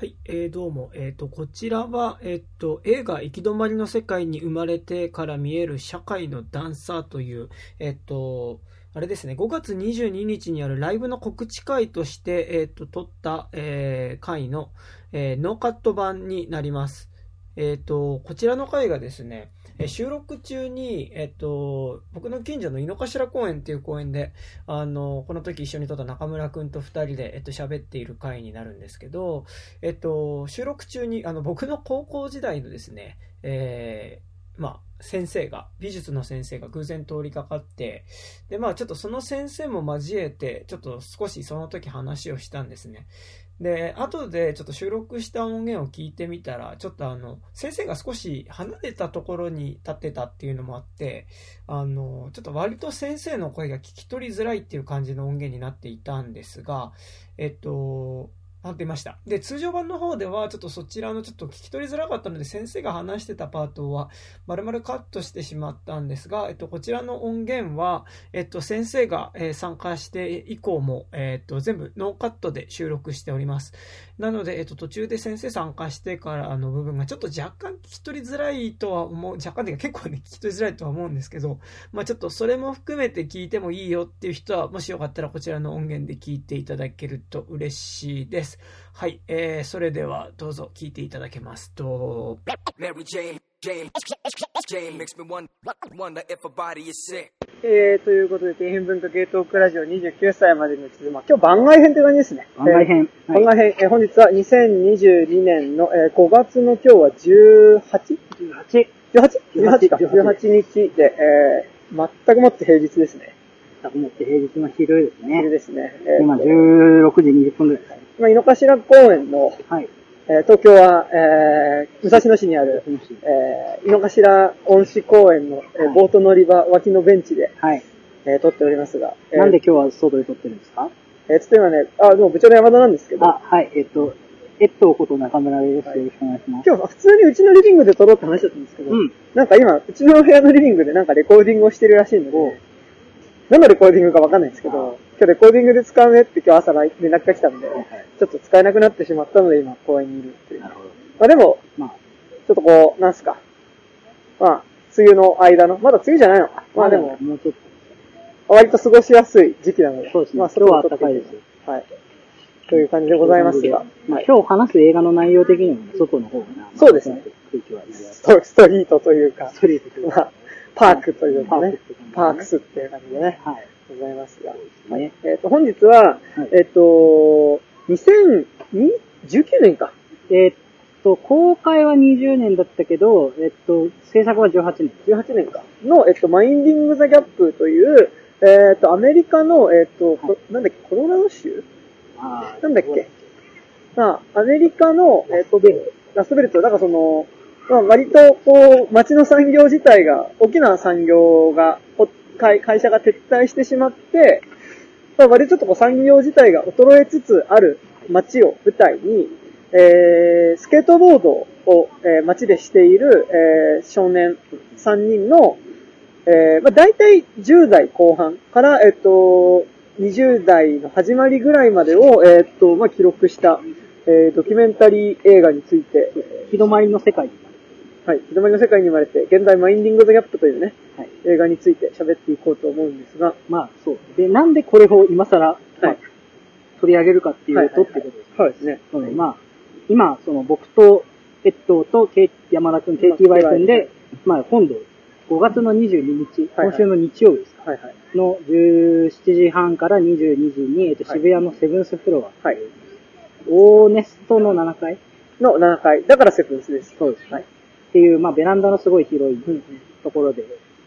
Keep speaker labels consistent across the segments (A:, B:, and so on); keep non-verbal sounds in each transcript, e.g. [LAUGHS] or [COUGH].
A: はい、えー、どうも。えっ、と、こちらは、えっ、と、映画、行き止まりの世界に生まれてから見える社会のダンサーという、えっ、と、あれですね、5月22日にあるライブの告知会として、えっ、と、撮った、えー、回の、えーノーカット版になります。えっ、と、こちらの回がですね、え収録中に、えっ、と、僕の近所の井の頭公園っていう公園で、あの、この時一緒に撮った中村くんと二人で、えっと、喋っている回になるんですけど、えっと、収録中に、あの、僕の高校時代のですね、えーまあ、先生が、美術の先生が偶然通りかかって、で、まあ、ちょっとその先生も交えて、ちょっと少しその時話をしたんですね。で、後でちょっと収録した音源を聞いてみたら、ちょっとあの、先生が少し離れたところに立ってたっていうのもあって、あの、ちょっと割と先生の声が聞き取りづらいっていう感じの音源になっていたんですが、えっと、なってました。で、通常版の方では、ちょっとそちらのちょっと聞き取りづらかったので、先生が話してたパートは、丸々カットしてしまったんですが、えっと、こちらの音源は、えっと、先生が、え参加して以降も、えっと、全部ノーカットで収録しております。なので、えっと、途中で先生参加してからの部分がちょっと若干聞き取りづらいとは思う、若干というか結構ね、聞き取りづらいとは思うんですけど、まあちょっとそれも含めて聞いてもいいよっていう人は、もしよかったらこちらの音源で聞いていただけると嬉しいです。はい、えー、それではどうぞ聞いていただけますと.
B: えー、ということで、底辺文化系トークラジオ29歳までの地図、まあ、今日番外編という感じですね。
C: 番外編
B: えー番外編、えー本日は2022年の、えー5月の今日は 18?18? 18か。18日で、えー、全くもって平日ですね。
C: 全くもって平日の昼です
B: 昼
C: ね。
B: ですね。えー
C: 今16時20分ぐらいです。
B: 今、井の頭公園の、
C: はい。
B: えー東京は、えー、武蔵野市にある、えー、井の頭恩賜公園の、えー
C: はい
B: ボート乗り場脇のベンチで、
C: はい。
B: えー撮っておりますが、えー
C: なんで今日は外で撮ってるんですか？
B: えー、つって今ね、あ、でも部長の山田なんですけど、
C: あ、はい。えっと、えっとこと中村です。
B: はい
C: よろしくお願いします。
B: 今日普通にうちのリビングで撮ろうって話だったんですけど、
C: うん。
B: なんか今、うちの部屋のリビングでなんかレコーディングをしてるらしいので、何のレコーディングかわかんないんですけど、今日レコーディングで使うねって今日朝連絡が来たんで、ちょっと使えなくなってしまったので今公園にいるっていう。
C: なるほど。
B: まあでも、
C: まあ、
B: ちょっとこう、なんすか。まあ、梅雨の間の、まだ梅雨じゃないのか。まあでも、
C: もうちょっ
B: 割と過ごしやすい時期なので、
C: そうですね
B: まあ
C: 今日は暖かいです
B: はい。という感じでございますが、
C: まあ
B: はい
C: 今日話す映画の内容的にも外の方がな。
B: そうですね。
C: 空気は
B: ストリートというか、
C: ストリートというか
B: まあ、パークというかね、パークスっていう感じでね、
C: はい。
B: ございますが。はい。えっ、と、本日は、
C: はい
B: えっ、と、2019年か。
C: えーっと、公開は20年だったけど、えっと、制作は18年。
B: 18年か。の、えっ、と、マインディング・ザ・ギャップという、えっ、と、アメリカの、えっ、と、こなんだっけ、コロラド州？なんだっけ？まあ、アメリカの、えっ、と、ラストベルト、だからその、まあ、割と、こう、街の産業自体が、大きな産業が、会会社が撤退してしまって、まあ、割とちょっとこう産業自体が衰えつつある街を舞台に、えー、スケートボードを、えー街でしている、えー少年3人の、えーまあ、大体10代後半から、えっ、と、20代の始まりぐらいまでを、えっ、と、まあ、記録した、えードキュメンタリー映画について、
C: 日の回りの世界。
B: はい、日の丸の世界に生まれて、現代マインディング・ザ・ギャップというね、
C: はい。
B: 映画について喋っていこうと思うんですが、
C: まあ、そう。で、なんでこれを今更、まあ
B: はい
C: 取り上げるかっていうと、
B: はいはいはい
C: ってことです。
B: そうですね。
C: なので、まあ、今、その僕と、エットーと、ケイ山田くん、KTY くんで、まあ、今度、5月の22日、今週の日曜日ですか、
B: はいはい。
C: の17時半から22時に、えっと、
B: はい
C: 渋谷のセブンスフロア、
B: はい。
C: オーネストの7階？
B: の7回。だからセブンスです。
C: そうです。
B: はい。
C: っていう、まあ、ベランダのすごい広いところで、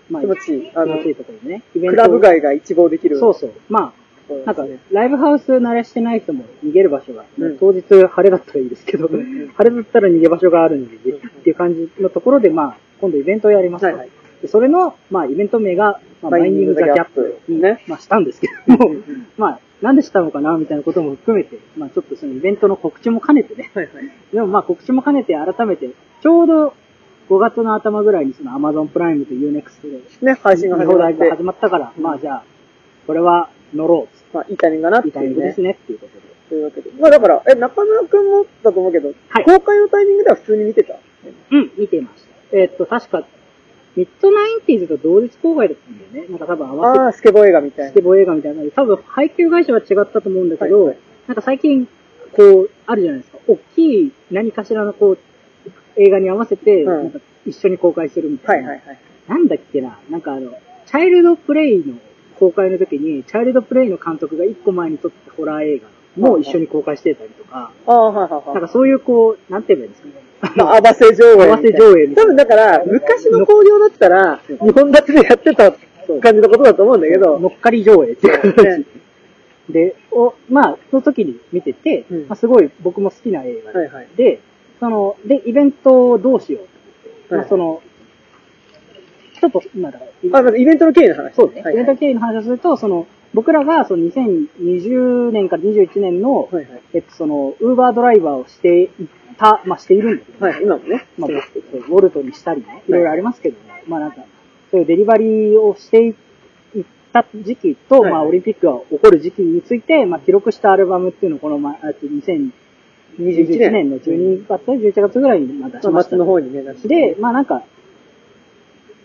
C: まあ、
B: 気持ちいい。あの
C: 気持ちいいところでね、
B: ク
C: ト
B: ラブ街が一望できる。
C: そうそう。まあ、なんか
B: ね、
C: ライブハウス慣れしてない人も逃げる場所が、
B: うん。
C: 当日晴れだったらいいですけど、
B: ん
C: 晴れだったら逃げ場所があるんで、
B: うん
C: っていう感じのところで、まあ、今度イベントをやりますと。
B: はいはい。
C: でそれの、まあ、イベント名が、まあ、マインディング・ザ・ギャップに、
B: ね。
C: まあ、したんですけども、[LAUGHS] まあ、なんでしたのかな、みたいなことも含めて、まあ、ちょっとそのイベントの告知も兼ねてね、
B: はいはい。
C: でもまあ、告知も兼ねて改めて、ちょうど5月の頭ぐらいにその Amazon プライムと Unext で、
B: ね、配信が
C: 見
B: 始まって
C: 始、まったから、まあ、じゃあ、これは乗ろう
B: まあ、いいタイミングかなって
C: い
B: うね。
C: ミングですねっていうことで。
B: というわけで。まあだから、え、中村くんもだと思うけど、
C: はい
B: 公開のタイミングでは普通に見てた？
C: うん、見てました。えーっと、確か、ミッドナインティーズと同日公開だったんだよね。なんか多分合わせて
B: ああ、スケボー映画みたいな
C: スケ。ボー映画みたいな多分配給会社は違ったと思うんだけど、
B: はいはい
C: なんか最近、こう、あるじゃないですか。大きい何かしらのこう、映画に合わせて、
B: うん。
C: なんか一緒に公開するみたな。
B: はいいはいはい。
C: なんだっけな、なんかあの、チャイルドプレイの公開の時に、チャイルドプレイの監督が一個前に撮ったホラー映画も一緒に公開してたりとか。なんかそういうこう、なんて言えばいいんですかね？
B: まあ、合わせ上映。
C: 合わせ上映
B: 多分だから、昔の興行だったら、日本立ちでやってた感じのことだと思うんだけど、
C: 乗っかり上映っていう
B: そう
C: 形
B: ね。
C: で、お、まあ、その時に見てて、
B: うん。
C: まあ、すごい僕も好きな映画で、その、で、イベントをどうしよう
B: はい。
C: まあ、その、ちょっと、今だ。から、
B: あ、まずイベントの経緯の話。
C: そうね、
B: はい。
C: イベント経緯の話をすると、その、僕らが、その2020年から21年の、
B: はいはい。
C: えっと、その、ウーバードライバーをしていた、まあ、しているんだけど、
B: はい、今もね。
C: まあ、そうウォルトにしたりね、い。ろいろありますけどね、まあなんか、そういうデリバリーをしていった時期と、
B: はい。
C: まあオリンピックが起こる時期について、まあ記録したアルバムっていうのをこの前、あと2021年。の12月、11月ぐらいにまあ出し
B: ま
C: した。
B: 末。の方にね、出して。
C: で、まあなんか、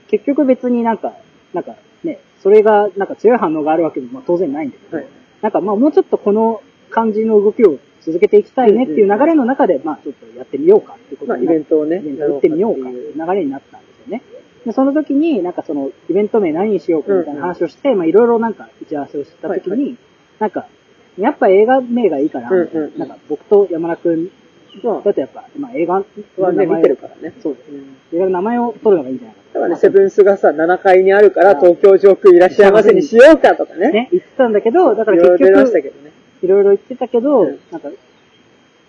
C: 結局別になんか、なんかね、それがなんか強い反応があるわけでもまあ当然ないんだけど、
B: はい。
C: なんかまあもうちょっとこの感じの動きを続けていきたいねっていう流れの中で、まあちょっとやってみようかっていうこと
B: まあ、イ
C: になって
B: ベントをね、
C: イベント打ってみようかっていう。流れになったんですよね。で、その時に、なんかその、イベント名何にしようかみたいな話をして、まあいろいろなんか打ち合わせをした時に、
B: はい。
C: なんか、やっぱ映画名がいいかな、
B: うんうんうん。
C: なんか僕と山田くん。
B: ま
C: だとやっぱ、まあ映画
B: あ、はね、見てるからね。
C: そう。です。
B: うん。
C: 映画の名前を取るのがいいんじゃないか
B: だからね、セブンスがさ、7階にあるから、東京上空いらっしゃいませにしようかとかね。
C: ね、言ってたんだけど、だから
B: いろいろました
C: 局、
B: けどね。
C: いろいろ言ってたけど、
B: うん。
C: なんか、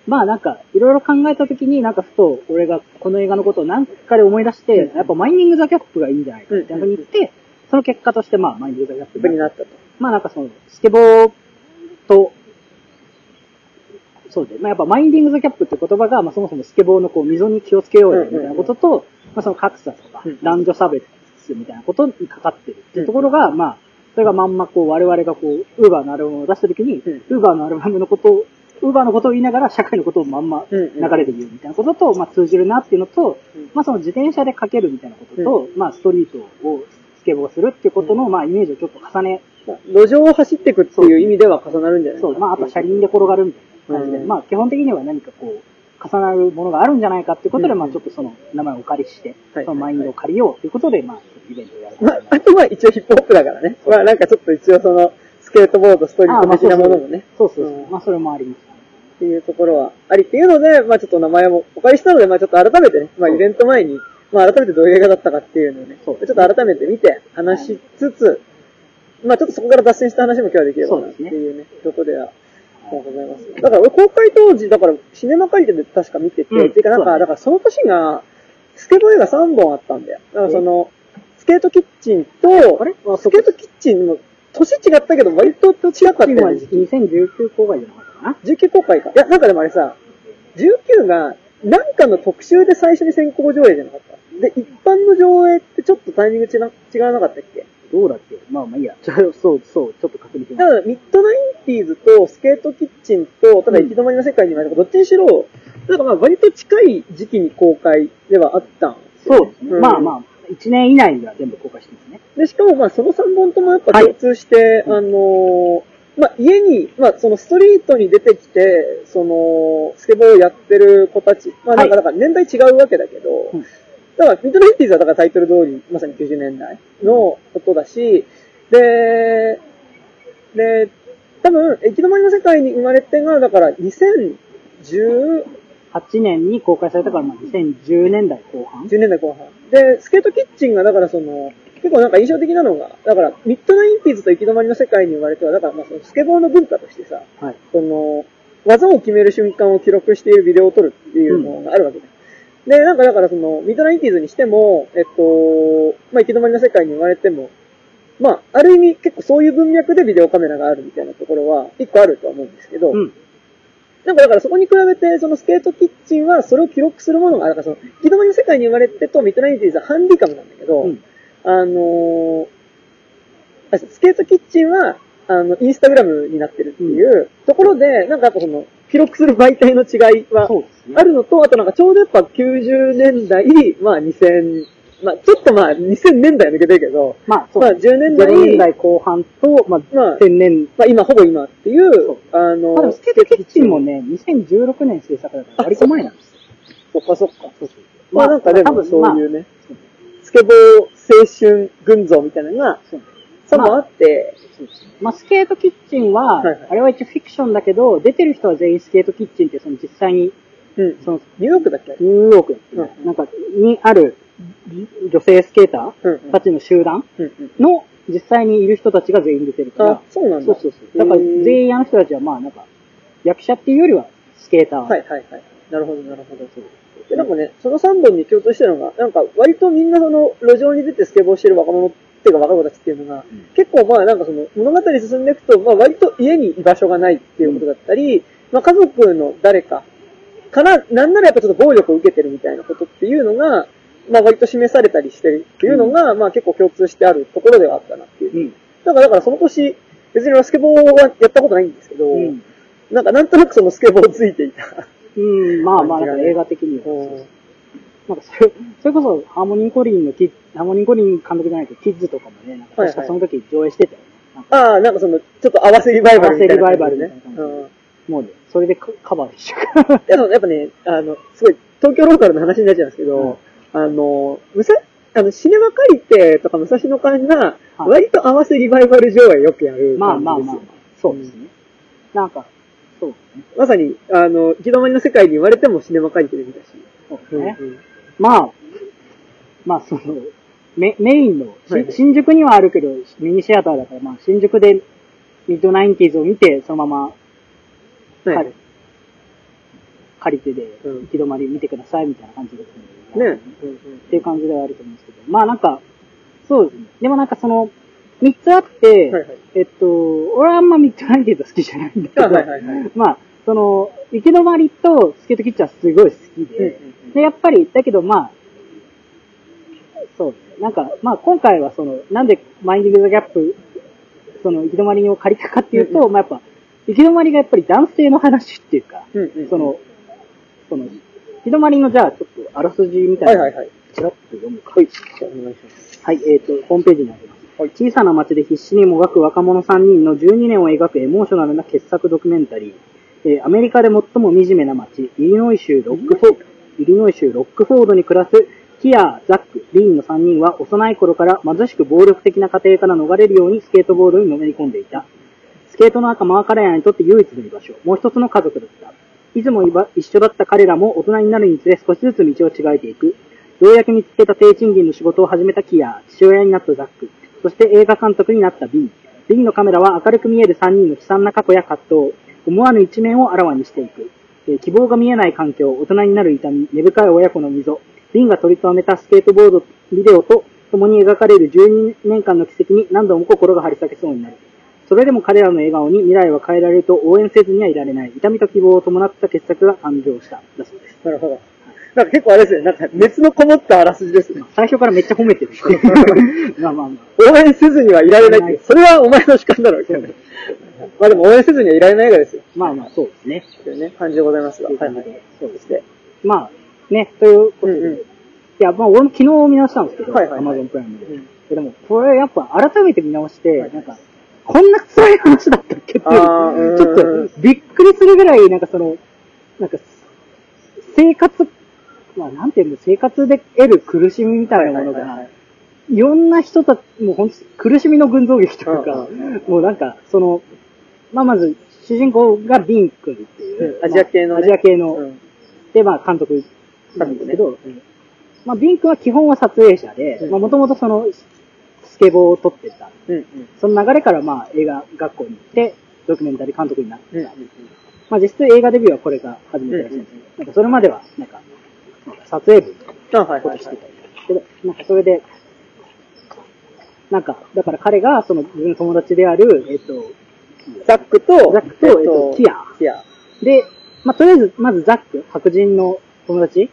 C: まあなんか、いろいろ考えた時になんかふと、俺がこの映画のことを何かで思い出して、
B: うん。
C: やっぱマイニング・ザ・キャップがいいんじゃないかっていうふうに言って、その結果としてまあマイニング・ザ・キャップ
B: になったと。
C: まあなん。かその、スケボーと、そうで、まあやっぱマインディング・ザ・キャップって言葉が、まあそもそもスケボーのこう溝に気をつけようよみたいなことと、まあその格差とか
B: うん、
C: 男女差別みたいなことにかかってるっていうところが、まあ、それがまんまこう我々がこう、ウーバーのアルバムを出した時に、
B: うん。
C: ウーバーのアルバムのことを、ウーバーのことを言いながら社会のことをまんま
B: うん
C: 流れで言うみたいなことと、まあ通じるなっていうのと、
B: うん。
C: まあその自転車でかけるみたいなことと、まあストリートをスケボーするっていうことの、まあイメージをちょっと重ね
B: まあ路上を走っていくっていう意味では重なるんじゃない
C: そう、まあ、あと車輪で転がるみたいな感じで、
B: うん。
C: まあ、基本的には何かこう、重なるものがあるんじゃないかっていうことで、
B: うん。
C: まあ、ちょっとその名前をお借りして、
B: はい。
C: そのマインドを借りようということで、まあ、イベントをやる。
B: まあ、あとは一応ヒップホップだからね。まあなんかちょっと一応その、スケートボード、ストリート的なものもね。
C: そうそうそう。
B: うん。
C: まあ、それもあります。
B: っていうところはありっていうので、まあちょっと名前もお借りしたので、まあちょっと改めてね、まあイベント前に、まあ改めてどういう映画だったかっていうのをね、ちょっと改めて見て話しつつ、まあちょっとそこから脱線した話も今日はできればなっていうね、ところでは、ございます。だから俺公開当時、だからシネマ借りてで確か見てて、
C: うん
B: っていうかなんか、
C: だ
B: からその年が、スケボー映画3本あったんだよ。だからその、スケートキッチンと、スケートキッチンも、年違ったけど割と近かったよね。
C: 2019公開じゃなかったかな
B: ？19公開か。いや、なんかでもあれさ、19が、なんかの特集で最初に先行上映じゃなかった？で、一般の上映ってちょっとタイミング違わなかったっけ？
C: どうだっけ？まあまあいいや。ち [LAUGHS] ょそう、そう、ちょっと確認します。
B: だミッドナインティーズとスケートキッチンと、ただ行き止まりの世界にまで、どっちにしろ、なんかまあ割と近い時期に公開ではあったんですよ
C: そうですね。
B: ん
C: まあまあ、1年以内には全部公開してますね。
B: で、しかもまあその3本ともやっぱ共通して、あのーまあ家に、まあそのストリートに出てきて、その、スケボーをやってる子たち、まあなんか、
C: はい
B: だから年代違うわけだけど、
C: うん
B: だからミッドナインティーズはだからタイトル通り、まさに90年代のことだし、で、で、多分、行き止まりの世界に生まれてが、だから2010
C: 8年に公開されたから、まあ2010年代後半。
B: 10年代後半。で、スケートキッチンが、だからその、結構なんか印象的なのが、だから、ミッドナインティーズと行き止まりの世界に生まれては、だからまあそのスケボーの文化としてさ、
C: はい。
B: その、技を決める瞬間を記録しているビデオを撮るっていうのがあるわけだ。で、なんかだからその、ミッドナインティーズにしても、えっと、まあ行き止まりの世界に生まれても、まあ、ある意味結構そういう文脈でビデオカメラがあるみたいなところは、一個あるとは思うんですけど、
C: うん。
B: なんかだからそこに比べて、そのスケートキッチンはそれを記録するものが、だからその、行き止まりの世界に生まれてとミッドナインティーズはハンディカムなんだけど、
C: うん
B: あのスケートキッチンはあの、インスタグラムになってるっていうところで、なんかやっぱその、記録する媒体の違いは。あるのと、あとなんかちょうどやっぱ90年代、まあ2000、まあちょっとまあ2000年代は抜けてるけど、
C: まあ、そう
B: まあ10年代
C: 0年代後半と、まあ、
B: まあ
C: 1000年。
B: まあ今、ほぼ今っていうあの、
C: まあ、でもスケートキッチンもね、2016年制作だから割と前なんですよ。
B: そっかそっか。
C: そうそう
B: まあなんかでもそういうね、
C: そう
B: スケボー青春群像みたいなのが、
C: そう
B: あって、
C: まあ、スケートキッチンは、
B: はいはい
C: あれは一応フィクションだけど、出てる人は全員スケートキッチンって、その実際に、
B: うん。
C: その、
B: ニューヨークだっけ？
C: ニューヨークだっけな
B: うん
C: なんか、にある女性スケータ
B: うん
C: ーたちの集団。の実際にいる人たちが全員出てるから
B: あ、、そうなんだ。
C: そうそうそう。だから全員あの人たちはまあなんか、役者っていうよりはスケーター。
B: はいはいはい。なるほどなるほど。で、なんかね、その3本に共通してるのが、なんか割とみんなその路上に出てスケボーしてる若者っていうか若者たちっていうのが、
C: うん
B: 結構まあなんかその物語進んでいくと、まあ割と家に居場所がないっていうことだったり、まあ家族の誰かから、なんならやっぱちょっと暴力を受けてるみたいなことっていうのが、まあ割と示されたりしてるっていうのが、まあ結構共通してあるところではあったなっていう。
C: うん。
B: だから、だからその年、別に俺はスケボーはやったことないんですけど、
C: うん。
B: なんかなんとなくそのスケボーついていた。
C: うん、まあまあ、映画的には。なんかそれ、それこそ、ハーモニーコリンのキッハーモニーコリン監督じゃないけど、キッズとかもね、なんか確かその時上映してたよね。
B: ああ、なんかその、ちょっと合わせリバイバルみたいな、
C: 合わせリバイバルみたいな感じ
B: うん。
C: もうね、それでカカバーしちゃう。
B: でもやっぱね、あの、すごい、東京ローカルの話になっちゃうんですけど、あの、むさ、あの、シネマ借りてとか武蔵野館が、
C: はい
B: 割と合わせリバイバル上映よくやる
C: まあ
B: 感じですよ。
C: まあまあまあ、そうですね。なんか、そうですね。
B: まさに、あの、行き止まりの世界に言われてもシネマ借りてで見たし。
C: そうですね。
B: うんうん
C: まあ、まあその、メメインの、し
B: はい
C: 新宿にはあるけど、ミニシアターだから、まあ新宿でミッドナインティーズを見て、そのまま
B: はい
C: 借り借りてで、
B: うん
C: 行き止まり見てくださいみたいな感じです
B: ね。
C: ね。っていう感じではあると思うんですけど。まあなんか、そうですね。でもなんかその、三つあって、
B: はいはい
C: えっと、俺はあんまミッドナインティーズは好きじゃないんだけど、
B: あはいはいはい [LAUGHS]
C: まあ、その、行き止まりとスケートキッチンはすごい好きで、
B: うんうんうん
C: で、やっぱり、だけどまあ、そうですね。なんか、まあ今回はその、なんでマインディング・ザ・ギャップ、その行き止まりを借りたかっていうと、
B: うん
C: まあやっぱ、行き止まりがやっぱり男性の話っていうか、
B: うんうん
C: その、その、行き止まりのじゃあちょっとあらすじみたな、
B: はいいはいはい。
C: ちらっと読むか。
B: はい。お願いします。
C: はい、えっ、と、ホームページにあります。
B: はい
C: 小さな町で必死にもがく若者3人の12年を描くエモーショナルな傑作ドキュメンタリー。えーアメリカで最も惨めな町、イリノイ州ロックフォード、イリノイ州ロックフォードに暮らす、キア、ザック、リンの3人は幼い頃から貧しく暴力的な家庭から逃れるようにスケートボードにのめり込んでいた。スケートの仲間は彼らにとって唯一の居場所、もう一つの家族だった。いつも一緒だった彼らも大人になるにつれ少しずつ道を違えていく。ようやく見つけた低賃金の仕事を始めたキア、父親になったザック、そして映画監督になったビン。ビンのカメラは明るく見える3人の悲惨な過去や葛藤、思わぬ一面をあらわにしていく。希望が見えない環境、大人になる痛み、根深い親子の溝、リンが取り留めたスケートボード、ビデオと共に描かれる12年間の奇跡に何度も心が張り裂けそうになる。それでも彼らの笑顔に未来は変えられると応援せずにはいられない。痛みと希望を伴った傑作が誕生した。だそうです。
B: なるほど。なんか結構あれですね、なんか熱のこもったあらすじですね。
C: 最初からめっちゃ褒めてる。[LAUGHS] まあまあま [LAUGHS]
B: 応援せずにはいられないって、それはお前の主観だろうけどね。[LAUGHS] まあでも応援せずにはいられない映画ですよ。
C: あ。まあまあ、そうですね。
B: というね、感じでございますが。はいはい。
C: そうですね。まあ、ね、ということで、
B: うんうん
C: いや、まあ俺も昨日見直したんですけど、
B: はいはいはい
C: Amazon プライムで。
B: うん
C: でも、これやっぱ改めて見直して、
B: はい
C: なんか、こんな辛い話だったっけっていうちょっとびっくりするぐらい、なんかその、なんか、生活、まあなんていうの、生活で得る苦しみみたいなものが、
B: はいはいはい。はい
C: いろんな人たち、もうほんと苦しみの群像劇というか、
B: うん
C: もうなんか、その、まあまず、主人公がビン君っていう、
B: うんアジア系のね。
C: まあアジア系の、
B: うん。
C: で、まあ監督なんですけど、まあビン君は基本は撮影者で
B: う、ん。
C: まあもともとその、スケボーを撮ってた。
B: うんうん。
C: その流れからまあ映画学校に行って、ドキュメンタリー監督になった。
B: うんうん
C: まあ実質映画デビューはこれが初めてらしいんですけど、なんかそれまでは、なんか撮影部
B: あ、はい
C: してたりけど、なんかそれで、なんか、だから彼が、その自分の友達である、えっと、
B: ザックと、
C: ザックとえっとキア
B: キア。
C: で、まあとりあえず、まずザック、白人の友達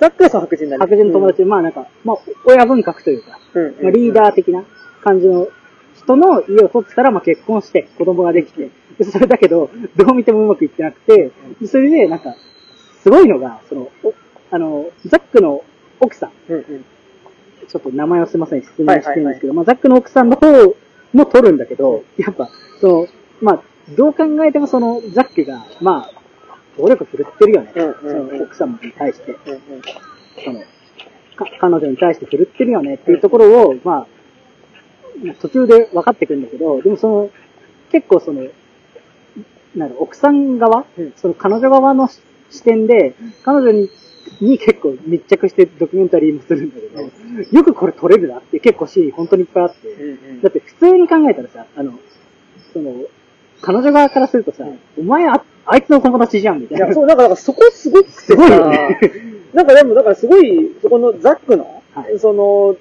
B: ザックはその白人だね。
C: 白人の友達、まあなんか、まあ親分格というか、
B: うん。うん。
C: まあリーダー的な感じの人の家を取ってたら、まあ結婚して子供ができて、でそれだけど、どう見てもうまくいってなくて、それでなんか、すごいのが、その、おあの、ザックの奥さん、
B: うんうん。
C: ちょっと名前をすいません、質問してるんですけど、まあザックの奥さんの方も取るんだけど、やっぱ、その、まあ、どう考えてもその、ザックが、まあ、暴力振るってるよね。
B: うんうんうん
C: その奥様に対して。
B: うんうん。
C: その、か彼女に対して振るってるよねっていうところを、まあ、途中で分かってくるんだけど、でもその、結構その、なん奥さん側、
B: うん
C: その彼女側の視点で、彼女に、に結構密着してドキュメンタリーもするんだけど、よくこれ撮れるなって結構シーン本当にいっぱいあって、だって普通に考えたらさ、あの、その、彼女側からするとさ、お前あ、あいつの友達じゃんみたいな。
B: いや、そう、だからそこすごくてさ
C: すごいよね。[LAUGHS]
B: なんかでも、だからすごい、そこのザックの、
C: はい。
B: その、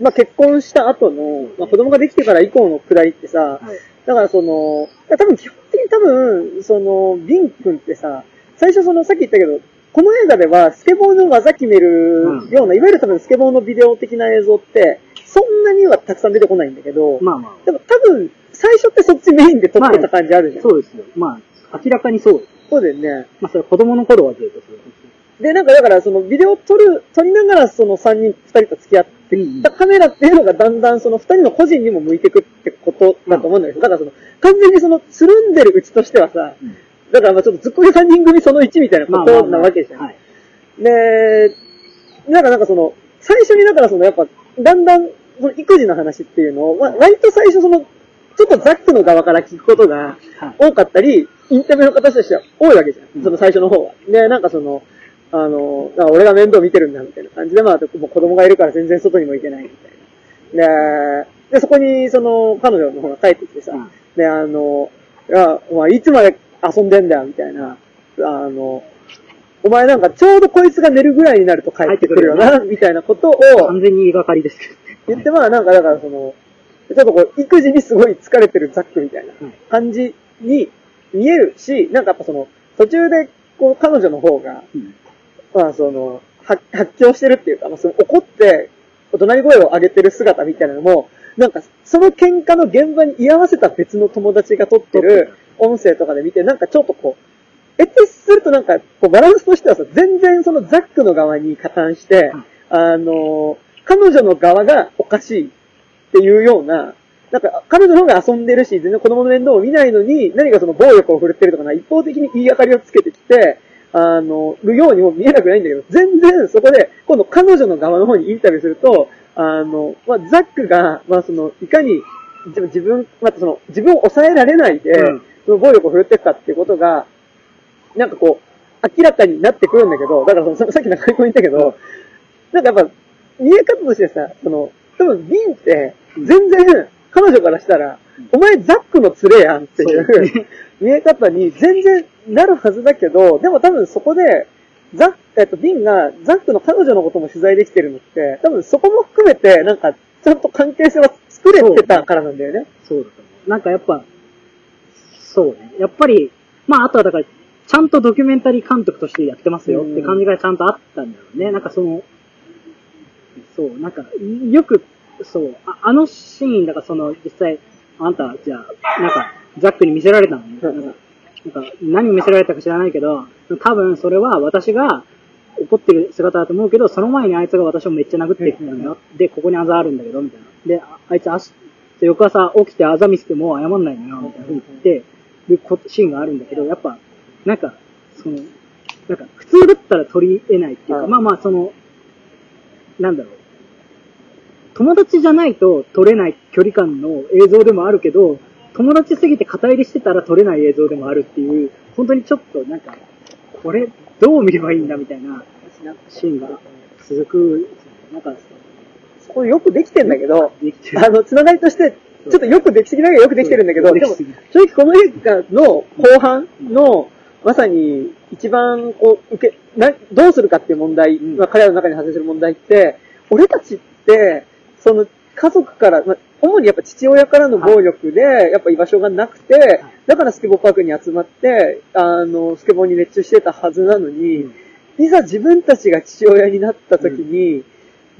B: まあ、結婚した後の、まあ、子供ができてから以降のくだりってさ、だからその、多分基本的に多分、その、ビン君ってさ、最初その、さっき言ったけど、この映画ではスケボーの技決めるような、いわゆる多分スケボーのビデオ的な映像って、そんなにはたくさん出てこないんだけど、
C: まあまあ。
B: でも多分、最初ってそっちメインで撮ってた感じあるじゃん。
C: そうですよ。まあ、明らかにそう。
B: そうだよね。
C: まあ、それ子供の頃はずっとそう。
B: で、なんかだから、そのビデオを撮る、撮りながらその3人、2人と付き合ってきたカメラっていうのがだんだんその2人の個人にも向いてくってことだと思うんだけど、だからその、完全にその、つるんでるうちとしてはさ、
C: うん
B: だからまあちょっとずっこけ3人組その1みたいなことなわけじゃん。
C: はい。
B: で、なんかなんかその、最初にだからそのやっぱ、だんだん、その育児の話っていうのを、わ割と最初その、ちょっとザックの側から聞くことが
C: はい
B: 多かったり、インタビューの形としては多いわけじゃ
C: うん
B: ん。その最初の方は。で、なんかその、あの、俺が面倒見てるんだみたいな感じで、まあ、もう子供がいるから全然外にも行けないみたいな。で、で、そこにその、彼女の方が帰ってきてさ、
C: うん
B: で、あの、いや、お前いつまで遊んでんだよ、みたいな。あの、お前なんかちょうどこいつが寝るぐらいになると帰ってくるよな、みたいなことを
C: 完全に言いがかりですけどね。
B: 言って、まあなんかだからその、ちょっとこう、育児にすごい疲れてるザックみたいな
C: うん
B: 感じに見えるし、なんかやっぱその、途中でこう彼女の方が、
C: うん
B: まあその、発発狂してるっていうか、まあその怒って、怒鳴り声を上げてる姿みたいなのも、なんかその喧嘩の現場に居合わせた別の友達が撮ってる音声とかで見て、なんかちょっとこう、エテスするとなんか、こうバランスとしてはさ、全然そのザックの側に加担して、
C: うん。
B: あの、彼女の側がおかしいっていうような、なんか、彼女の方が遊んでるし、全然子供の面倒を見ないのに、何かその暴力を振るってるとかな、一方的に言いがかりをつけてきて、あの、るようにも見えなくないんだけど、全然そこで、今度彼女の側の方にインタビューすると、あの、まあ、ザックが、まあ、その、いかに、自分、自分、またその、自分を抑えられないで、
C: うん。
B: その暴力を振るっていくかっていうことが、なんかこう、明らかになってくるんだけど、だからそのさ [LAUGHS] さっき中井君言ったけど、なんかやっぱ、見え方としてさ、その、多分、ビンって、全然、彼女からしたら、お前ザックの連れやんっていう、[LAUGHS] 見え方に全然なるはずだけど、でも多分そこで、ザック、えっと、ビンがザックの彼女のことも取材できてるのって、多分そこも含めて、なんか、ちゃんと関係性は作れてたからなんだよね。
C: そうだと思う。なんかやっぱ、そうね。やっぱり、まああとはだから、ちゃんとドキュメンタリー監督としてやってますよって感じがちゃんとあったんだろうね。なんかその、そう、なんか、よく、そう、ああのシーン、だからその、実際、あんた、じゃあ、なんか、ザックに見せられたのね。
B: うん
C: なんか、なんか何を見せられたか知らないけど、多分それは私が怒ってる姿だと思うけど、その前にあいつが私をめっちゃ殴ってきたんだよ。で、ここにあざあるんだけど、みたいな。で、ああいつ足、で翌朝起きてあざ見せても謝んないのよ、みたいな風に言って、るこシーンがあるんだけど、やっぱ、なんか、その、なんか、普通だったら取り得ないっていうか、
B: うん
C: まあまあ、その、なんだろう。友達じゃないと撮れない距離感の映像でもあるけど、友達すぎて肩入れしてたら撮れない映像でもあるっていう、本当にちょっとなんか、これどう見ればいいんだみたいなシーンが続く、なんか、
B: そこよくできてんだけど。あの、つながりとして、ちょっとよくできすぎながらよくできてるんだけど、でも正直この映画の後半の、まさに一番こう、受け、な、どうするかっていう問題、
C: うん。
B: まあ彼らの中に発生する問題って、俺たちって、その家族から、まあ、主にやっぱ父親からの暴力で、やっぱ居場所がなくて、だからスケボーパークに集まって、あの、スケボーに熱中してたはずなのに、いざ自分たちが父親になった時に、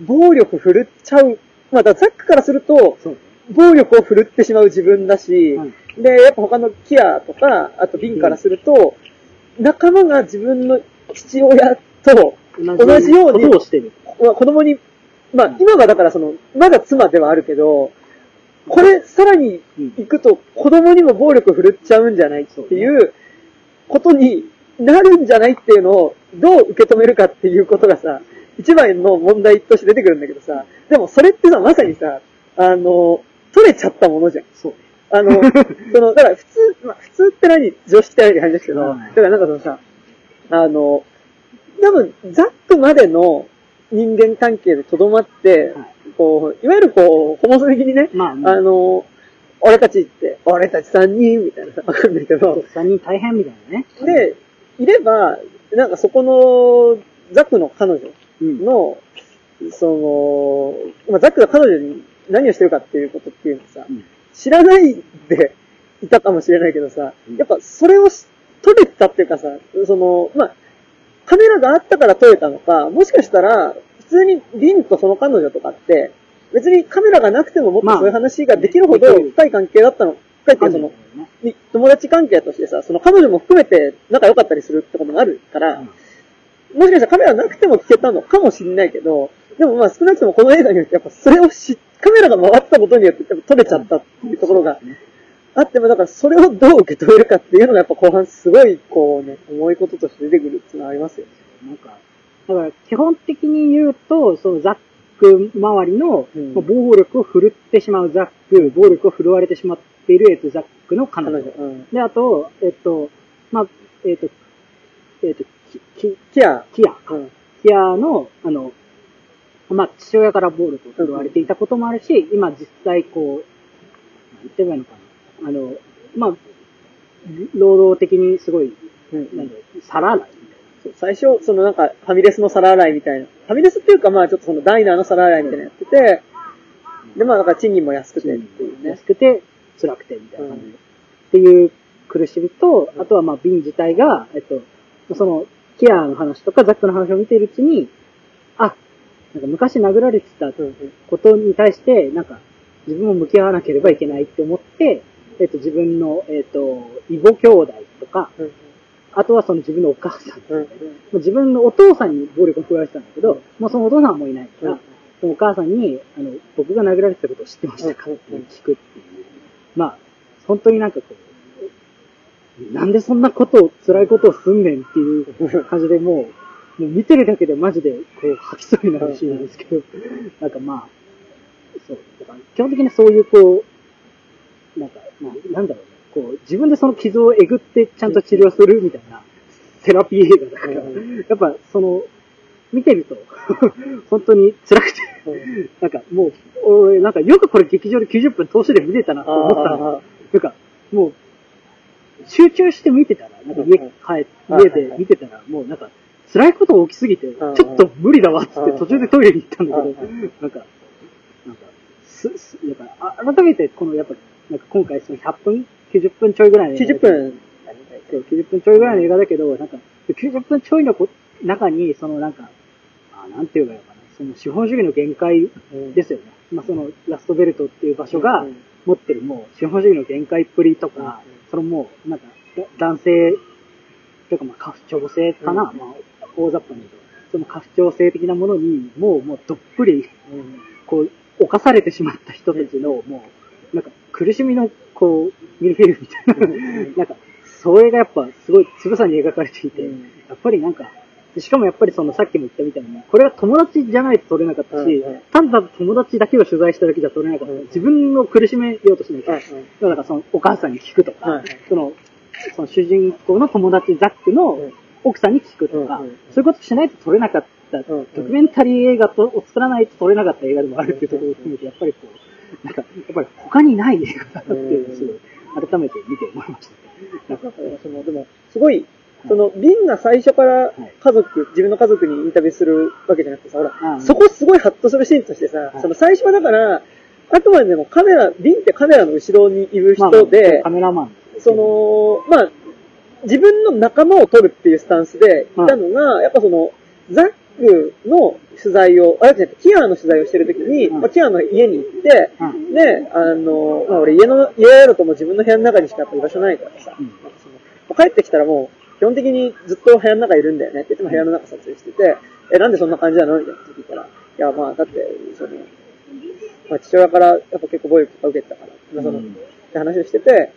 B: 暴力振るっちゃう。まあ、だザックからすると。暴力を振るってしまう自分だし、
C: はい
B: で、やっぱ他のキアとか、あとビンからすると、仲間が自分の父親と同じように
C: ことをしてる。
B: まあ子供に、まあ今はだからその、まだ妻ではあるけど、これさらに行くと子供にも暴力振るっちゃうんじゃないっていうことになるんじゃないっていうのをどう受け止めるかっていうことがさ、一番の問題として出てくるんだけどさ、でもそれってさ、まさにさ、あの、取れちゃったものじゃん。
C: そう。
B: あの、[LAUGHS] その、だから普通、まあ普通って何？常識って何って感じですけど、
C: はい
B: だからなんかそのさ、あの、多分、ザックまでの人間関係でとどまって、
C: はい
B: こう、いわゆるこう、ホモソ的にね、
C: まあ、
B: あの、俺たちって、俺たち三人みたいなさ、わかんないけど、
C: 3人大変みたいなね。
B: で、いれば、なんかそこの、ザックの彼女
C: うん。
B: の、その、まあ、ザックが彼女に何をしてるかっていうことっていうのさ、
C: うん。
B: 知らないでいたかもしれないけどさ、やっぱそれをし撮れたっていうかさ、その、まあ、カメラがあったから撮れたのか、もしかしたら、普通にリンとその彼女とかって、別にカメラがなくてももっと
C: まあ。
B: そういう話ができるほど深い関係だったの、深いっていうかその、に友達関係としてさ、その彼女も含めて仲良かったりするってこともあるから、もしかしたらカメラなくても聞けたのかもしれないけど、でもまあ少なくともこの映画によってやっぱそれをし、カメラが回ったことによって撮れちゃったっていうところがあっても、だからそれをどう受け止めるかっていうのがやっぱ後半すごいこうね、重いこととして出てくるっていうのはありますよね。
C: なんか、だから基本的に言うと、そのザック周りの、暴力を振るってしまうザック、暴力を振るわれてしまっている、えっと、ザックの彼女。
B: 彼女。うん。
C: で、あと、えっと、まあ、えっと、えっと、き、き、
B: キア。
C: キアか。
B: うん。
C: キアの、あの、まあ、父親から暴力を振るわれていたこともあるし、今実際こう、なんて言えばいいのかな。あの、まあ、労働的にすごい、
B: うん
C: なんだろう、皿洗い
B: 最初、そのなんか、ファミレスの皿洗いみたいな。ファミレスっていうかまあちょっとそのダイナーの皿洗いみたいなのやってて、でまあだから賃金も安くてっていう
C: な。
B: ね
C: 安。くて、辛くて、みたいな感じで。
B: うん
C: っていう苦しみと、あとはまあ、ビン自体が、えっと、その、キアの話とかザックの話を見ているうちに、あ、なんか昔殴られてたことに対して、なんか、自分も向き合わなければいけないって思って、えっと、自分の、えっと、異母兄弟とか、
B: うん
C: あとはその自分のお母さん。
B: うんうん
C: もう自分のお父さんに暴力を振られてたんだけど、もうそのお父さんはもういないから、
B: うん
C: そのお母さんに、あの、僕が殴られてたことを知ってましたかって聞くっていう。まあ、本当になんかこう、なんでそんなことを、辛いことをすんねんっていう [LAUGHS] 感じでもう、もう見てるだけでマジでこう吐きそうになるシーンですけど、なんかまあ、そう、だから基本的にそういうこう、なんか、まあ、なんだろうね、こう、自分でその傷をえぐってちゃんと治療するみたいな、セラピー映画だから、
B: うん。
C: やっぱその、見てると、[LAUGHS] 本当に辛くて、
B: うん。
C: なんかもう、俺、なんかよくこれ劇場で90分通しで見れたなと思ったの。
B: あ
C: なんか、もう、集中して見てたら、なんか家帰家で見てたら、もうなんか、辛いこと起きすぎて、ちょ
B: ん
C: っと無理だわっつって
B: うん
C: 途中でトイレに行ったんだけど
B: うん、
C: なんか、なんか、す、す、なんか、あ改めてこのやっぱ、なんか今回その100分 ?90 分ちょいぐらいの映画
B: 90分。
C: そう、90分ちょいぐらいの映画だけど、なんか、90分ちょいのこ中に、そのなんか、あなんて言えばいいのかな、その資本主義の限界ですよね。まあその、ラストベルトっていう場所が
B: うん
C: 持ってるもう、資本主義の限界っぷりとか、そのもう、なんか、だ男性、というかまあ、家父長性かな、
B: うん。
C: まあ、大雑把に言うと、その家父長性的なものに、もう、もうどっぷり、こう、侵されてしまった人たちの、もう、なんか、苦しみの、こう、ミルフィーユみたいな、なんか、それがやっぱ、すごい、つぶさに描かれていて、
B: うん。
C: やっぱりなんか、しかもやっぱりその、さっきも言ったみたいに、これは友達じゃないと撮れなかったし、
B: うんうん
C: 単なる友達だけを取材しただけじゃ撮れなかった。
B: うん
C: 自分を苦しめようとしないと。
B: うん
C: だからその、お母さんに聞くとか、
B: はい
C: その、その主人公の友達ザックの
B: うん
C: 奥さんに聞くとか、
B: うんうん
C: そういうことしないと撮れなかった、ドキュメンタリー映画とを作らないと撮れなかった映画でもあるっていうところを含めて、やっぱりこう、なんか、やっぱり他にない映画だなっていうのを改めて見て思いました。なんか、
B: その、でも、すごい、その、リンが最初から家族、自分の家族にインタビューするわけじゃなくてさ、ほら、
C: うん。
B: そこすごいハッとするシーンとしてさ、
C: うん
B: その最初はだから、あくまでもカメラ、リンってカメラの後ろにいる
C: まあ
B: 人で
C: カ、メラマン。
B: その、まあ、自分の仲間を撮るっていうスタンスでいたのが、やっぱその、ザックの取材を、あれじゃなキアの取材をしてるときに、
C: うん。
B: まあ、キアの家に行って、
C: うん。
B: で、あの、まあ、俺家の、家やるともう自分の部屋の中にしかやっぱ居場所ないからさ、帰ってきたらもう、基本的にずっと部屋の中いるんだよね。って言っても部屋の中撮影してて、え、なんでそんな感じなの？みたいなこと聞いたら、いや、まあ、だって、その、まあ、父親からやっぱ結構暴力とか受けてたから、まあ、その、
C: うん。
B: って話をしてて、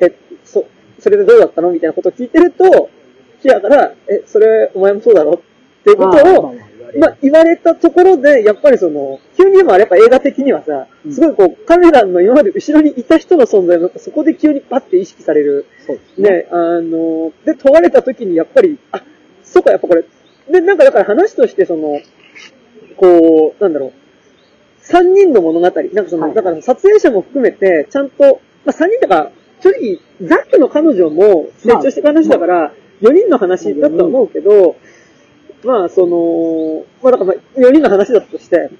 B: え、そ、それでどうだったの？みたいなことを聞いてると、キアから、え、それお前もそうだろ？っていうことを、
C: まあ
B: 言われたところで、やっぱりその、急にでもあれやっぱ映画的にはさ、
C: うん。
B: すごいこう、カメラの今まで後ろにいた人の存在が、そこで急にパッて意識される。
C: そうですね。
B: ね、あの、で、問われた時にやっぱり、あ、そうか、やっぱこれ、で、なんかだから話としてその、こう、なんだろう、三人の物語、なんかその、
C: はい。
B: だから撮影者も含めて、ちゃんと、まあ三人だから、正直、ザックの彼女も成長していく話だから、4人の話だとは思うけど、まあ、その、まあだからまあ4人の話だとして、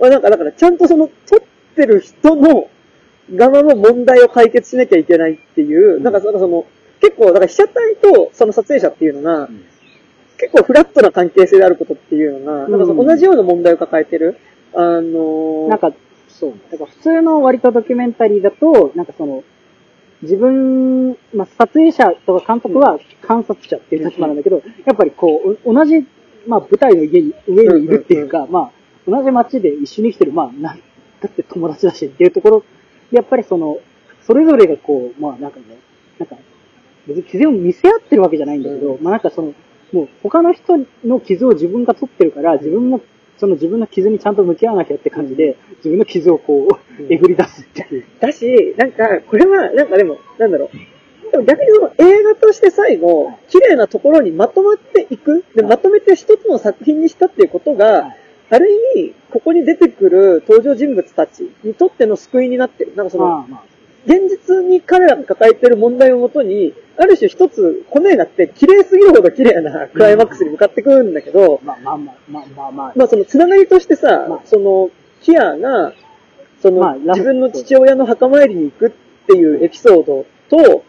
B: まあなんかだからちゃんとその、撮ってる人の側の問題を解決しなきゃいけないっていう、なんかその、その結構、だから被写体とその撮影者っていうのが、
C: ん
B: 結構フラットな関係性であることっていうのが、なんかその
C: うん
B: 同じような問題を抱えてる。あのー
C: なんか、そう。だから普通の割とドキュメンタリーだと、なんかその、自分、まあ、撮影者とか監督は観察者っていう立場なんだけど、やっぱりこう、お同じ、まあ、舞台の家に、上にいるっていうか、まあ、同じ街で一緒に生きてる、まあ、なんだって友達だしっていうところで、やっぱりその、それぞれがこう、まあ、なんかね、なんか、別に傷を見せ合ってるわけじゃないんだけど、
B: う
C: まあなんかその、もう他の人の傷を自分が取ってるから、自分もその自分の傷にちゃんと向き合わなきゃって感じで、自分の傷をこう、
B: うん。
C: えぐり出すっていう。
B: だし、なんか、これは、なんかでも、なんだろう。でも逆にその映画として最後、綺麗なところにまとまっていく。で、まとめて一つの作品にしたっていうこと
C: は
B: が
C: い、
B: ある意味、ここに出てくる登場人物たちにとっての救いになってる。なんかその。現実に彼らが抱えてる問題をもとに、ある種一つ、この映画って綺麗すぎるほど綺麗なクライマックスに向かってくるんだけど、
C: まあまあまあまあまあまあ。
B: まあそのつながりとしてさ、
C: まあ
B: その、キアが、その、自分の父親の墓参りに行くっていうエピソードと、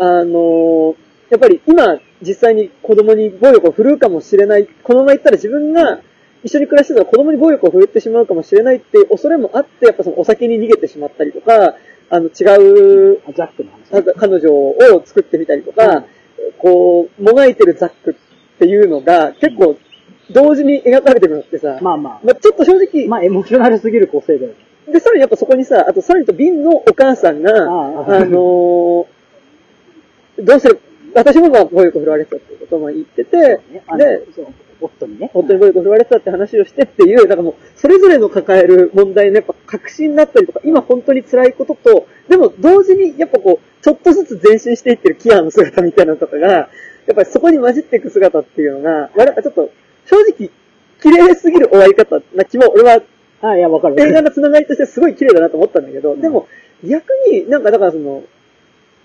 B: あのやっぱり今、実際に子供に暴力を振るうかもしれない、このまま行ったら自分が一緒に暮らしてたら子供に暴力を振るってしまうかもしれないっていう恐れもあって、やっぱそのお酒に逃げてしまったりとか、あの違う
C: あザックの話
B: 彼女を作ってみたりとか、こう、もがいてるザックっていうのが結構同時に描かれてるのってさ、
C: まあま
B: まあ、ちょっと正直、
C: あ。まあエモーショナルすぎる構成だよね。
B: で、さらにやっぱそこにさ、あとさらにとビンのお母さんが、あ
C: ああ
B: のーどうする、私もまあ暴力を振られてたってことも言ってて、
C: ね
B: で、
C: そう夫にね。
B: 本当に暴力を振られてたって話をしてっていう、なんかもう、それぞれの抱える問題のやっぱ確信だったりとか、今本当に辛いことと、でも同時にやっぱこう、ちょっとずつ前進していってるキアの姿みたいなのとかが、やっぱりそこに混じっていく姿っていうのが、まあなんかちょっと、正直、綺麗すぎる終わり方な気も、俺は
C: あいや、わかる。
B: 映画のつながりとしてすごい綺麗だなと思ったんだけど、でも逆になんかだからその、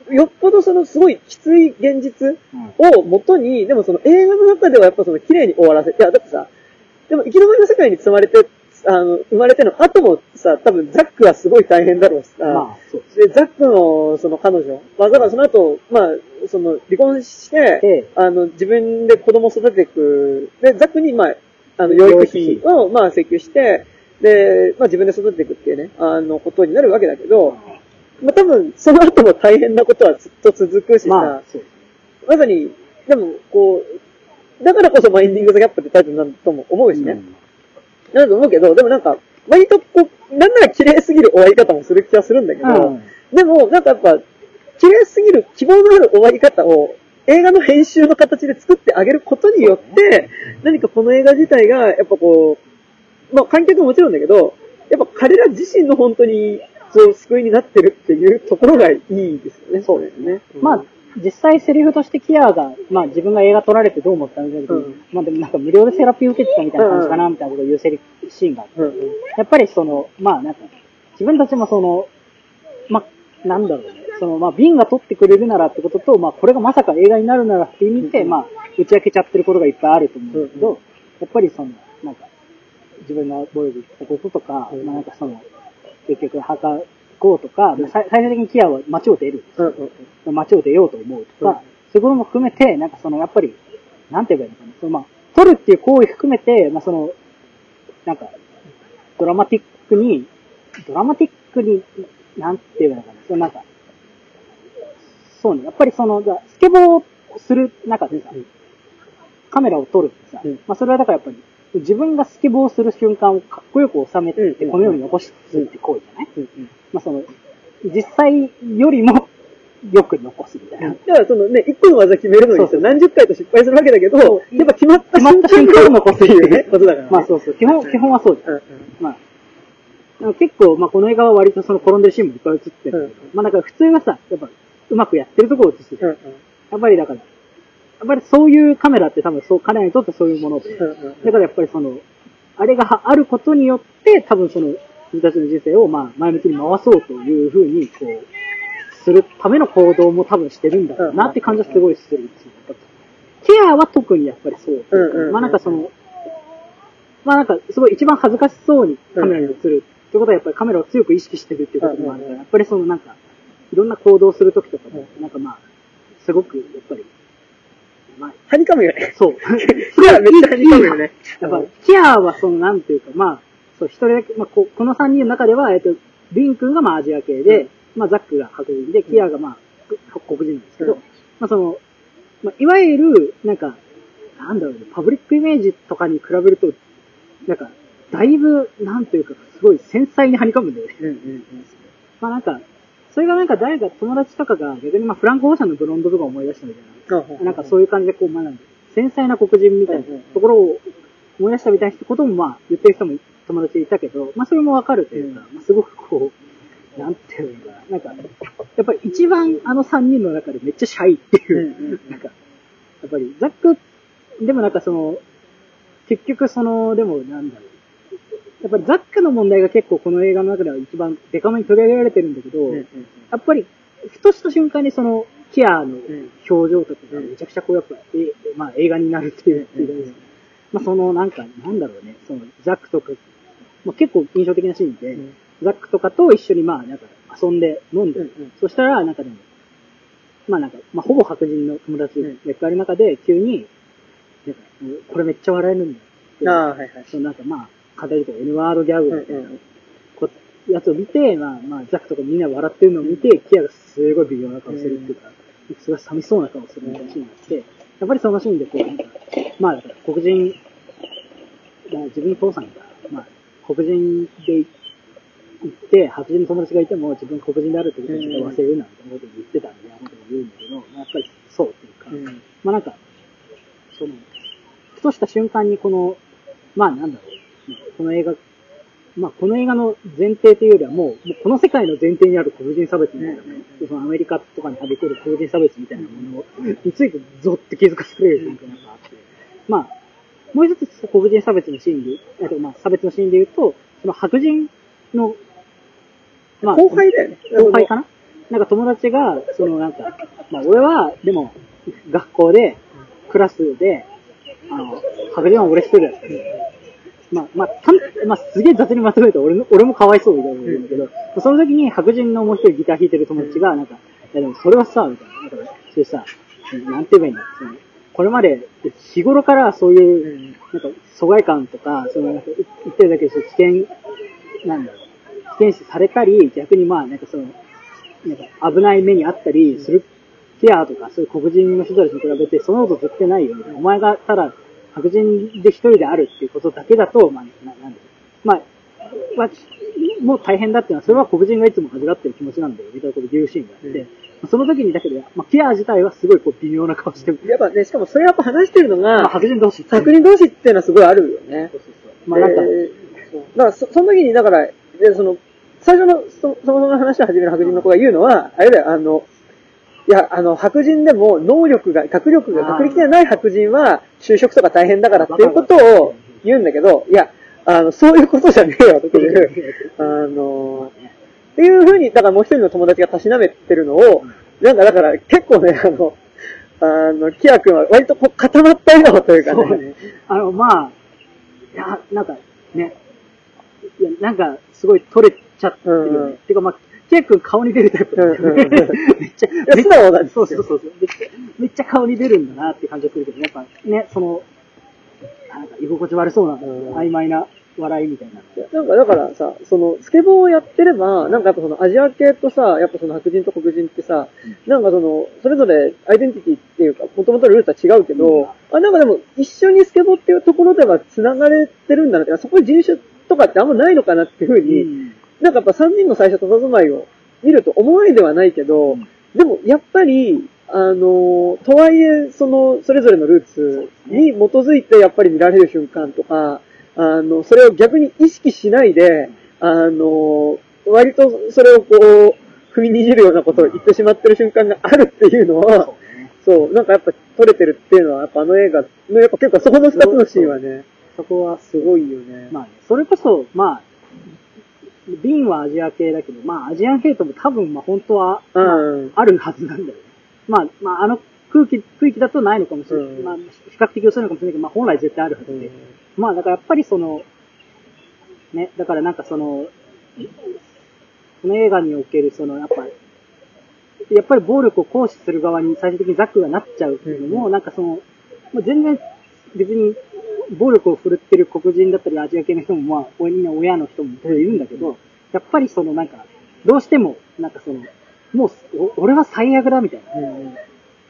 B: よっぽどそのすごいきつい現実をもとに、でもその映画の中ではやっぱその綺麗に終わらせ、いやだってさ、でも行き止まりの世界に積まれて、あの、生まれての後もさ、多分ザックはすごい大変だろうしさ、
C: まあ、で
B: ザックのその彼女、まあだからその後、まあ、その離婚して、
C: で、
B: あの、自分で子供を育てていく。で、ザックに、まあ、あの、養育費を、まあ、請求して、で、まあ、自分で育てていくっていうね、あの、ことになるわけだけど、まあ、多分、その後も大変なことはずっと続くしさ、
C: まあ。
B: まさに、でも、こう、だからこそ、マインディング・ザ・ギャップってタイトルなんだとも思うしね。
C: うん
B: なんだと思うけど、でもなんか、割とこう、なんなら綺麗すぎる終わり方もする気はするんだけど、
C: うん
B: でも、なんかやっぱ、綺麗すぎる希望のある終わり方を映画の編集の形で作ってあげることによって、何かこの映画自体が、やっぱこう、まあ観客ももちろんだけど、やっぱ彼ら自身の本当に、そう、救いになってるっていうところがいいですよね。そうですね。
C: まあ、実際セリフとしてキアが、まあ自分が映画撮られてどう思ったんだけど、
B: うん。
C: まあでもなんか無料でセラピー受けてたみたいな感じかな、みたいなことを言うセリフ、シーンがあって、
B: うん、うん。
C: やっぱりその、まあなんか、自分たちもその、まあ、なんだろうね、その、まあ、ビンが撮ってくれるならってことと、まあ、これがまさか映画になるならっていう意味で、
B: うん
C: まあ、打ち明けちゃってることがいっぱいあると思うんだけど、
B: うん
C: やっぱりその、なんか、自分が暴力したこととか、
B: うん。
C: まあなんかその、結局墓こうとか、まあ最最終的にキアは街を出るんです。よ
B: うん、うん。
C: 街を出ようと思うとか、
B: うん。
C: そういうことも含めて、なんかその、やっぱり、なんて言えばいいのかな、そのまあ、撮るっていう行為含めて、まあその、なんか、ドラマティックに、ドラマティックに、なんていうのかな、そのなんか、そうね、やっぱりその、だスケボーをする中でさ、カメラを撮るってさ、
B: うん。
C: まあそれはだからやっぱり、自分がスケボーをする瞬間をかっこよく収めて、
B: うん
C: このように残すって行為じゃない、
B: うんうん。
C: まあその、実際よりもよく残すみたいな。
B: だからそのね、一個の技決めるのにさ、何十回と失敗するわけだけど、やっぱ決まった
C: 瞬間を残す
B: っていうね、ことだからね。
C: まあそうそう、基本、基本はそうじゃん。
B: うんうん。
C: まあ、結構、まあこの映画は割とその転んでるシーンもいっぱい映ってるまあだから普通はさ、やっぱうまくやってるところを映すじゃん。
B: うん
C: やっぱりだから、やっぱりそういうカメラって多分そう、彼らにとってそういうもので、だからやっぱりその、あれがあることによって、多分その、自分たちの人生をまあ前向きに回そうというふうに、こう、するための行動も多分してるんだろうなって感じはすごいするんですよ。ケアは特にやっぱりそう。まあなんかその、まあなんかすごい一番恥ずかしそうにカメラに映るってことはやっぱりカメラを強く意識してるっていうこともあるから、やっぱりそのなんか、いろんな行動をするときとかも、なんかまあ、すごくやっぱり、まあ、
B: はにかむよね。
C: そう。[LAUGHS]
B: いや、めっちゃはにかむよね。
C: やっぱ、キアはその、なんていうか、まあ、そう、一人だけ、まあ、ここの三人の中では、えっと、ビン君がまあアジア系で、
B: うん
C: まあ、ザックが白人で、キアがまあ、く黒人なんですけど、
B: うん
C: まあ、その、まあ、いわゆる、なんか、なんだろうね、パブリックイメージとかに比べると、なんか、だいぶ、なんていうか、すごい繊細にはにかむんだよね。
B: うんうん
C: まあなんか、それがなんか誰か友達とかが逆にまあフランク・オーシャンのブロンドとか思い出したみたいな。
B: うん。
C: なんかそういう感じでこう、まあ繊細な黒人みたいなところを思い出したみたいなこともまあ言ってる人も友達いたけど、まあそれもわかるというか、まあすごくこう、なんていうのかな、なんか、やっぱり一番あの三人の中でめっちゃシャイっていう、なんか、やっぱりザック、でもなんかその、結局その、でもなんだろう。やっぱりザックの問題が結構この映画の中では一番デカめに取り上げられてるんだけど、やっぱり、ふとした瞬間にその、キアの
B: うん
C: 表情とかがめちゃくちゃこうやっぱ、えまあ映画になるっていう、まあそのなんか、なんだろうね、そのザックとか、まあ結構印象的なシーンで、
B: うん。
C: ザックとかと一緒にまあなんか遊んで飲んで、そしたらなんかでも、まあなんか、まあほぼ白人の友達がいっぱいいる中で急に、これめっちゃ笑えるんだって。
B: ああ、はいはい。
C: そのなんかまあ、語りとか N ワードギャグみたいな、こやつを見て、まあまあ、ザックとかみんな笑ってるのを見て、キアがすごい微妙な顔するっていうか、すごい寂しそうな顔するみたいなシーンがあって、やっぱりそのシーンでこう、なんか、まあだから黒人、まあ自分の父さんが、まあ黒人で行って、白人の友達がいても自分黒人であるってことを忘れるなみたいなことを言ってたみたいなことを言うんだけど、まあやっぱりそうっていうか、
B: うん。
C: まあなんか、その、ふとした瞬間にこの、まあなんだろう、この映画、まあこの映画の前提というよりはもう、もうこの世界の前提にある黒人差別みたいな、そのアメリカとかにはびこる黒人差別みたいなものについてゾッて気づかされる瞬間があって、まあ、もう一つ黒人差別のシーンで、あとまあ差別のシーンで言うと、その白人の、まあ、
B: 後輩だよね。
C: 後輩かな？なんか友達が、そのなんか、まあ俺は、でも、学校で、クラスで、あの、白人は俺一人だった。まあ、まあ、たん、まあ、すげえ雑にまとめると俺の、俺もかわいそうみたいなんだけど、その時に白人のもう一人ギター弾いてる友達が、なんか、いやでもそれはさ、みたいな。なんか、それさ、なんて言えばいいんだそのこれまで、日頃からそういう、なんか、疎外感とか、その、言ってるだけで、危険、なんだろう、危険視されたり、逆にまあ、なんかその、なんか危ない目にあったりするケアとか、そういう黒人の人たちに比べて、そのこと絶対ないよ。お前がただ白人で一人であるっていうことだけだと、まあ、ななんだろうまあ、まあ、もう大変だっていうのは、それは黒人がいつも味わってる気持ちなんだよ、みたいなことを言うシーンがあって、
B: うん
C: その時にだけど、まあ、ケア自体はすごいこう微妙な顔してる。
B: やっぱね、しかもそれやっぱ話してるの
C: まあ、
B: が、
C: 白人同士。
B: 白人同士っていうのはすごいあるよね。
C: まあ、なんか、
B: えーそうだからそ、その時に、だから、でその、最初の、そその話を始める白人の子が言うのは、あれだよ、あの、いや、あの、白人でも能力が、学力が、学歴がない白人は就職とか大変だからっていうことを言うんだけど、いや、あの、そういうことじゃねえよっていう、[LAUGHS] あの、っていうふうに、だからもう一人の友達がたしなめてるのを、なんかだから結構ね、あの、あの、キア君は割とこう固まった笑顔というかね。
C: ね。あの、まあ、いや、なんか、ね、いや、なんか、すごい取れちゃってるよね。
B: うんうん。
C: てか、まあ、ケイ君顔に出るタイプめっちゃ、[LAUGHS]
B: や素直なんですよ。
C: そうそうそう。めっちゃ、めっちゃ顔に出るんだなって感じがするけど、やっぱね、その、居心地悪そうな、
B: ん。
C: 曖昧な笑いみたいな。
B: なんかだからさ、その、スケボーをやってれば、なんかやっぱそのアジア系とさ、やっぱその白人と黒人ってさ、なんかその、それぞれアイデンティティっていうか、もともとのルーツは違うけど、
C: うん。
B: あ、なんかでも一緒にスケボーっていうところでは繋がれてるんだなって、そこに人種とかってあんまないのかなっていうふうに、
C: うん
B: なんかやっぱ3人の最初佇まいを見ると思わいではないけど、
C: うん。
B: でもやっぱり、あの、とはいえ、その、それぞれのルーツに基づいてやっぱり見られる瞬間とか、あの、それを逆に意識しないで、あの、割とそれをこう、踏みにじるようなことを言ってしまってる瞬間があるっていうのは、そう、なんかやっぱ撮れてるっていうのは、やっぱあの映画の、やっぱ結構そこの二つのシーンはね、
C: そこは
B: すごいよね。
C: まあね、それこそ、まあ、ビンはアジア系だけど、まあアジアンヘイトも多分まあ本当は、まあ
B: うん。
C: あるはずなんだよね。まあ、まああの空気、区域だとないのかもしれない。
B: うん
C: まあ比較的薄いのかもしれないけど、まあ本来絶対あるはずで。まあだからやっぱりその、ね、だからなんかその、この映画におけるその、やっぱ、やっぱり暴力を行使する側に最終的にザックがなっちゃうっていうのも、なんかその、まあ、全然別に暴力を振るってる黒人だったりアジア系の人もまあ、親みんな親の人もいるんだけど、やっぱりそのなんか、どうしても、なんかその、もう、お俺は最悪だみたいな
B: うん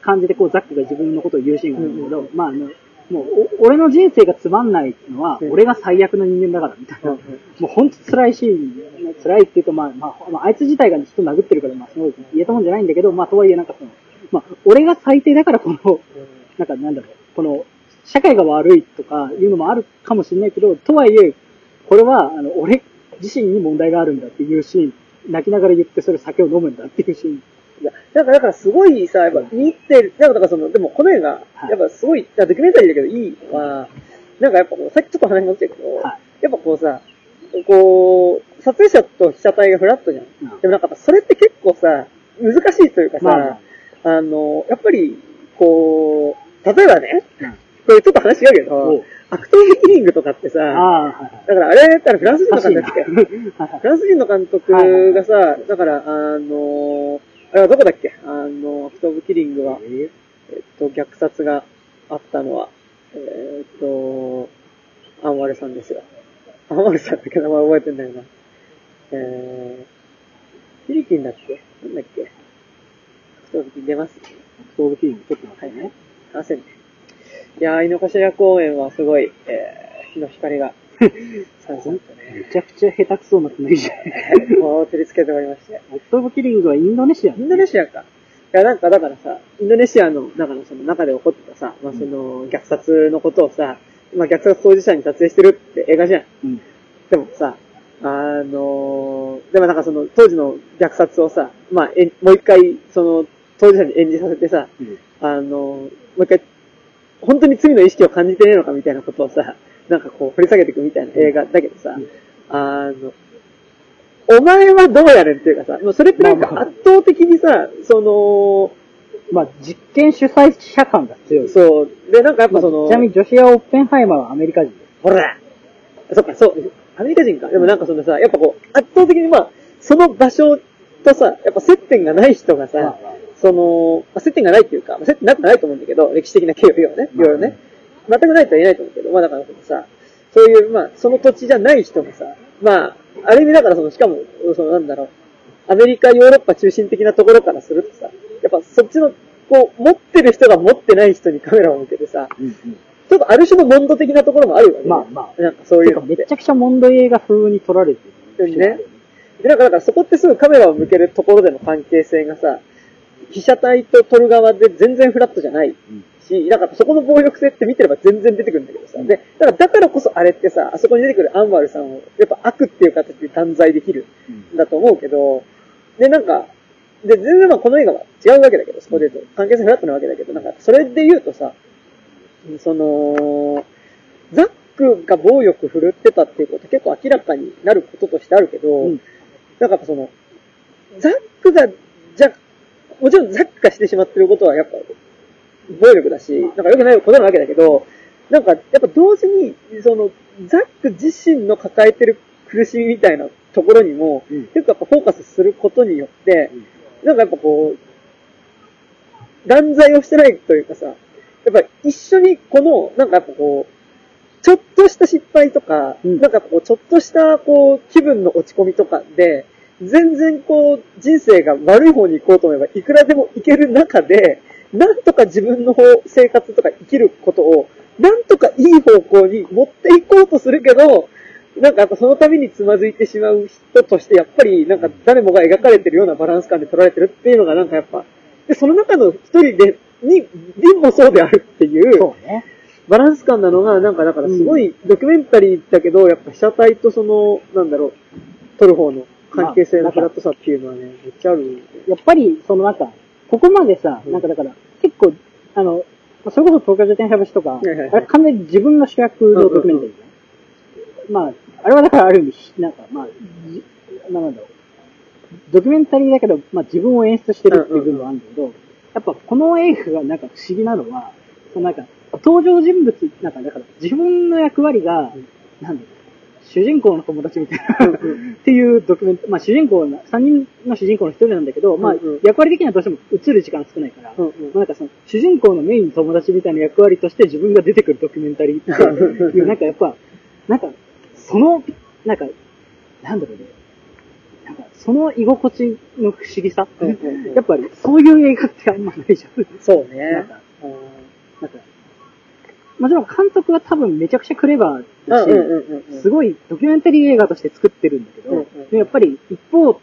C: 感じでこうザックが自分のことを言うシーンがあるんだけど、まああの、もうお、俺の人生がつまんないのは、
B: うん
C: 俺が最悪な人間だから、みたいな。
B: うん
C: もうほんと辛いシーン、辛いっていうと、まあ、まあ、まあ、あいつ自体が人殴ってるから、まあ、すごい言えたもんじゃないんだけど、まあ、とはいえなんかその、まあ、俺が最低だからこの、なんかなんだろう、この、社会が悪いとかいうのもあるかもしれないけど、とはいえ、これは、あの、俺自身に問題があるんだっていうシーン、泣きながら言ってそれ酒を飲むんだっていうシーン。
B: いや、だから、だからすごいさ、やっぱ見てる、なんかだからその、でもこの映画、
C: はい。
B: やっぱすごい、ドキュメンタリーだけどいいのは、なんかやっぱさっきちょっと話になっちゃうけど、
C: はい。
B: やっぱこうさ、こう、撮影者と被写体がフラットじゃん。
C: うん。
B: でもなんかそれって結構さ、難しいというかさ、
C: まあま
B: あの、やっぱり、こう、例えばね、
C: うん
B: これちょっと話違うけ
C: お
B: ど
C: う、
B: アクトーブキリングとかってさ。だからあれだったらフランス人の監督。だっけフランス人の監督がさ、だから、あの、あれはどこだっけ？あの、アクト・オブ・キリングは、えっと、虐殺があったのは、えっと、アンワルさんですよ。アンワルさんだっけ名前覚えてんだよな。えー、フィリピンだっけ？なんだっけ？アクト・オブ・キリング出ます？
C: アクト・オブ・キリング、ちょっと待ってね。
B: あせん。ね。いやー、井の頭公園はすごい、えー、日の光が、[LAUGHS] さね、
C: めちゃくちゃ下手くそなつもりじゃん。[LAUGHS]
B: こう照りつけておりまして。
C: アクト・オブ・キリングはインドネシア。
B: インドネシアか。いや、なんか、だからさ、インドネシアの、だからその中で起こってたさ、まあその、虐殺のことをさ、まあ虐殺当事者に撮影してるって映画じゃん。
C: うん。
B: でもさ、あのーでもなんかその、当時の虐殺をさ、まあ、えんもう一回、その、当事者に演じさせてさ、
C: うん
B: あのーもう一回、本当に罪の意識を感じてねえのかみたいなことをさ、なんかこう、掘り下げていくみたいな映画だけどさ、
C: うん
B: あの、お前はどうやねんっていうかさ、もうそれってなん
C: まあまあ
B: か圧倒的にさ、その、
C: まあ、実験主催者感が強い。
B: そう、で、なんかやっ
C: まあ
B: ぱその、
C: ちなみにジョシア・オッペンハイマーはアメリカ人です。
B: ほらそっか、そう、アメリカ人か。でもなんかそのさ、やっぱこう、圧倒的にまあ、その場所とさ、やっぱ接点がない人がさ、
C: まあまあ
B: その、まあ、接点がないっていうか、まあ、接点なくはないと思うんだけど、歴史的な経緯はね、いろいろね。全くないとは言えないと思うけど、まあだからさ、そういう、まあ、その土地じゃない人がさ、まあ、ある意味だからその、しかも、そのなんだろう、アメリカ、ヨーロッパ中心的なところからするとさ、やっぱそっちの、こう、持ってる人が持ってない人にカメラを向けてさ、
C: うんうん。
B: ちょっとある種のモンド的なところもあるよね。
C: まあまあ
B: なんかそういうの。
C: めちゃくちゃモンド映画風に撮られてる。
B: ね。で、なんか、だからそこってすぐカメラを向けるところでの関係性がさ、被写体と撮る側で全然フラットじゃないし、なんかそこの暴力性って見てれば全然出てくるんだけどさ。で、だからだからこそあれってさ、あそこに出てくるアンワルさんを、やっぱ悪っていう形で断罪できるんだと思うけど、で、なんか、で、全然まあこの映画は違うわけだけど、そこで言うと、関係性フラットなわけだけど、なんか、それで言うとさ、その、ザックが暴力振るってたっていうこと結構明らかになることとしてあるけど、
C: うん。
B: なんかその、ザックが、じゃ、もちろんザックがしてしまってることはやっぱ、暴力だし、なんか良くないことなわけだけど、なんかやっぱ同時に、その、ザック自身の抱えてる苦しみみたいなところにも、
C: うん。
B: 結構やっぱフォーカスすることによって、なんかやっぱこう、断罪をしてないというかさ、やっぱ一緒にこの、なんかやっぱこう、ちょっとした失敗とか、
C: うん。
B: なんかこう、ちょっとした、こう、気分の落ち込みとかで、全然こう、人生が悪い方に行こうと思えば、いくらでも行ける中で、なんとか自分の方、生活とか生きることを、なんとかいい方向に持っていこうとするけど、なんかやっぱその度につまずいてしまう人として、やっぱりなんか誰もが描かれてるようなバランス感で取られてるっていうのがなんかやっぱ、で、その中の一人で、に、リンもそうであるっていう、
C: そうね。
B: バランス感なのが、なんかだからすごいドキュメンタリーだけど、やっぱ被写体とその、なんだろう、撮る方の関係性のフラットさっていうのはね、めっちゃある。
C: やっぱり、そのなんか、ここまでさ、
B: うん
C: なんかだから、結構、あの、それこそ東京自転車橋とか、
B: いはいはい
C: あれ完全に自分が主役のドキュメンタリーね。まあ、あれはだからある意味、なんか、まあ、じなんだろう。ドキュメンタリーだけど、まあ自分を演出してるっていう部分はあるんだけど、やっぱこの映画がなんか不思議なのは、そのなんか、登場人物、なんかだから自分の役割が、なんだろう、主人公の友達みたいな、っていうドキュメント、まあ主人公の、3人の主人公の一人なんだけど、まあ役割的にはどうしても映る時間少ないから、まあなんかその主人公のメインの友達みたいな役割として自分が出てくるドキュメンタリーっていう、なんかやっぱ、なんか、その、なんか、なんだろうね、なんかその居心地の不思議さ、やっぱりそういう映画ってあんまないじゃん。
B: そうね。
C: なんか、なんか、もちろん監督は多分めちゃくちゃクレバー
B: うん
C: だし、
B: うんうんうんうん。
C: すごいドキュメンタリー映画として作ってるんだけど、
B: うんうん
C: でやっぱり一方、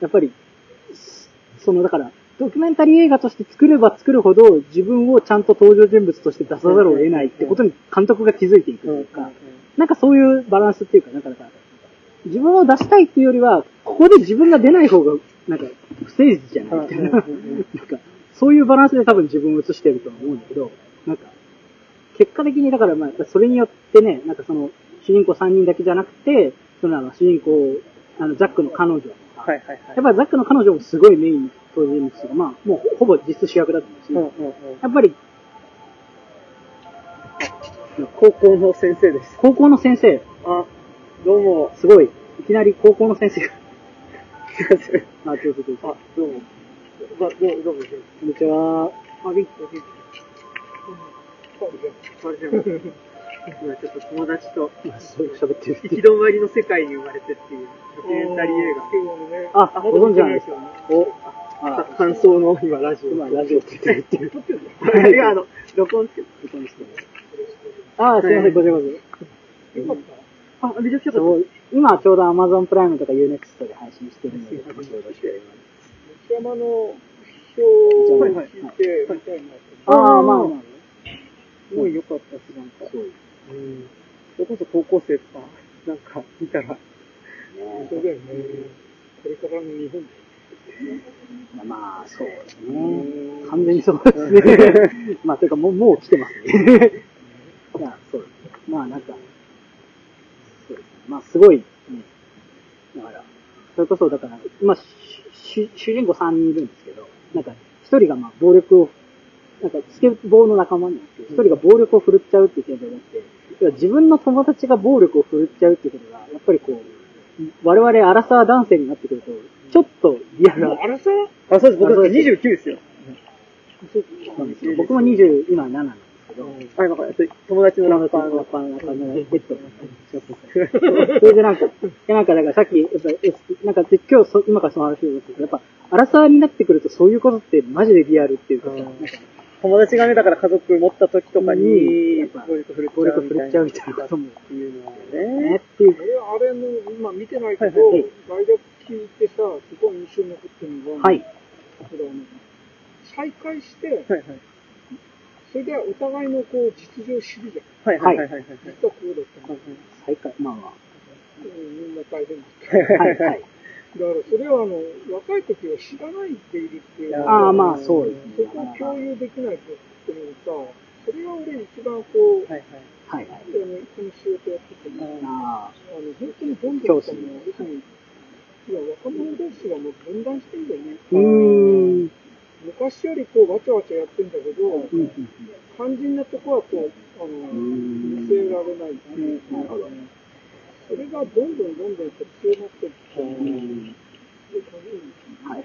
C: やっぱり、そのだから、ドキュメンタリー映画として作れば作るほど自分をちゃんと登場人物として出さざるを得ないってことに監督が気づいていくと
B: うんうん
C: いうか、なんかそういうバランスっていうか、なんかだから、自分を出したいっていうよりは、ここで自分が出ない方が、なんか、不誠実じゃないみたいな。
B: うんうんうんうん
C: なんか、そういうバランスで多分自分を映してるとは思うんだけど、なんか、結果的にだからまあ、それによってね、なんかその、主人公3人だけじゃなくて、そのあの主人公、あの、ザックの彼女とか、
B: はいはいはい。
C: やっぱりザックの彼女もすごいメイン登場人物とか、まあ、もうほぼ実質主役だと思うし、
B: うんうんうん。
C: やっぱり、
B: 高校の先生です。
C: 高校の先生、
B: あ、どうも。
C: すごい、いきなり高校の先生が。あ、どうぞどうぞ。
B: あ、どうも。ま、どうも、どうも。
C: こんにちは。
B: あ、元気、元気。あれじゃん。今ちょっと友達と
C: そう喋ってる。
B: 行き止まりの世界に生まれてっていうドキュメンタリー映画。
C: あ、ご存知なんですかお、あ、
B: 感想の今ラジオ。
C: 今、ラジオって言ってる。
B: いや、あの、録音って。
C: 録音してあ、すいません、こちらこそ。
B: あ、めちゃくちゃ
C: 今ちょうど Amazon プライムとか Unext で配信してるので、ご承知しております。
D: 山の表を聞いて、みたいな。
C: ああ、まあまあ。
B: すごい良かったです、なんか。
C: そう
B: うん。それこそ高校生とか、なんか見たら、
D: そうだよね。これからの日本
C: まあ、そうですね。完全にそうですね。[LAUGHS] まあ、というか、もう、もう来てますね。[LAUGHS] いや、そうですね。まあ、なんか、そうですね。まあ、すごい、ね。だから、それこそ、だから、今、主主人公3人いるんですけど、なんか、1人がまあ、暴力を、なんか、スケボーの仲間なんですけど、1人が暴力を振るっちゃうっていう点でなくて、自分の友達が暴力を振るっちゃうっていうことが、やっぱりこう、我々アラサー男性になってくると、ちょっとリアルな
D: あらさ
B: あ、そうです、僕29ですよ。
C: なんですよ。僕も20、今7なんですけど、
B: あ、今から、友達のラッパーの
C: ラッ。パーの中のベッド。それでなんか、いやなんかだからさっき、やっぱ、えなんかで今日そ、今からその話をやっぱ、アラサーになってくるとそういうことってマジでリアルっていうか
B: 友達がね、だから家族持った時とか
C: うん
B: に暴力振るっ
C: 暴力振るっちゃうみたいなことも
B: っていうのは
C: ね
B: ね。
C: っていう。
D: 俺、あれの、今見てないけど、大学聞いてさ、すごい印象に残ってるのが、
C: はい。
D: 再会して、
B: はいはい。
D: それでお互いのこう実情を知るじゃん。
B: はいはいはいはいはい。
D: 実はこうだったの。
C: 再開、まあま
D: うんみんな大変だった。
C: あ。はい、はい。
D: だからそれはあの、若い時は知らないでいるっていう。
C: ああ、まあそうですね。
D: そこを共有できないとっていうのさ、それが俺一番こう、
B: はい
C: はい、はい。
D: あのこの仕事やってても、
C: あ
D: あの、本当にどんど
C: 教師
D: んその、要するに、いや、若者同士がもう分断してんだよね。
C: ーうーん。
D: 昔よりこう、わちゃわちゃやってんだけど、肝心なとこはこう、あの、
C: ん
D: 見せられないっていうか、それがどん。どんどんどん必要になってるっていう
C: はい、はい。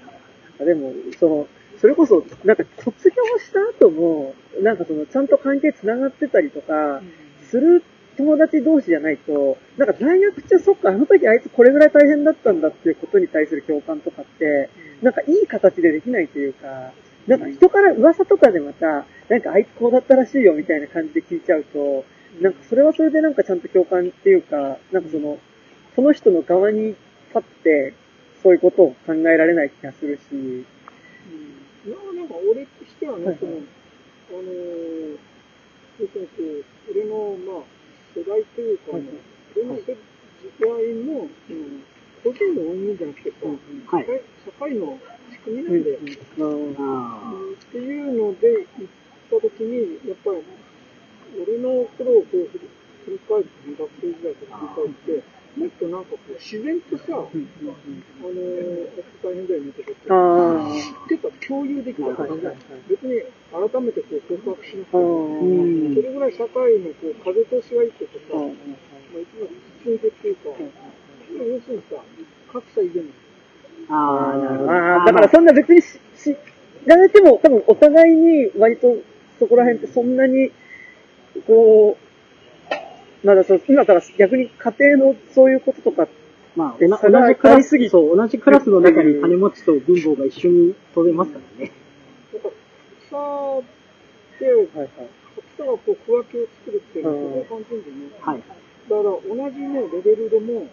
B: あでも、その、それこそ、なんか卒業した後も、なんかその、ちゃんと関係繋がってたりとか、する友達同士じゃないと、なんか大学中、そっか、あの時あいつこれぐらい大変だったんだっていうことに対する共感とかって、なんかいい形でできないというか、なんか人から噂とかでまた、なんかあいつこうだったらしいよみたいな感じで聞いちゃうと、なんかそれはそれでなんかちゃんと共感っていうか、なんかその、その人の側に立って、そういうことを考えられない気がするし、
D: うん。いや、なんか俺としてはね、
B: はいはい。
D: その、あのー、要するにこう、俺の、まあ、世代というか、
B: はい
D: 俺の世代の、その、個人の運営じゃなくてさ、
C: はい。
D: 社会社会の仕組みなんだよ。
B: うん。
C: あ
D: っていうので行った時に、やっぱり、俺の頃をこう振り振り返って、学生時代とか振り返って、もっとなんかこう、自然とさ、あのー、大変だよねとかって、
B: あ
D: 知ってた、共有できた感じだよ別に改めてこう告白しなくて。それぐらい社会のこう風通しがいいとかさ、
B: うん。
D: まあ、一番普通でっていうか、要するにさ、格差以前に
C: あ、ああ、なるほど。
B: だからそんな別にし知られても、多分お互いに割とそこら辺ってそんなに、こう、まだそう、今から逆に家庭のそういうこととか、
C: まあ、同じクラスそう、同じクラスの中に金持ちと貧乏が一緒に飛べますからね。
D: なんか格差って、
B: はいはい。
D: 格差がこう区分けを作るっていうのは、
B: うん
D: それは単純でね、
C: はい。
D: だから同じね、レベルでも、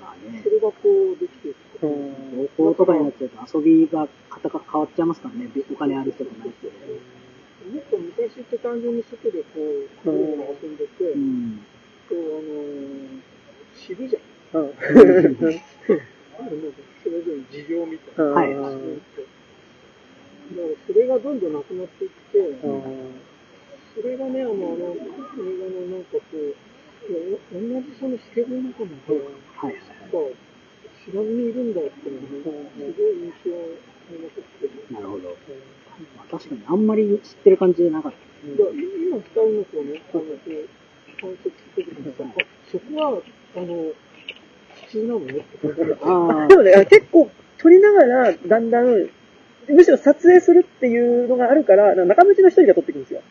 C: まあね
D: そ、れがこうできていく。
B: うん
C: 高校とかになっちゃうと遊びが方が変わっちゃいますからね。お金ある人とない人で。
D: もっと昔って単純に外でこう、
B: うん
D: 遊んでて、
C: うん。
D: こう、あのー、知るじゃん。
B: うん。
D: それぞれの事情みたいな。
C: はい
D: だからそれがどんどんなくなっていって、
B: うん
D: それがね、あの、あの、映画のなんかこう、同じそのスケボーの中の子が
C: はい。
D: 知らずにいるんだっていうのがね、すごい印象に残ってる。
C: なるほど。まあ、確かにあんまり知ってる感じじゃなかった。
D: 今二人のこうね、こう、観察してる時にさ、あ、そこは、あの、普通なのねって。
C: あ
B: でもね、結構撮りながら、だんだん、むしろ撮影するっていうのがあるから、中道の一人が撮っていくんですよ。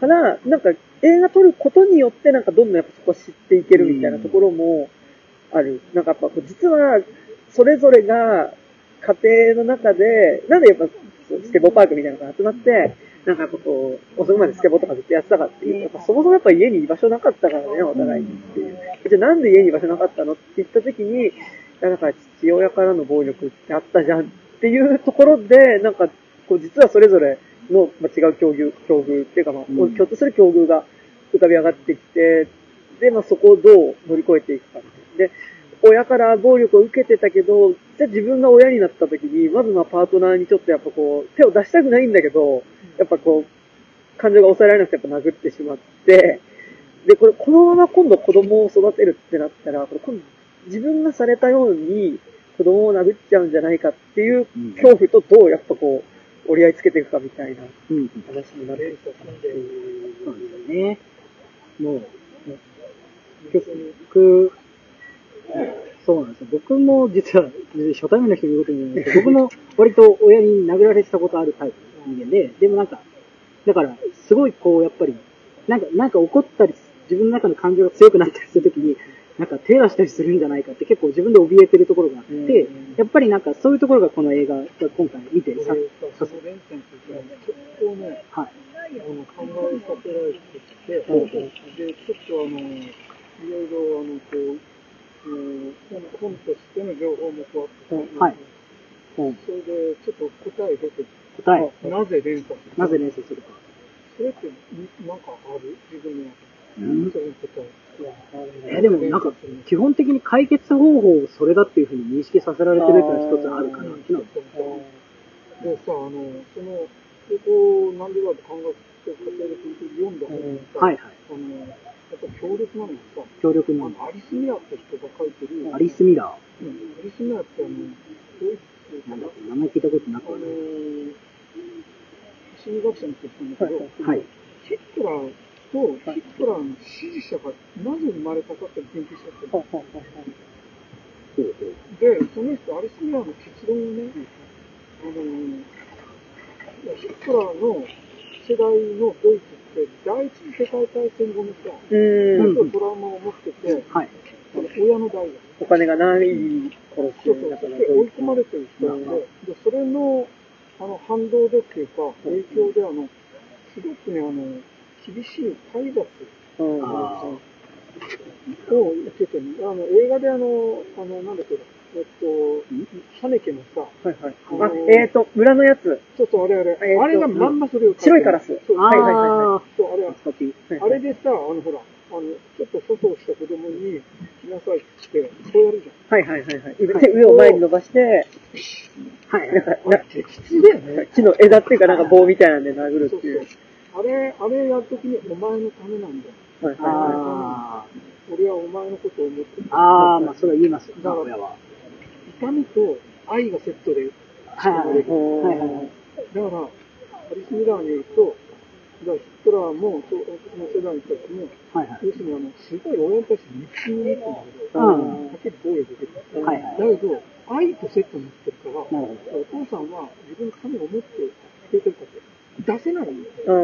B: から、なんか映画撮ることによって、なんかどんどんやっぱそこを知っていけるみたいなところもある。なんかやっぱ実は、それぞれが家庭の中で、なんでやっぱスケボーパークみたいなのが集まって、なんかやっぱこう、遅くまでスケボーとかずっとやってたかっていうと、やっぱそもそもやっぱ家に居場所なかったからね、お互いにっていう。じゃあなんで家に居場所なかったのって言った時に、なんか父親からの暴力ってあったじゃんっていうところで、なんか、こう実はそれぞれの、まあ、違う境遇、境遇っていうかまあ、
C: うん
B: 共通する境遇が浮かび上がってきて、で、まあそこをどう乗り越えていくかみたいな。で、親から暴力を受けてたけど、じゃあ自分が親になった時に、まずまあパートナーにちょっとやっぱこう、手を出したくないんだけど、やっぱこう、感情が抑えられなくてやっぱ殴ってしまって、で、これ、このまま今度子供を育てるってなったら、これ今度自分がされたように子供を殴っちゃうんじゃないかっていう
C: うん
B: 恐怖とどうやっぱこう、折り合いつけていくかみたいな
C: うん。
B: 話になっていくかっていう。
C: そうですよね。もう、結局、そうなんですよ。僕も実は、初対面の人に言うことにないんですけど、僕も割と親に殴られてたことあるタイプの人間で、でもなんか、だから、すごいこう、やっぱり、なんか、なんか怒ったり、自分の中の感情が強くなったりするときに、なんか手出したりするんじゃないかって結構自分で怯えてるところがあって、やっぱりなんかそういうところがこの映画が今回見てさ、
D: その連戦っていうか、結構ね、
C: はい。
D: あの、考えさせられてきて、で、ちょっとあの、いろいろあの、こう、うん本本としての情報もこうあって、
C: はい。うん
D: それでちょっと答え出て
C: 答え、
D: あなぜ連鎖する
C: なぜ連想するか。
D: それって、んなんかある自分の中
C: うん
D: で。それに答え。
C: え、でもなんか、基本的に解決方法をそれだっていうふうに認識させられてるっていうのは一つあるかなって
D: でさ、あの、その、ここ、なんでだって考えて読んだ本にさ、
C: はいはい。
D: あの、やっぱ強烈なのがさ、
C: 強力な
D: あの、アリス・ミラーって人が書いてる、
C: アリス・ミラ
D: うんアリス・ミラーってあの、ドイツ
C: ー。な？んだっけ、名前聞いたことな
D: あの
C: くはない。
D: 心理学者の人なんだけど、
C: はい。
D: ヒットラーとヒットラーの支持者がなぜ生まれたかって研究しちゃってる。
C: ほうほう
D: で、その人、アリス・ミラーの結論をね、あの、ヒットラーの世代のドイツって、第一次世界大戦後にさ、
B: うーん。
D: トラウマを持ってて、
C: はい。
D: その親の代が。
B: お金がない頃って
D: そうそう、
B: だから
D: で追い込まれてる人なんで、でそれの、あの、反動でっていうか、影響で、あの、すごくね、あの、厳しい体罰を受けてる。あの、映画であの、あの、なんだっけ、えっと、ハネケのさ、
B: はいはい。あ、えーと、村のやつ。
D: そうそう、あれあれ、
B: えーと
D: あれがまんまそれを
B: 白いカラス
D: そう、
B: はいはいはいは
C: あ
D: そう、あれは、あれでさ、あの、ほら、あの、ちょっと粗相した子供に、来なさいって、こうやるじゃん。
B: はいはいはいはい。で上を前に伸ばして、
C: はい。
B: なんか、な
D: 適切だよね。
B: 木の枝っていうかなんか棒みたいなんで殴るっていう。
D: あれ、あれやるときにお前のためなんだよ。
B: はいはいは
C: あ
D: 俺はお前のことを思ってる。
C: ーあー、まあ、それは言いますよ、
D: だから。痛みと愛がセットで
C: はいはいはいはいはい
D: だから、アリス・ミラーに言うと、だヒットラーも、その世代の人たちも、
C: はいはい。
D: 要するにあの、すごい親に対して憎しみに持ってるんだけど、
C: うん
D: はっきり暴力出てる。
C: はいはい。
D: だけど、愛とセットになってるから。お父さんは自分のためを思ってくれてるかって、出せないんだよ。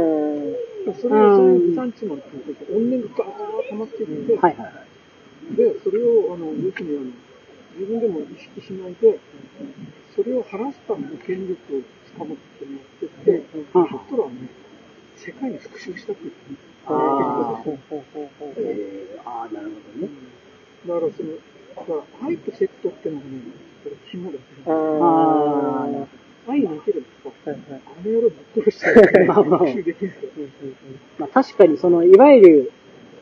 B: うん。
D: それを、そういう産地まで聞いてて、怨念がガーッと溜まっていって、
C: はいはいはい。
D: で、それを、あの、要するにあの、自分でも意識しないで、それを晴らすための権力をつかむっていうのをやってて、ヒ
C: うん
D: ットラーはね、世界に復讐したっていうね。
C: ああー、なるほどね。
D: だからその、だから愛とセットってのがね、これ肝だ
B: あ
D: ね。
C: あー、なる
D: 愛 [LAUGHS] できるんですか
B: ーはいはい
D: あの野郎ぶっ殺したら、復讐できるんですよ。
C: まあ、確かにその、いわゆる、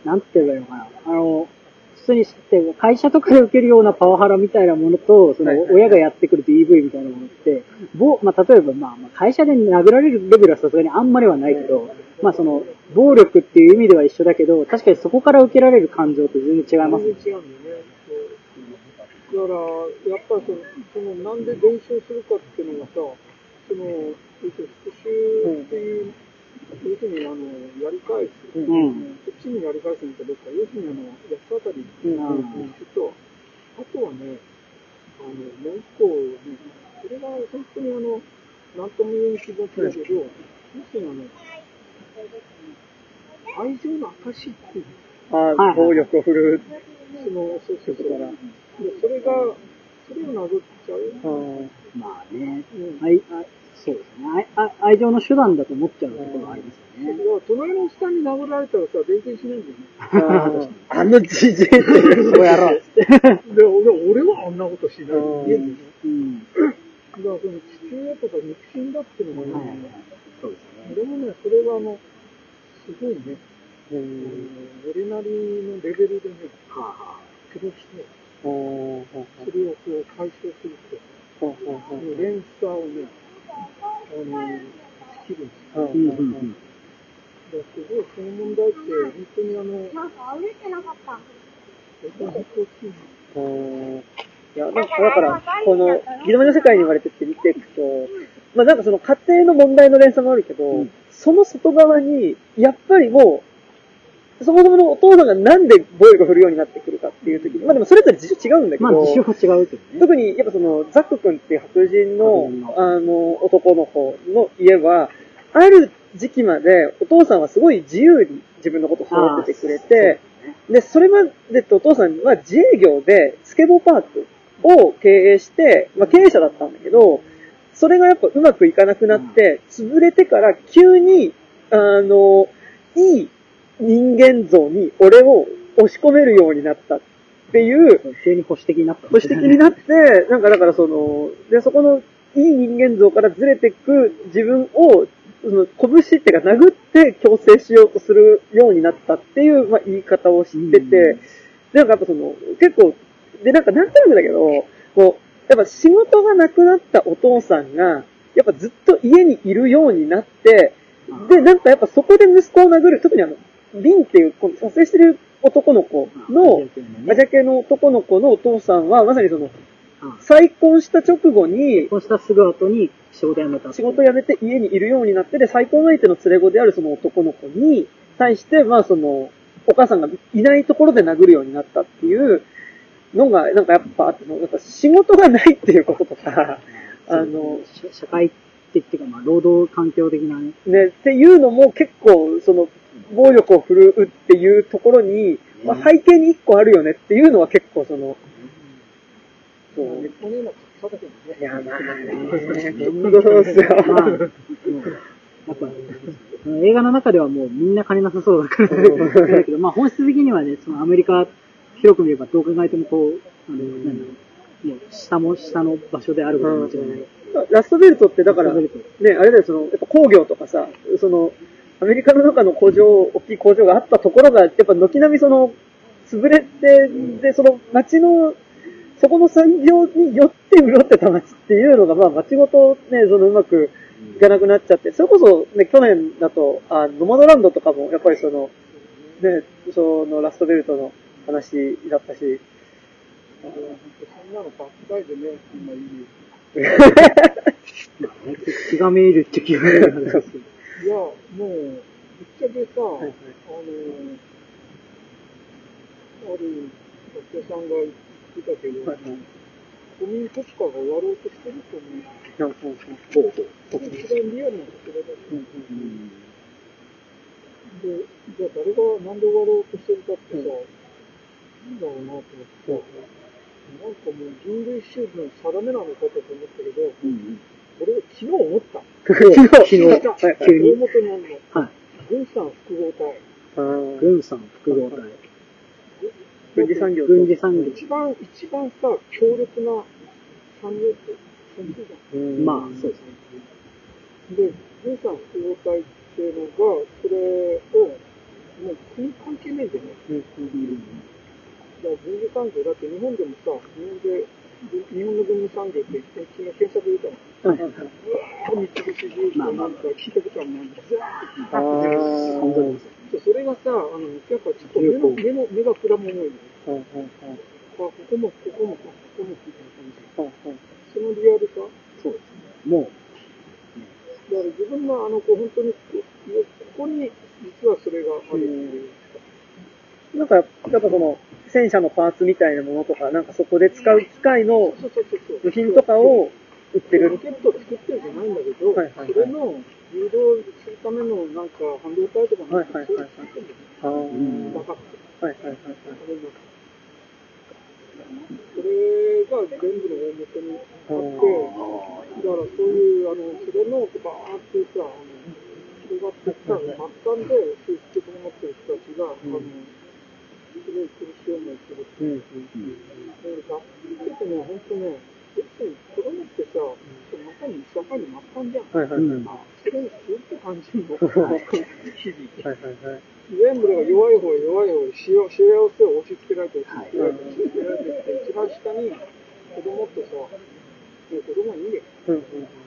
C: なんて言えばいいのかな。あの、普通に知って、会社とかで受けるようなパワハラみたいなものと、その親がやってくる DV みたいなものって、ぼまあ、例えば、まあ、まあ会社で殴られるレベルはさすがにあんまりはないけど、まあ、その、暴力っていう意味では一緒だけど、確かにそこから受けられる感情って全然違いますね。
D: 全然違うんだよね。だから、やっぱりその、その、なんで伝承するかっていうのがさ、その、復讐っていう、要するにあの、やり返す。
C: うん。
D: そっちにやり返すのかどうか、要するにあの、安当たり
B: うん
C: うん
D: と、あとはね、あの、もう一個ね、それが本当にあの、なんとも言えん気持ちだけど、要するにあの、愛情の証っていう、
B: ああ、
C: はい
B: 暴力を振る
D: その、そうそうそう。
B: だから。
D: で、それが、それを殴っちゃう。
B: うん
C: まあね。
D: うん。
C: 愛、愛そうですね。愛愛愛情の手段だと思っちゃうところがありますよね。
D: だから隣の下に殴られたらさ、全然しないんだよね。
B: あ [LAUGHS] ーあのじじいって
C: そうやろう。
D: で、俺俺はあんなことしないうんだからその父親とか肉親だっていうのが
C: はいはい
D: ね、
C: そうですね。
D: 俺もね、それがあの、すごいね、俺なりのレベルでね、
C: はあは
D: 苦労して、それをこう解消すると、
B: うほうほうほう
D: この連鎖をね、あの、切るん。ですよ。
B: うん。
C: あ。うん。うん。うん。
D: だからすごいその問題って、本当にあの、
E: なん。か歩いてなかった。
D: 本当に大きい
B: いや、なん。かだから、この、ギドマの世界に言われてって見ていくと、まあなん。かその家庭の問題の連鎖もあるけど、
C: うん。
B: その外側に、やっぱりもう、そもそものお父さんがなんで暴力を振るようになってくるかっていう時に、まあでもそれぞれ事情違うんだけど、
C: まあ、事情は違うけどね。
B: 特に、やっぱその、ザック君っていう白人の。あの、男の子の家は、ある時期までお父さんはすごい自由に自分のことを育ててくれて、で、それまでってお父さんは自営業でスケボーパークを経営して、まあ経営者だったんだけど、それがやっぱうまくいかなくなって、潰れてから急に、あの、いい人間像に俺を押し込めるようになったっていう、
C: 急に保守的になった。
B: 保守的になって、なんかだからその、で、そこのいい人間像からずれていく自分を、その、拳っていうか殴って強制しようとするようになったっていう、まあ、言い方を知ってて、
C: うん
B: でなんかやっぱその、結構、で、なんかなんとなくだけど、こう、やっぱ仕事がなくなったお父さんが、やっぱずっと家にいるようになって、で、なんかやっぱそこで息子を殴る、特にあの、ビンっていう、この撮影してる男の子の、アジャ系の男の子のお父さんは、まさにその、再婚した直後に
C: 結、婚したすぐ後に仕事辞めた。
B: 仕事辞めて家にいるようになって、で、再婚相手の連れ子であるその男の子に対して、まあその、お母さんがいないところで殴るようになったっていうのが、なんかやっぱあって、なんか仕事がないっていうこととか、[LAUGHS] あの、
C: 社社会的っていうか、まあ、労働環境的なね。
B: ね、っていうのも結構、その、暴力を振るうっていうところに、まあ、背景に一個あるよねっていうのは結構その、そう。いや、まあうですよ。
C: っぱ、映画の中ではもうみんな金なさそうだから、だけど、まあ本質的にはね、そのアメリカ、広く見ればどう考えてもこう、あの、なんだろう、もう下も下の場所であることは間違いない。
B: ラストベルトってだから、ねあれだよ、その、やっぱ工業とかさ、その、アメリカの中の工場、大きい工場があったところが、やっぱ軒並みその、潰れて、で、その街の、そこの産業によって潤ってた街っていうのが、まあ街ごとね、そのうまくいかなくなっちゃって、それこそね、去年だと、あノマドランドとかも、やっぱりその、ね、そのラストベルトの話だったし、
D: そんなのバックサイドね、今いい。
C: まあね気がめいるって気がめいる。[LAUGHS] [LAUGHS]
D: いや、もう、ぶっちゃけさ、
B: はいはい。
D: あの、ある学者さんが言ってたけど、
B: はいはい。
D: 国民国家が終わろうとしてると思う。
B: そうそうそう。
D: それ一番リアルなところだと思う。で、じゃあ誰がなんで終わろうとしてるかってさ、なんだろうなと思って、なんかもう人類史の定めなのかと思ったけど、俺は昨日思った。
B: 昨日、
C: 昨日
B: はいはい
C: 急に
D: 大元にあるの。
C: はい。
D: 軍産複合体。
B: あー
C: 軍産複合体。
B: 軍事産業と
C: 軍事産業。
D: 一番、一番さ、強力な産業って戦争じゃん。
B: うん
C: まあ、そうですね。
D: で、軍産複合体っていうのが、それを、もう国関係ないんだよね。
B: うん
D: だから軍事産業、だって日本でもさ、日本で、日本の軍事産業って昨日検索出たの。
B: はいはいはいう
D: わー、三菱重工なんか聞いたことはないんだ。ず
B: あ
D: ーっ
B: ー
C: 本当に
D: とそれがさ、あの、やっぱちょっと目の、目の、目がくらむ思いの。
B: うんうんうん
D: あ、ここも、ここも、ここも、みたいな感じ。
B: うんうん
D: そのリアルさ。
C: そうです。ね。もう
D: だから自分のあの、こう、本当に、ここに、実はそれがあるっていう。
B: なんか、やっぱその、戦車のパーツみたいなものとか、なんかそこで使う機械の。部品とかを売ってる
D: ロ。ケットを作ってるじゃないんだけど、
B: はいはいはい
D: それの誘導するためのなんか半導体とかなんか
B: はいはいはいはい
D: そういうの作ってるんだよね。
B: はいはいはい
D: それが全部の大元にあって、だからそういう、あの、それのバーってさ、あの、広がってきた末端で、そういう人と思ってる人たちが、あの、すごい苦しい思いする。
B: うんうん
D: で、学生ってね、ほんとね、子供ってさ、そのまさに社会の末端じゃん。
B: はいはいはい。
D: それにずっと感じるの。
B: はいはいはい。
D: 全部だから弱い方弱い方へ幸幸せを押し付けられて、押し付けられて、一番下に子供ってさ、子供いいんだよ。
B: うんうん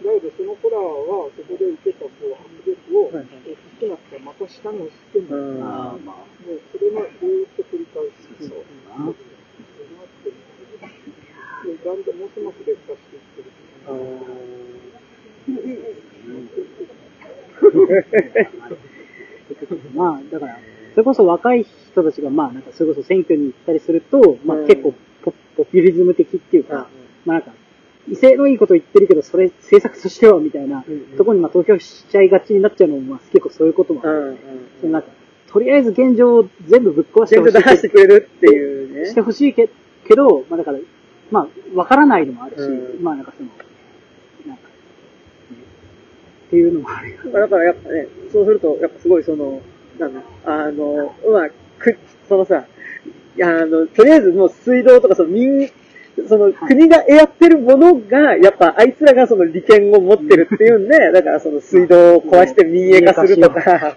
D: だけどその子らはそこで受けたこう圧力を
B: はいはい
D: 大きくなったらまた下に押し付けるの。
B: うん。
C: ああ、
D: も
C: まあ、
D: うそれがずーっと繰り返す。
C: そうだな。
D: だんだんもうすます劣化していってる。
B: あ [LAUGHS]
C: まあ、だから、それこそ若い人たちが、まあ、なんか、それこそ選挙に行ったりすると、まあ
B: うん
C: 結構ポ、ポピュリズム的っていう
B: ー
C: か、まあなんか、威勢のいいこと言ってるけど、それ政策としては、みたいな
B: うんうん
C: ところにまあ投票しちゃいがちになっちゃうのも、まあ結構そういうこともある。
B: うんうん
C: そのなんか、とりあえず現状を全部ぶっ壊して
B: 全部出
C: ほしい
B: してくれるっていうね。
C: してほしいけけど、まあだから、まあ、わからないのもあるし、
B: うん
C: まあなんかその、なんか、ねっていうのもあるよ。
B: だからやっぱね、そうすると、やっぱすごいその、なんだ、あの、まあ、く、そのさ、いや、あの、とりあえずもう水道とかその民、その国がやってるものが、やっぱあいつらがその利権を持ってるっていうんで、だからその水道を壊して民営化するとか、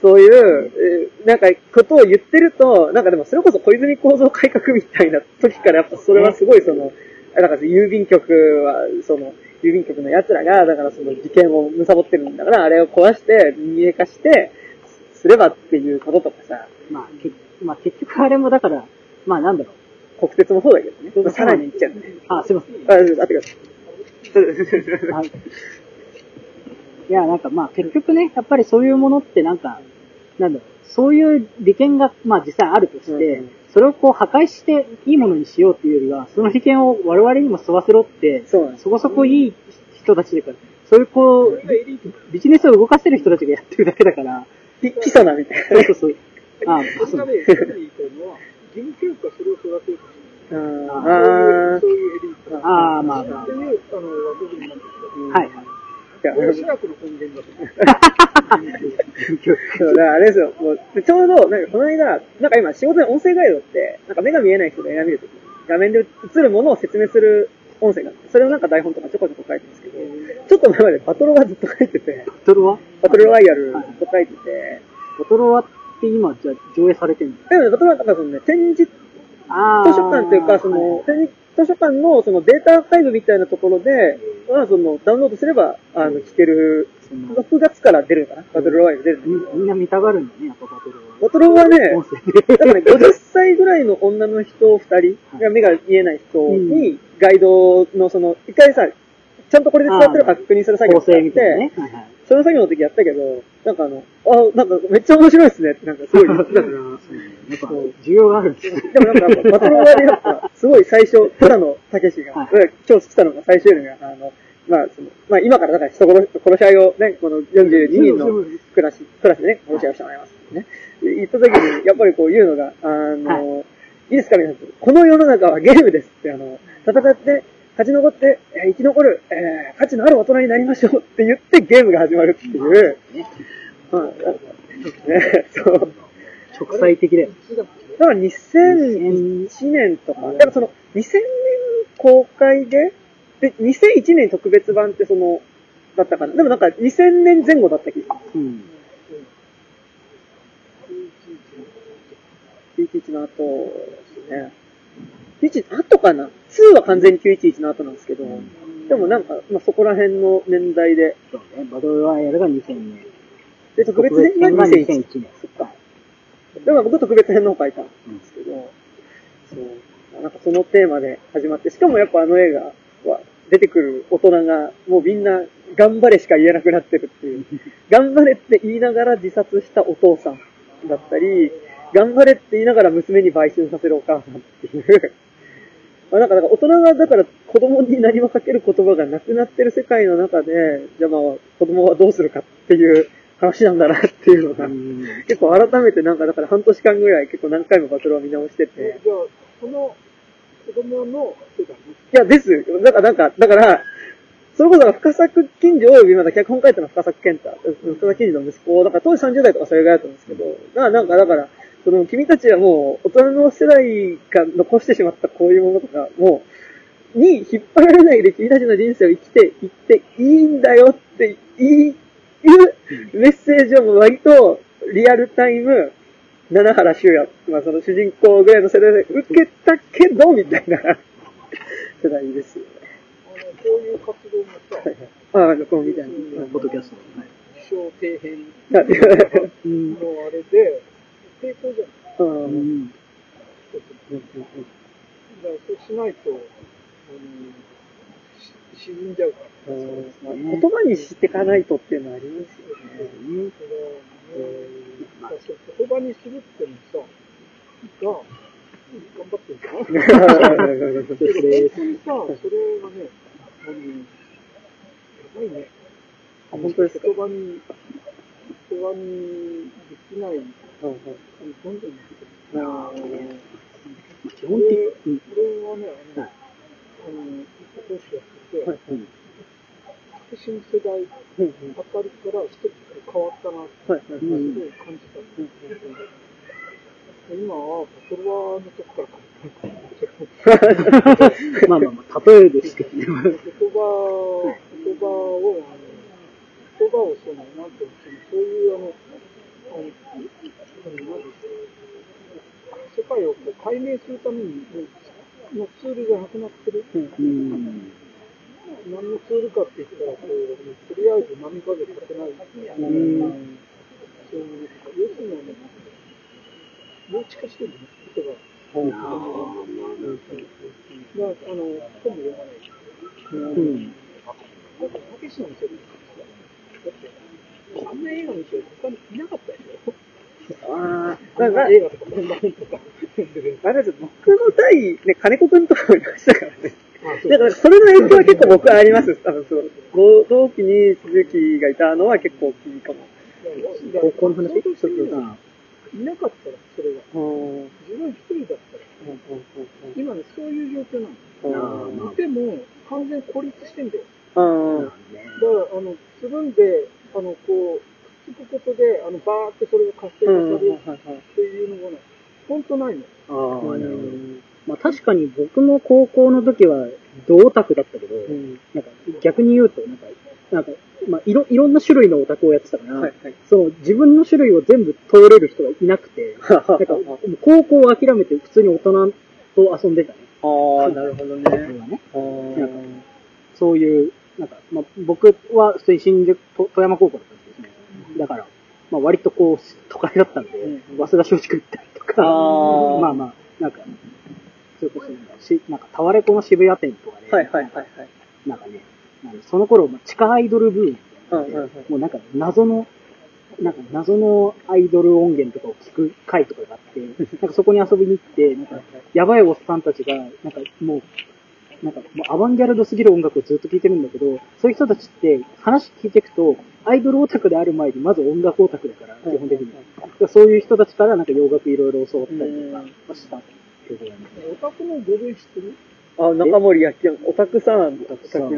B: そういう、えーなんかことを言ってると、なんかでもそれこそ小泉構造改革みたいな時からやっぱそれはすごいその、だから郵便局は、その、郵便局の奴らが、だからその事件を貪ってるんだから、あれを壊して、民営化して、すればっていうこととかさ、
C: まあ、けまあ結局あれもだから、まあなんだろう。
B: 国鉄もそうだけどね。さらに言っちゃうんだね。
C: あ、すいません。
B: あ、あってください。
C: はい。いや、なんかまあ結局ね、やっぱりそういうものってなんか、なんだろう、そういう利権がまあ実際あるとして、
B: うんうん
C: それをこう破壊していいものにしようっていうよりは、その利権を我々にも吸わせろって、
B: そ
C: こそこいい人たちだから、そういうこう、ビジネスを動かせる人たちがやってるだけだから、
B: ピ基礎だみたいな。
C: そうそうそう。ああ、そう
D: 義務教育はそれを育てるし。
B: あー
D: そういうエリートが
C: ああ、まあまあ
D: っていう、あの、枠組みになってきた。
C: はいはい。
D: だ
B: あれですよ。もうでちょうど、なんかこの間、なんか今仕事で音声ガイドって、なんか目が見えない人が映画見るときに、画面で映るものを説明する音声があって、それをなんか台本とかちょこちょこ書いてるんですけど、ちょっと前までバトロワずっと書いてて、
C: バトルは
B: バトルロワイヤルずっと書いてて、
C: バトルはって今、じゃあ上映されてるの？
B: でもね、バトルはなんかそのね、展示
C: あ
B: 図書館というか、その、展示図書館のそのデータアーカイブみたいなところで、まあその、ダウンロードすれば、あの、聞ける、
C: その
B: 6月から出るのかな？バトルロワイヤル出る
C: みみんな見たがるんだね、やっぱバトルは。
B: バトルはね、
C: 音声。で。
B: だからね、50歳ぐらいの女の人2人が目が見えない人に、ガイドのその、一回さ、ちゃんとこれで伝わってるか確認する作業
C: 構成みたいなね。はいはい。
B: その作業の時やったけど、なんかあの、あ、なんかめっちゃ面白いですねってなんかすごい言ってたから。[LAUGHS]
C: やっぱ、需要があるんですね。
B: でもなんかバトルはでやっぱ、すごい最初、ただのたけしが、
C: は
B: 今日来たのが最終日が、あの、まあ、その、まあ今からだから人殺し殺し合いをね、この42人のクラス、クラスでね、殺し合いをしてもらいますね。で言った時に、やっぱりこう言うのが、あの、い、いですか皆さん、この世の中はゲームですって、あの、戦って、勝ち残って、えー生き残る、えー価値のある大人になりましょうって言ってゲームが始まるっていう、うん、ね、そう。
C: 直裁的だよ。
B: だから2001年とか、だからその2000年公開で、で、2001年特別版ってその、だったかな。でもなんか2000年前後だった気がする。
C: うん。
B: 911の後ですね。911後かな ?2 は完全に911の後なんですけど、でもなんか、まあ、そこら辺の年代で、
C: そうね。バトルロワイヤルが2000年。
B: で、特別編が
C: が
B: 2001
C: 2001年。
B: そっか。でも僕特別編の方書いたんですけど、そう。なんかそのテーマで始まって、しかもやっぱあの映画は出てくる大人がもうみんな頑張れしか言えなくなってるっていう。[LAUGHS] 頑張れって言いながら自殺したお父さんだったり、頑張れって言いながら娘に売春させるお母さんっていう。まあなんか、大人が、だから子供に何もかける言葉がなくなってる世界の中で、じゃあまあ子供はどうするかっていう話なんだなっていうのが、
C: うん
B: 結構改めてなんかだから半年間ぐらい結構何回もバトルを見直してて。
D: じゃあ、その子供の
B: いや、ですよ。だからなんか、だから、それこそ深作金次及びまだ脚本書いたのは深作健太、深作金次の息子、だから当時30代とかそれぐらいだったんですけど、だからなんか、だから、その君たちはもう大人の世代が残してしまったこういうものとか、もう、に引っ張られないで君たちの人生を生きていっていいんだよっていうメッセージを割とリアルタイム、七原修也、まあその主人公ぐらいの世代で受けたけど、みたいな世代ですよね。
D: あの、こういう活動もさ、
B: ああ、録音みたいな。
C: ポッドキャスト。はい
D: 気象底辺
C: うん。
D: のあれで、抵抗じゃん。
B: うん
C: うん。
D: だからそうしないと、あの、沈んじゃうから。
B: 言葉にしていかないとっていうのはありますよね。
D: 言葉にするってのさ、が、頑張ってるじゃん。本当にさ、それがね、あの、やばいね。
B: 本当ですか
D: 言葉に、言葉にできない、
B: うん。うん。
D: どん。どん。出てくる。
B: あ
C: 基本的うん。
D: これはね、あの、あの、講師やってて、
B: はい
C: うん。
D: 革新世代あたりから一つ変わったなって、
B: はいはい
D: す
B: はい
D: ごい感じた。今は、パトロワのとこから変わった、
C: まあまあまあ、例えですけどね。
D: 言葉、言葉を、言葉をその、なん。ていうの、そういう、あの、あの、世界をこう解明するためにのツールがなくなってる。
C: うん。
D: 何のツールかって言ったら、こう、とりあえず波風立てない。
C: うん。
D: そういう、要するにあの、幼稚化してるね、言葉が。
C: あ
D: だからあの、本も読まない。
C: ーうん。
D: だって、たけしの店でだって、あんな映画の店他にいなかったでしょ
B: ああ、
D: な映画とか。
B: あれです僕の代、ね、金子くんとかもいましたからね。だから、それの影響は結構僕はあります。多分そう。ご同期に鈴木がいたのは結構大きいかも。
C: 高校の話ちょっとさ、
D: いなかったら、それが。
B: うん
D: 自分一人だったら。今ね、そういう状況な
B: うん
D: の。いても、完全に孤立してんだよ。
B: うん。
D: だから、あの、つるんで、あの、こう、くっつくことで、あの、バーってそれが活性化
B: うん。
D: されるっていうのがね、ほんとないの。
C: ああ、なるほど。まあ確かに僕も高校の時は同オタクだったけど、なんか逆に言うと、なんか、なんか、まあいろ、いろんな種類のオタクをやってたから、
B: はいはい。
C: その自分の種類を全部通れる人がいなくて、[LAUGHS] なんか高校を諦めて普通に大人と遊んでたね。[LAUGHS]
B: ああ、なるほど
C: 僕
B: ね。
C: はね。そういう、なんか、まあ僕は普通に新宿、と富山高校だったんですね。だから、まあ割とこう、都会だったんで、
B: うん
C: 早稲田松竹行ったりとか、[LAUGHS] まあまあ、なんか、それこそなんか、しなんか、タワレコの渋谷店とかで、
B: はいはいはいはい。
C: なんかね、その頃、まあ地下アイドルブーム。もうなんか謎の、なんか謎のアイドル音源とかを聞く回とかがあって、[LAUGHS] なんかそこに遊びに行って、なんかやばいおっさんたちが、なんかもう、なんかもうアバンギャルドすぎる音楽をずっと聴いてるんだけど、そういう人たちって話聞いていくと、アイドルオタクである前にまず音楽オタクだから、基本的に。だからそういう人たちからなんか洋楽いろいろ教わったりとかしたっていうことだね。
D: オタクの語源知ってる？
B: あ、中森明夫、オタクさん、オタクさん。
C: い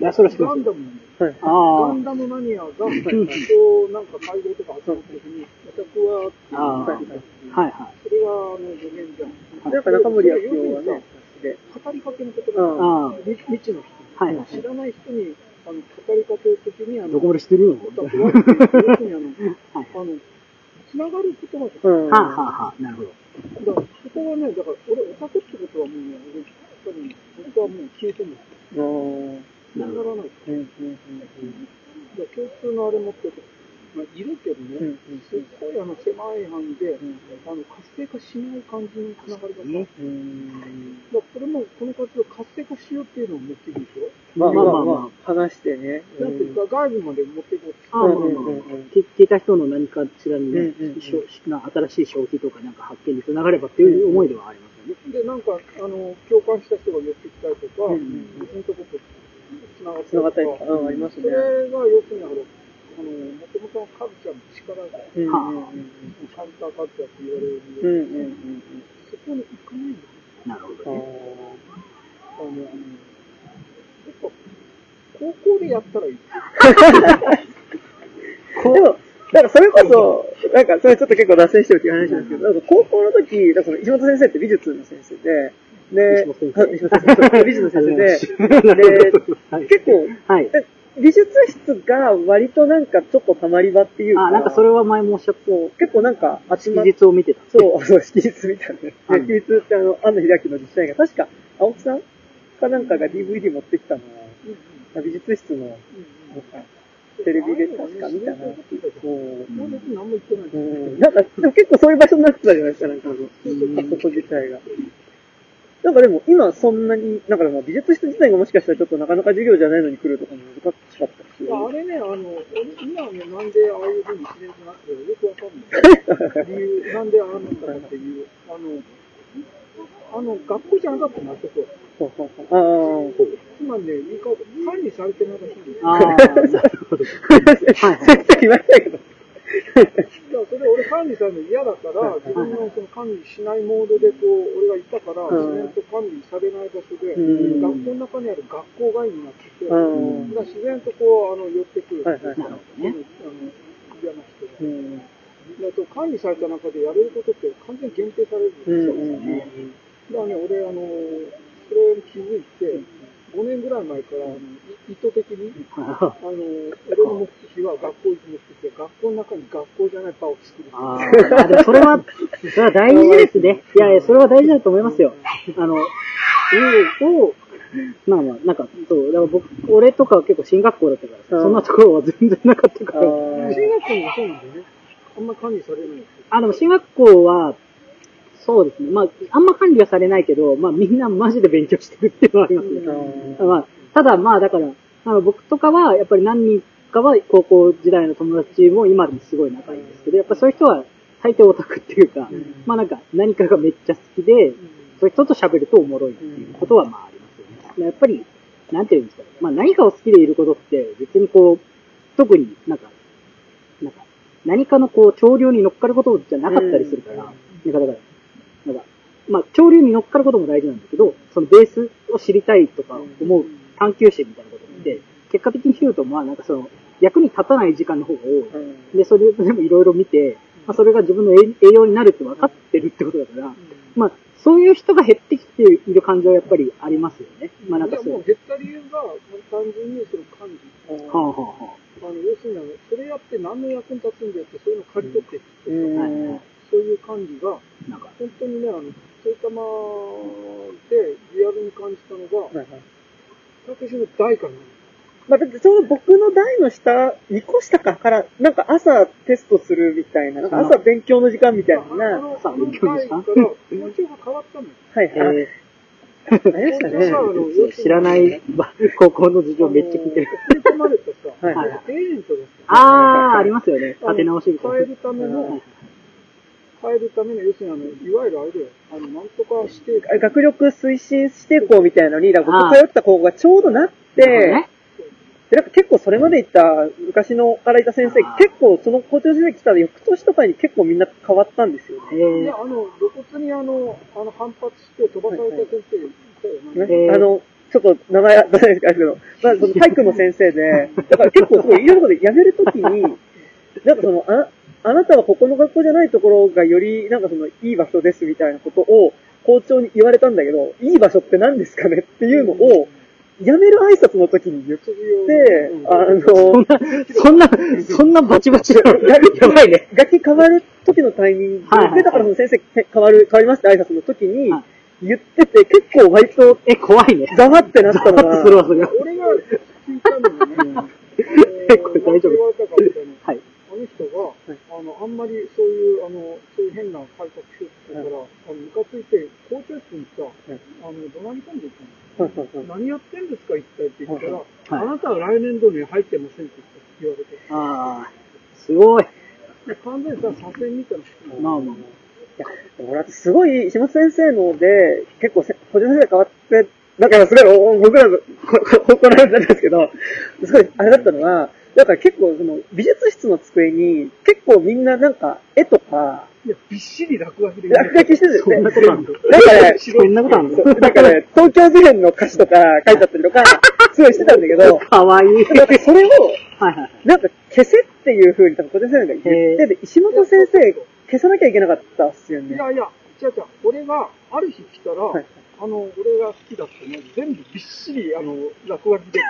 C: やそれは
D: ガンダムなんだよ
B: はい。
D: ガ
C: あ
D: ンダムマニアが、こう、なんか会合とか集まった時に、オタクは、
C: あ、ああ、
B: はい
C: はいはい。
D: それが、あの、語源じゃん。
B: なんか中森明夫はね、で、
D: 語りかけの言葉。
B: うん。
C: あ
D: 未未知の人。
C: はいはい。
D: 知らない人に、あの、語りかけるときに、あ
C: あ、
D: の、
C: どこまで知ってるの
D: 要するにあの、[LAUGHS]
C: はい。
D: あの、つながる言葉じ
B: うん。
C: はあ、はあはあ、なるほど。
D: だから、そこはね、だから、俺、オタクってことはもうね、俺、多分、僕はもう消えても、
B: うん。
D: つながらない。
B: うん。うん。
D: だから共通のあれ持ってて、まあ、いるけどね、
B: うん
D: すっごいあの狭い範囲で、
B: うん。
D: あの活性化しない感じのつながり方。
C: ね
B: うん。
D: だからこれも、この活動活性化しようっていうのを目的でしょ、
B: まあまあまあ
C: まあ
B: 話してね。
D: だって外部まで持っていこうって
C: ああ、まあまあ
B: うん
C: まあ
B: うん。うん。
C: 聞聞いた人の何かしらにね、
B: うんうん
C: 新しい消費とかなんか発見につながればっていう思いではありますよね。
D: で、なんか、あの、共感した人が寄ってきたりとか、
B: うんうん。うん
D: 別のとことつながった
B: 繋がったりとかうんありますね。
D: それが要する。にあの、あの、もともとのカルチャーの力が、
B: うん
C: は
D: カウンターカルチャーって言われるよ
B: うんうんうん
D: そこに行かないんだよ。
C: なるほ
B: うん。
C: どね。
D: あの、やっぱ、高校でやったらいい。[LAUGHS]
B: でも、だからそれこそ、なんかそれちょっと結構脱線してるっていう話なんですけど、なんか高校の時、だから石本先生って美術の先生で、で、美術の先生で、
C: なるほどはい
B: 結構、
C: はい。
B: 美術室が割となんかちょっとたまり場っていうか、
C: あ、なんかそれは前もおっしゃった。
B: そう結構なんか集まっ
C: 技術を見てた。
B: そう、そう、式日みたいな。
C: はい
B: 式日ってあの、安野秀明の実写映画、確か、青木さんかなんかが DVD 持ってきたのは、美術室の、テレビで確か見たなっていう。そう
D: もう別に何も言ってない。
B: うんなんか、でも結構そういう場所になってたじゃないですか、なんかあの、あそこ自体が。なんかでも今そんなに、なんかでも美術室自体がもしかしたらちょっとなかなか授業じゃないのに来るとかも難しかったし。
D: あれね、あの、俺今はね、なんでああいうふうに自然となってるのかよくわかんない。理由、なんでああなったかっていう、あの、あの、学校じゃなかったな、あそこ。
B: そうそうそう。あ
D: 今ね、言い方、管理されてないらしいんですよ。
C: ああ、なるほど。
B: あ。先生言いましたけど。
D: だからそれ俺管理されるの嫌だから、自分のその管理しないモードでこう、俺がいたから、
B: うん
D: 自然と管理されない場所で、
B: うん
D: 学校の中にある学校外になってて、自然とこう、あの、寄ってくる。
B: はいはいはい
D: あの、嫌な人が。
B: うん。
D: だと管理された中でやれることって完全に限定されるんですよ。だからね、俺、あの、それに気づいて、5年ぐらい前から、あのい意図的に、[LAUGHS] あの、俺の目的は学校行く目的で、学校の中に学校じゃない場を作る。
C: あーあ、でもそれは、それは大事ですね。いやいや、それは大事だと思いますよ。あの、を、まあまあ、なんか、そう、だから僕、俺とかは結構進学校だったから、
B: うん
C: そんなところは全然なかったから。
B: あ
D: 進学校もそうなんだよね。あんま管理されないんですよ。
C: あ、でも進学校は、そうですね。まあ、あんま管理はされないけど、まあみんなマジで勉強してるっていうのはありますね。まあ、ただまあだから、あの僕とかは、やっぱり何人かは高校時代の友達も今でもすごい仲いいんですけど、やっぱそういう人は大抵オタクっていうか、まあなんか何かがめっちゃ好きで、そういう人と喋るとおもろいっていうことはまあありますよね。やっぱり、なんていうんですかね。まあ何かを好きでいることって、別にこう、特になんか、なんか、何かのこう、潮流に乗っかることじゃなかったりするから、なんかだから、なんか、まあ、潮流に乗っかることも大事なんだけど、そのベースを知りたいとか思う探求心みたいなことって、結果的に言うと、まあなんかその、役に立たない時間の方が多い。
B: うん
C: で、それでもいろいろ見て、まあ、それが自分の栄栄養になるって分かってるってことだから、まあ、そういう人が減ってきている感じはやっぱりありますよね。まあなんかそう。
D: う減った理由が、単純にその感じ。
C: はあはあは
D: あの、要するにそれやって何の役に立つんだよって、そういうのを借り取っていって、
B: うん
C: はいはい
D: そういう感じが、
C: あ。なんか、
D: 本当にね、あの、埼玉でリアルに感じたのが、
B: はいはい
D: たけしの代からな
B: まあ、だってちょうど僕の台の下、2個下かから、なんか朝テストするみたいな、なんか朝勉強の時間みたいな
D: あ
B: な。
D: の、
C: さあ
D: あの
C: 勉強ですか
D: 代から、気持ちが変わったのよ。
B: はいはい。
C: え
B: あれでしたね。
C: ー、知らないば高校の事情めっちゃ聞いてる。
D: あまれたさ、
B: はい
C: はい
D: エージェントだった。
C: あー、ありますよね。
D: あの
C: 当て直しみたいな。
D: 変えるための、変えるための、要するにあの、いわゆるあれだよ、あの、なんとか指定
B: 学力推進指定校みたいなのに、だから
C: ああ
B: 僕通った高校がちょうどなって、
C: ね
B: で、なんか結構それまで行った、昔のからいた先生結構その校長先生来た翌年とかに結構みんな変わったんですよね。
D: あの、露骨にあの、あの、反発して飛ばされた先生いたよね。
B: ね
C: えー
B: あの、ちょっと名前は出ないですけど、まあ、その体育の先生で、だから結構すごいいろんなことで辞めるときに、なんかその、あ、あなたはここの学校じゃないところがより、なんかその、いい場所ですみたいなことを、校長に言われたんだけど、いい場所って何ですかねっていうのを、辞める挨拶の時に言って、あの、
C: そんな、そんなバチバチやばいね。
B: 楽器変わる時のタイミング
C: はいはいはい
B: で、だからその先生変わる、変わりますって挨拶の時に
C: は、
B: 言ってて、結構割と
C: え、怖いね。
B: ざわってなったの
C: ざわってするわ、
B: が、
C: それは。
D: 俺が聞いたのがね、[LAUGHS]
C: えこれ大丈夫？はい。
D: あの人が、あの、あんまりそういう、あの、そういう変な改革しようって言うから、あの、ムカついて、校長室にさ、あの、怒鳴り込んでいったの。何やってんですか一体って言ったら、
C: はい
D: あなたは来年度に入ってませんって言われて。
C: あー、すごい。
D: で完全にさ、左遷みたいな。
C: まあまあ。
B: いや、俺はすごい、島津先生ので、結構せ、補助先生変わって、だからすごい、お僕らの、こここの話なんですけど、すごい、あれだったのは、だから結構、その、美術室の机に、結構みんななんか、絵とか、
D: いや、びっしり落書きで。
B: 落書きしてるんです
C: そんな
B: ね。
C: ことあるの？
B: なんかね、
C: そんなことあるの？
B: そうなんかね、東京事変の歌詞とか書いてあったりとか、すごいしてたんだけど、[LAUGHS]
C: かわいい。
B: なんかそれを、
C: はいはい。
B: なんか消せっていう風に多分小手先生が言ってて、石本先生消さなきゃいけなかったっすよね。
D: いやいや、違う違う。俺が、ある日来たら、
B: はい
D: あの、俺が好きだったの、全部びっしり、あの、落書きでこ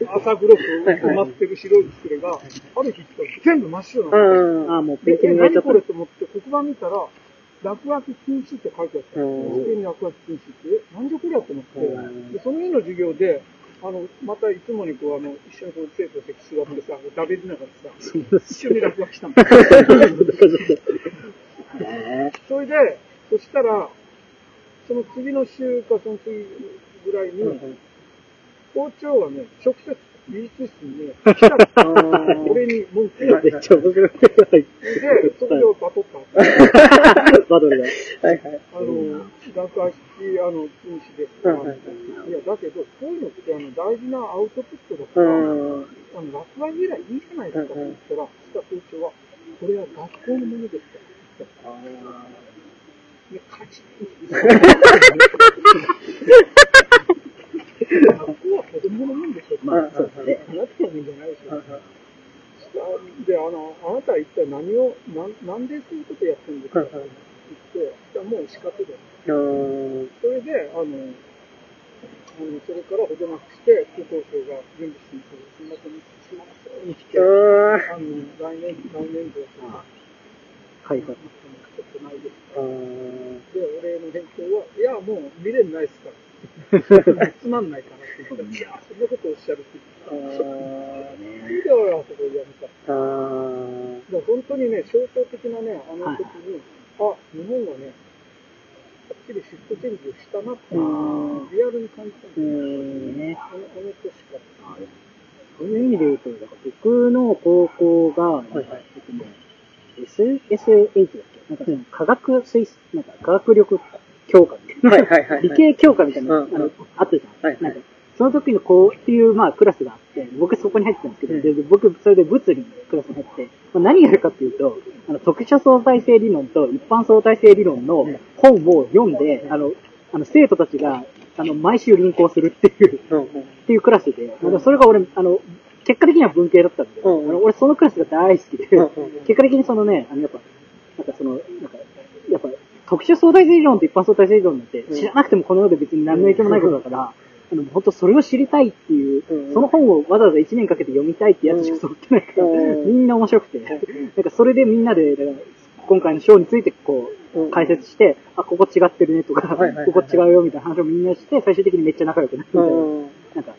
D: う、[LAUGHS] 朝黒く埋まってる白い机が、ある日来たら全部真っ白なの。
B: うん。
C: あー、もう
D: で、
C: 勉強
D: え
C: になっちゃった
D: 何こ。れと思って黒板見たら、落書き禁止って書いてあった。
B: うん
D: 机に落書き禁止って、え、なんじゃこりゃと思って、で、その日の授業で、あの、またいつもにこう、あの、一緒にこう、生徒席座ってさ、ダベりながらさ、一緒に落書きしたの。[LAUGHS] [LAUGHS]
C: へ
D: それで、そしたら、その次の週かその次ぐらいに、校長がね、直接美術室にね、[LAUGHS] 来たの俺に文句言
C: っちゃ面白い。
D: て、で、それをバトった。[LAUGHS]
C: バトルだ。
B: はいはい。
D: あの、落書き、あの、禁止ですとか、
B: い
D: いや、だけど、こういうのって、あの、大事なアウトプットだから、
B: うん。
D: あの、落書きぐらいいいじゃないですかって言ったら、そしたら校長は、これは学校のものですから。学校は子供のもんでしょ。
C: まあ、そうですね。
D: あなたのもんじゃないでしょ。で、あの、あなたは一体何を、なんなんでそういうことやってるんですかって言って、じゃあもう仕方で。
B: うん。
D: それで、あの、あのそれからほどなくして、高校生が準備していて、すみません、すみません、に来て、あの、来年、来年度は、
C: はいはい。
D: ちょっとないで俺の返答は、いや、もう未練ないですから。つまんないからって言ったら、いや、そんなことおっしゃるって言ってた。いいだよ、そこやめた。
B: あ
D: ら本当にね、象徴的なね、あの時に、あ、日本はね、はっきりシフトチェンジをしたなって、リアルに感じたんですよ。
C: ね。
D: あの、あの年から。
C: そういう意味で言うと、僕の高校が、
B: はいはい
C: SSH だっけ？なんかその科学推なんか科学力強化みたい
B: はいはいはい。
C: 理系教科みたいな、
B: うん
C: あの、あったじゃん。
B: はいはい。
C: なんか、その時のこうっていう、まあ、クラスがあって、僕そこに入ってたんですけど、
B: うん。
C: でで僕、それで物理のクラスに入って、まあ、何やるかっていうと、あの、特殊相対性理論と一般相対性理論の本を読んで、あの、あの、生徒たちが、あの、毎週輪行するっていう。っていうクラスで、それが俺、あの、結果的には文系だったんで、
B: うんうん。
C: あの俺そのクラスが大好きで、
B: うんうん
C: 結果的にそのね、あのやっぱ、なんかその、なんか、やっぱ、特殊相対性理論と一般相対性理論なんて知らなくてもこの世で別に何の影響もないことだから、あの、本当それを知りたいっていう、
B: うん。
C: その本をわざわざ1年かけて読みたいってやつしか揃ってないから、
B: うん。
C: みんな面白くて、なんかそれでみんなで、今回の章についてこう、
B: うん。
C: 解説して、あ、ここ違ってるねとか、
B: はいはいはい。
C: ここ違うよみたいな話をみんなして、最終的にめっちゃ仲良くなるみたいな。
B: うん。
C: なんか、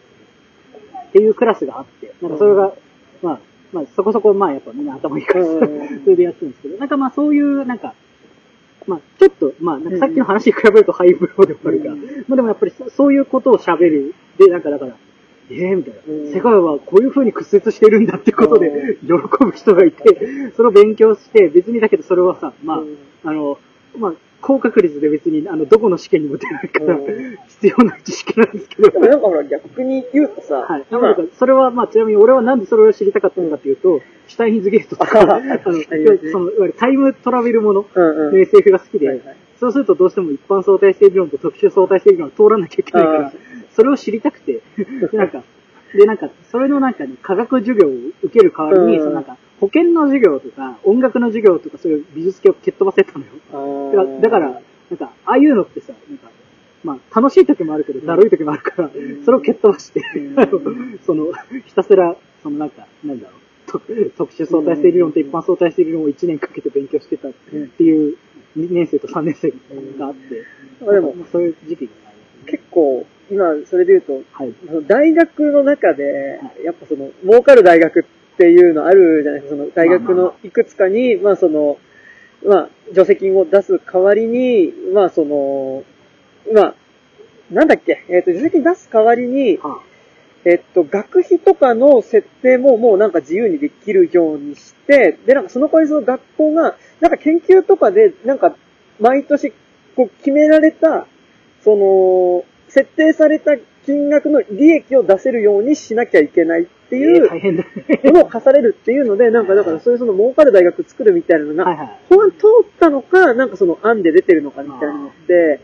C: っていうクラスがあって、なんかそれが、まあ、まあそこそこ、まあやっぱみんな頭いいからそれでやってるんですけど、なんかまあそういう、なんか、まあちょっと、まあなんかさっきの話に比べるとハイブローでもあるが、まあでもやっぱりそそういうことを喋る。で、なんかだから、ええみたいな、
B: うん。
C: 世界はこういう風に屈折してるんだってことで
B: う
C: 喜ぶ人がいて、それを勉強して、別にだけどそれはさ、まあ、
B: うん。
C: あの、まあ、高確率で別に、あの、どこの試験にも出ないから、
B: うん。
C: 必要な知識なんですけど。
B: で、もなんかほら逆に言うとさ、
C: はい。
B: 今
C: なんかそれは、まあ、ちなみに俺はなんでそれを知りたかったのかというと、シュタインズゲートとか、
B: あ [LAUGHS]
C: あの、その、いわゆるタイムトラベルものの SF が好きで、そうするとどうしても一般相対性理論と特殊相対性理論を通らなきゃいけないか
B: あ
C: ら、それを知りたくて、で、なんか、で、なんか、それのなんかね、科学授業を受ける代わりに、
B: うん。
C: そのなんか、保険の授業とか、音楽の授業とか、そういう美術系を蹴っ飛ばせたのよ。
B: あ
C: だから、だからなんか、ああいうのってさ、なんか、まあ、楽しい時もあるけど、だるい時もあるから、それを蹴っ飛ばして、[LAUGHS] その、ひたすら、そのなんか、なんだろう、と特殊相対性理論と一般相対性理論を1年かけて勉強してたっていう2年生と3年生があって、
B: あでも
C: まあそういう時期がある。
B: 結構、今それで言うと、
C: はい。
B: その大学の中で、やっぱその、儲かる大学っていうのあるじゃないですか、その大学のいくつかに、まあその、まあ、助成金を出す代わりに、まあその、まあ、なんだっけ、えっ、と、助成金出す代わりに、
C: は
B: えっと、学費とかの設定ももうなんか自由にできるようにして、で、なんかその代わりその学校が、なんか研究とかで、なんか毎年こう決められた、その、設定された金額の利益を出せるようにしなきゃいけないって
C: い
B: いう。ものを課されるっていうので、[LAUGHS] なんかだからそういうその儲かる大学作るみたいなのが、
C: はいはい。
B: 法案通ったのか、なんかその案で出てるのかみたいなのって、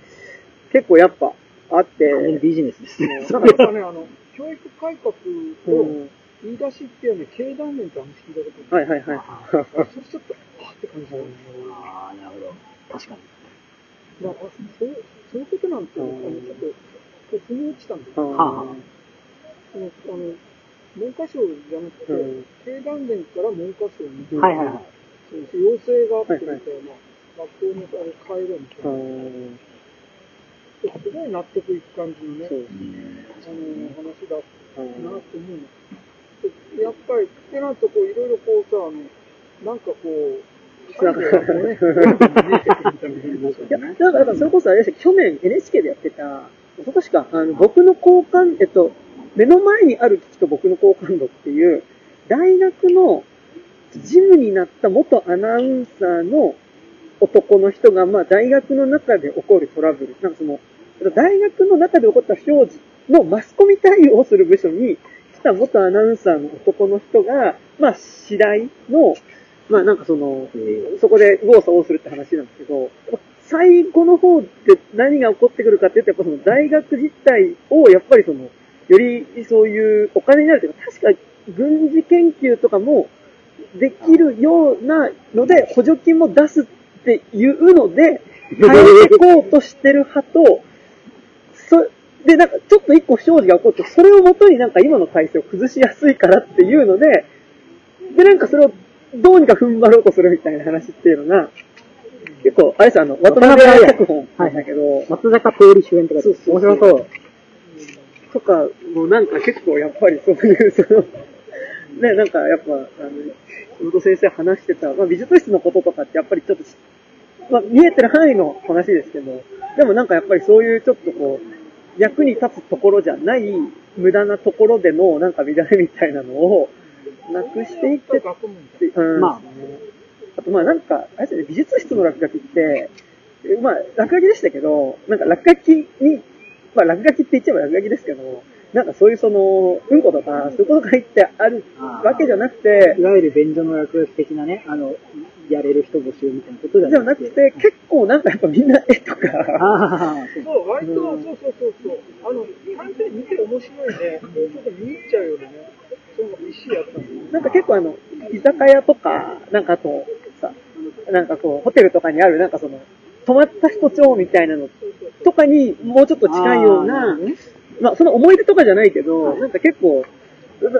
B: 結構やっぱあって、
C: ビジネスですね。
D: なんかね、あの、教育改革を
B: うん
D: 言い出しっていうね、経団連って話聞いたこと
B: はいはいはい。
D: それちょっと、あって感じだよね。
C: ああ、なるほど。確かに。
D: だからそうそういうことなんて、あの、ちょっと、腑に落ちたんですよ。
B: は
C: はあは
D: そのあの、文科省じゃなくて、
B: うん
D: 経団連から文科省に、
B: うん
C: はいはいはい。
D: 要請があってみたいな、
B: はい
D: 学校のあれ変えるみたいな、すごい納得いく感じのね、
B: そう
D: あの、話だな
B: う
D: と思うの。でやっぱり、ってなると、こう、いろいろこうさ、あの、なんかこう、ね、い
B: や。だから、だからそれこそあれでした去年 NHK でやってた、一昨年か、あの、僕の交換、えっと、目の前にある機器と僕の好感度っていう、大学の事務になった元アナウンサーの男の人が、まあ、大学の中で起こるトラブル、なんかその、大学の中で起こった不祥事のマスコミ対応をする部署に来た元アナウンサーの男の人が、まあ、次第の、まあ、なんかその、そこで右往左往するって話なんですけど、最後の方で何が起こってくるかって言うと、やっぱその大学自体を、やっぱりその、よりそういうお金になるというか、確か軍事研究とかもできるようなので、補助金も出すっていうので、変えていこうとしてる派と、そ、で、なんかちょっと一個不祥事が起こって、それをもとになんか今の体制を崩しやすいからっていうので、で、なんかそれをどうにか踏ん張ろうとするみたいな話っていうのが、結構、あれさ、あの、渡辺彩脚本なんだけど、
C: 松坂通り主演とかで
B: そうそう。
C: 面白そう。
B: とか、もうなんか結構やっぱりそういう、その、ね、なんかやっぱ、あの、宇戸先生話してた、まあ美術室のこととかってやっぱりちょっとし、まあ見えてる範囲の話ですけど、でもなんかやっぱりそういうちょっとこう、役に立つところじゃない無駄なところでのなんか乱れみたいなのをなくしていって、うん、
C: まあ
B: あとまあなんか、あれですね、美術室の落書きって、えまあ、落書きでしたけど、なんか落書きに、まあ落書きって言っちゃえば落書きですけど、なんかそういうその、うんことか、そういうことが入ってあるわけじゃなくて
C: い、わゆる便所の落書き的なね、あの、やれる人募集みたいなことじゃなくて。
B: なくて、結構なんかやっぱみんな絵とか、
C: ああ、そう
D: そう、割と、
B: うん
D: そうそうそうそう。あの、単純に見て面白いね。ちょっと見入っちゃうようなね。そういうの石やったんで。
B: なんか結構あの、居酒屋とか、なんかあと、さ、なんかこう、ホテルとかにある、なんかその、泊まった人帳みたいなのとかにもうちょっと近いよう
C: あ
B: な
C: ー、
B: まあその思い出とかじゃないけど、なんか結構、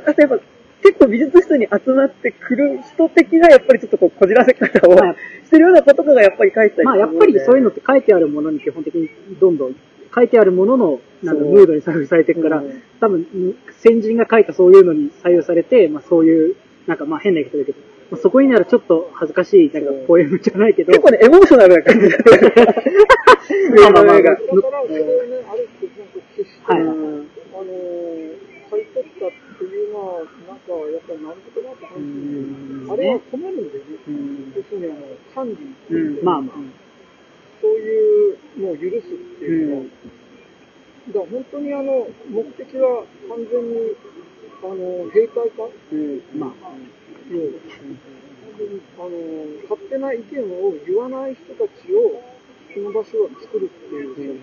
B: あとやっぱ、結構美術室に集まってくる人的な、やっぱりちょっとこう、こじらせ方を
C: まあ
B: してるようなことがやっぱり書いてたり
C: まあやっぱりそういうのって書いてあるものに基本的にどんどん書いてあるもののなんかムードに左右されていくから、
B: うん。
C: 多分ん先人が書いたそういうのに左右されて、まあそういう、なんかまあ変な言い方だけど、まあ、そこになるちょっと恥ずかしい、なんかポエムじゃないけど、
B: 結構ね、エモーショナルな感じ。だった。[LAUGHS]
C: まあまあ。まあ
B: 映画
D: だから、それをね、あ。るってなんか決して、
C: はい。
D: あのー、買い取ったっていうのは、なんか、やっぱりなんとかなって感じ。あれは困るんだよね。要するに、あの、管理、
B: うん
C: まあまあ、
D: そういうのを許すっていうのは、
B: うん。
D: だから本当にあの、目的は完全に、あの、兵隊化
B: うん
C: まあ、
D: 要はあの、勝手な意見を言わない人たちを、その場所は作るっていう、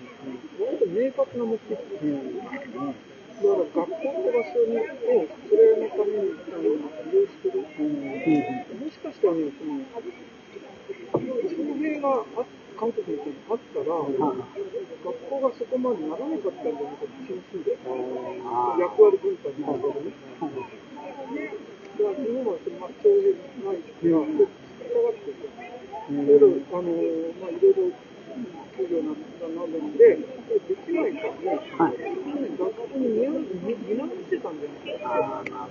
D: 割と明確な目的。だから学校って場所に、をそれのために、あの、利用してる。もしかしたらね、その、徴兵があ韓国みたいにあったら、学校がそこまでならなかったんじゃないかって気がするんだよ。役割分担みたいなのね。だから日本はその、まあ、徴兵ないから、で、関わってる。いろいろ、あの、まあ、いろいろ、給料なんだなんだんで、できないからね、
C: はい
D: 学校に見合見直してたんじゃないかな。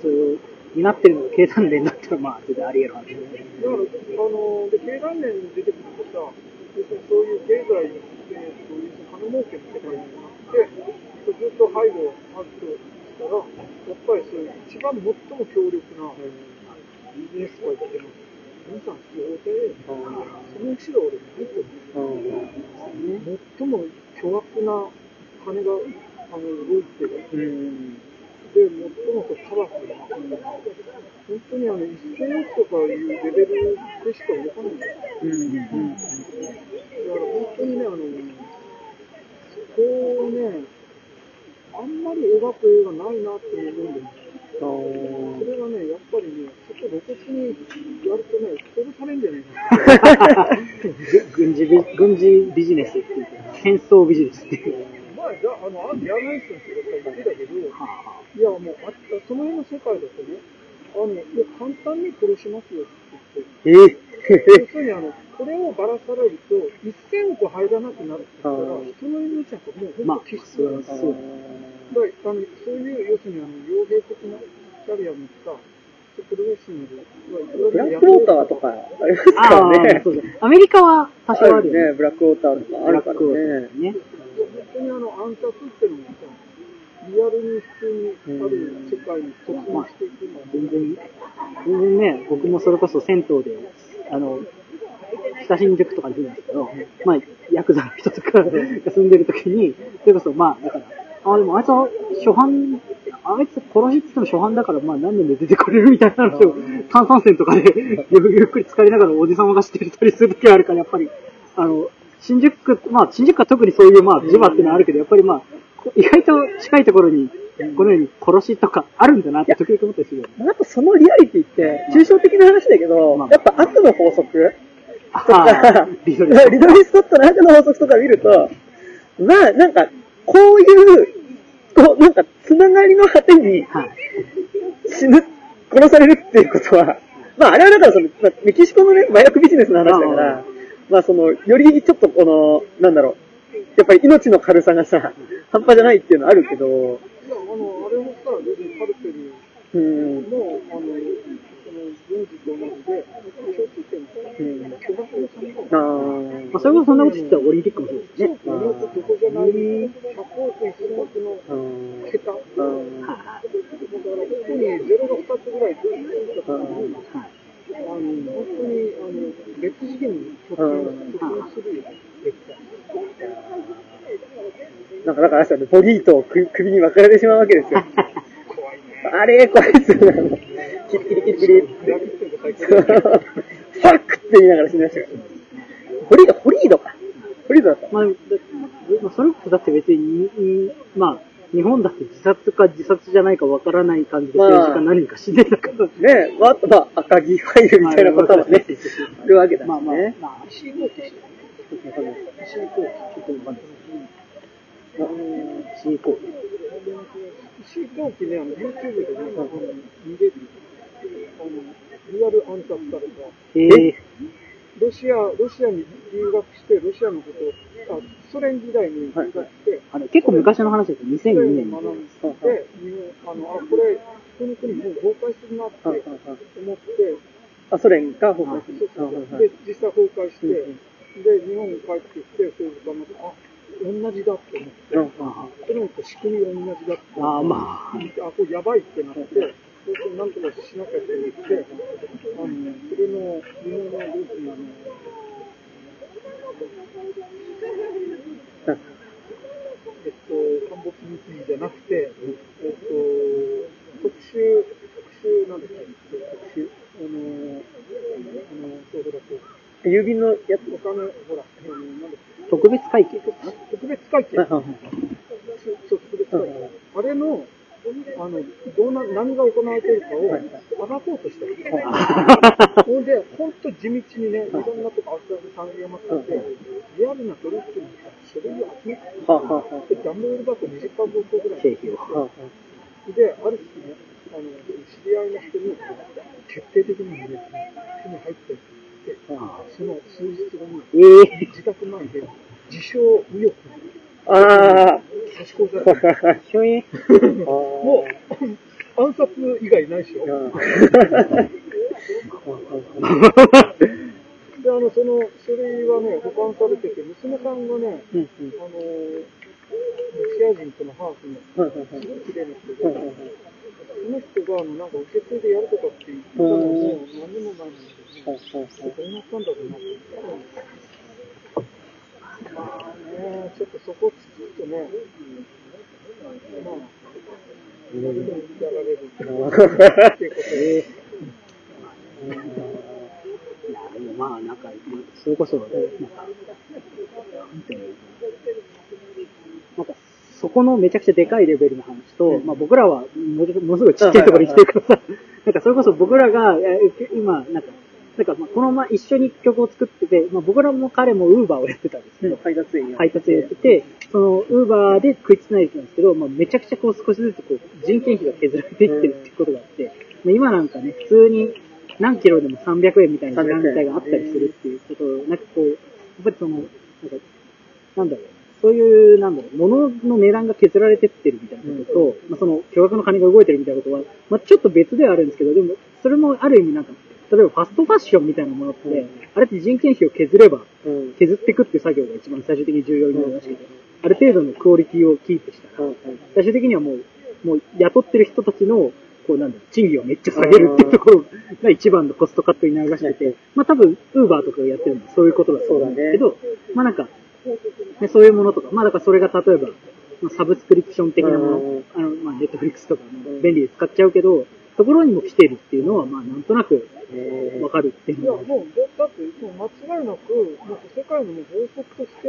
C: そういう、になってるのが経団連だったらまあ、全然あり得る話ですね。
D: だから、あの、で、経団連に出てくるとさ、要するにそういう経済で、そういう金儲けの世界になって、ずっと背後あるとしたら、やっぱりそういう一番最も強力なビジネス界っていうのは、皆さん必要で、その後ろ俺見てる。最も巨額な金があの動いてる。で、最もこうパワフルな。本当にあの、1000億とかいうレベルでしか動かないんだよ。だから本当にね、あの、そこをね、あんまり描く映画ないなって思うんだよ。それがね、やっぱりね、そこ露骨にやるとね、殺されんじゃないかな。
C: 軍事ビ軍事ビジネスっていうか、戦争ビジネスっていう。
D: 前、じゃあ、あの、あるジャーナリストの人が言ってたけど、いや、もう、あった、その辺の世界だとね、あの、いや、簡単に殺しますよって言って、要するにあの、これをばらされると、1000億入らなくなるって言ったら、人の命なんかもう
C: まあ
D: 本当消失なんですよ。
C: そう
D: だからあのそういう、要するにあの、傭兵的なキャリアを持っは、
B: ブラックウォーターとかありますか
C: ああ、
B: らね。[LAUGHS]
C: そうです。アメリカは多少あ
B: あるね、
C: るよね。
B: ブラックウォーターとかあるから
C: ブラックウォー
B: ね
C: タ。ーね。
D: 本当にあの、暗殺っていうのもさ、リアルに普通にある世界に突入していくのは、
C: 全然、全然ね、僕もそれこそ銭湯で、あの、北新宿とかに住んでるんですけど、まあ、ヤクザの人とかが住んでる時に、それこそまあ、だから、あ、でもあいつは初犯、あいつ殺しって言っても初犯だから、まあ何年で出てくれるみたいな話を、炭酸泉とかでゆ [LAUGHS] ゆっくり浸かりながらおじさまがしてたりする時があるから、やっぱり、あの、新宿、まあ新宿は特にそういうまあ磁場っていうのはあるけど、やっぱりまあ、意外と近いところに、このように殺しとかあるんだなって時々思ったりするよね。
B: あとそのリアリティって、抽象的な話だけど、
C: まあ
B: やっぱ悪の法則と
C: あ
B: か
C: あ、リドリー
B: スコットの悪の法則とか見ると、まあ、なんか、こういう、こう、なんか、つながりの果てに
C: はい。
B: 死ぬ、殺されるっていうことは、まあ、あれはだからその、まあメキシコのね、麻薬ビジネスの話だか
C: あ
B: ら、まあ、その、よりちょっとこの、なんだろう、やっぱり命の軽さがさ、半端じゃないっていうのはあるけど、
D: いや、あの、あれもさ、要するにカルテル
B: うん、
D: も、あの、その、軍事と同じで、共通点
B: うん、あ
C: まあ、それこそそんなこと言ったらオリンピックもそうですね。
D: う、思うとどこじゃない、100億1000億の
B: うん。
D: 桁。だから、
B: うん。
D: ここにゼロが2つぐらい出てきた時に、
C: はい。
D: あの、本当に、あの、別次元に突入突入するよね、絶対。
B: なん。か、だからあれですよね、ボディと首に分かれてしまうわけですよ。
D: 怖いね。
B: あれ、怖いですよね。キリキリキリキリ。ファックって言いながら死にましたから。ホリード、ホリードか。ホリードだった。
C: まあ、だまあそれこそだって別に、にまあ、日本だって自殺か自殺じゃないかわからない感じで
B: まあ
C: 政治家何人か死んでたから。
B: ねえ、まあ、あとまあ、赤木ファイルみたいなことはね、あるわけだし
C: まあまあ
B: ね。、
C: まあ、
D: 石井豪輝して石井
C: っとわかんないです。
D: あの
C: 死に行こ
D: 石井豪輝ね、あの、YouTube でね、あの見れる、あの、リアル暗殺された、
C: う。ええ？
D: ロシア、ロシアに留学して、ロシアのことを、あソ連時代に留学して、
C: あの結構昔の話ですよ。2002
D: ソ連
C: 年に。
D: を学んで、日本あの、あ、これ、この国もう崩壊するなって
B: はいはいはい。
D: 思って、
B: あ、ソ連が崩壊する。
D: そうそう
B: はいはい。
D: で、実際崩壊して、
B: うん
D: で、日本に帰ってきて、政治家の、あ、同じだって思って、
B: うん
D: ソ連と仕組みが同じだって。
C: ああ、
D: 思って、
C: まあ、
D: あ、これやばいってなって、そうするとなんとかしなきゃって言って、あの、それの、日本のルーツにあの、えっと、陥没日記じゃなくて、えっと、特殊、特殊、なんだっけ、特殊、あの、あの、そうほら、こう、
B: 郵便のやつ
D: お金、ほら、あの、なんだっけ、
C: 特別会計。
D: 特別会計。そう、特別会計。あれの、あの、どうな、何が行われているかを暴こうとしてる。ほんで、ほんと地道にね、いろんなとこ、あった産業もあって、リアルな取引に書類を集めて、で段ボール箱20箱ぐらい。
C: 経費を。
B: はあ
D: で、ある日ね、あの、知り合いの人に、徹底的にね、手に入ってるって言って、その数日後に、
C: ええ
D: 自宅前で、自称右翼に
B: あ
D: 差し込んだ。
B: あ、ひょい。
D: もう、暗殺以外ないでしょ。[LAUGHS] で、あの、その書類はね、保管されてて、娘さんがね、
B: うんうん
D: あの、ロシア人とのハーフの、すごい綺麗な人で、その人が、あの、なんか受け継いでやるとかって言ってたのも、何にもないんですよね。
B: はいはい
D: どうなったんだろうなって。まあね、ちょっとそこつつくとね、まあ、何でもやられるってことで、
C: いや、まあ、なんか、それこそ、なんか、なんか、そこのめちゃくちゃでかいレベルの話と、まあ僕らはものものすごいちっちゃいところに来てるからさ、なんかそれこそ僕らが、え今、なんか、なんかまあこのまま一緒に曲を作ってて、まあ僕らも彼もウーバーをやってたんですけど、
B: 配達員や
C: 配達をやってて、その、ウーバーで食いつないでたんですけど、まあ、めちゃくちゃこう少しずつこう、人件費が削られていってるっていうことがあって、まあ、今なんかね、普通に何キロでも300円みたいな時間帯があったりするっていうことを、なんかこう、やっぱりその、なんか、なんだろう、そういう、なんだろう、物の値段が削られてってるみたいなことと、まあ、その、巨額の金が動いてるみたいなことは、まあ、ちょっと別ではあるんですけど、でも、それもある意味なんか、例えばファストファッションみたいなものって、
B: うん。
C: あれって人件費を削れば、
B: うん。
C: 削っていくっていう作業が一番最終的に重要になるらしくて、ある程度のクオリティをキープしたら、最終的にはもう、もう雇ってる人たちの、こうなんだ賃金をめっちゃ下げるっていうところが一番のコストカットになるらしくて、まあ多分、ウーバーとかがやってるのはそういうことだと思うんですけど、まあなんか、ね、そういうものとか、まあだからそれが例えば、まあ、サブスクリプション的なもの、
B: うん
C: あの、まあネットフリックスとかの便利で使っちゃうけど、ところにも来てるっていうのは、まあなんとなく
B: え
C: わかるってい
D: いうや、
C: のは、
D: もう、だって、もう間違いなく、もう世界のもう法則として、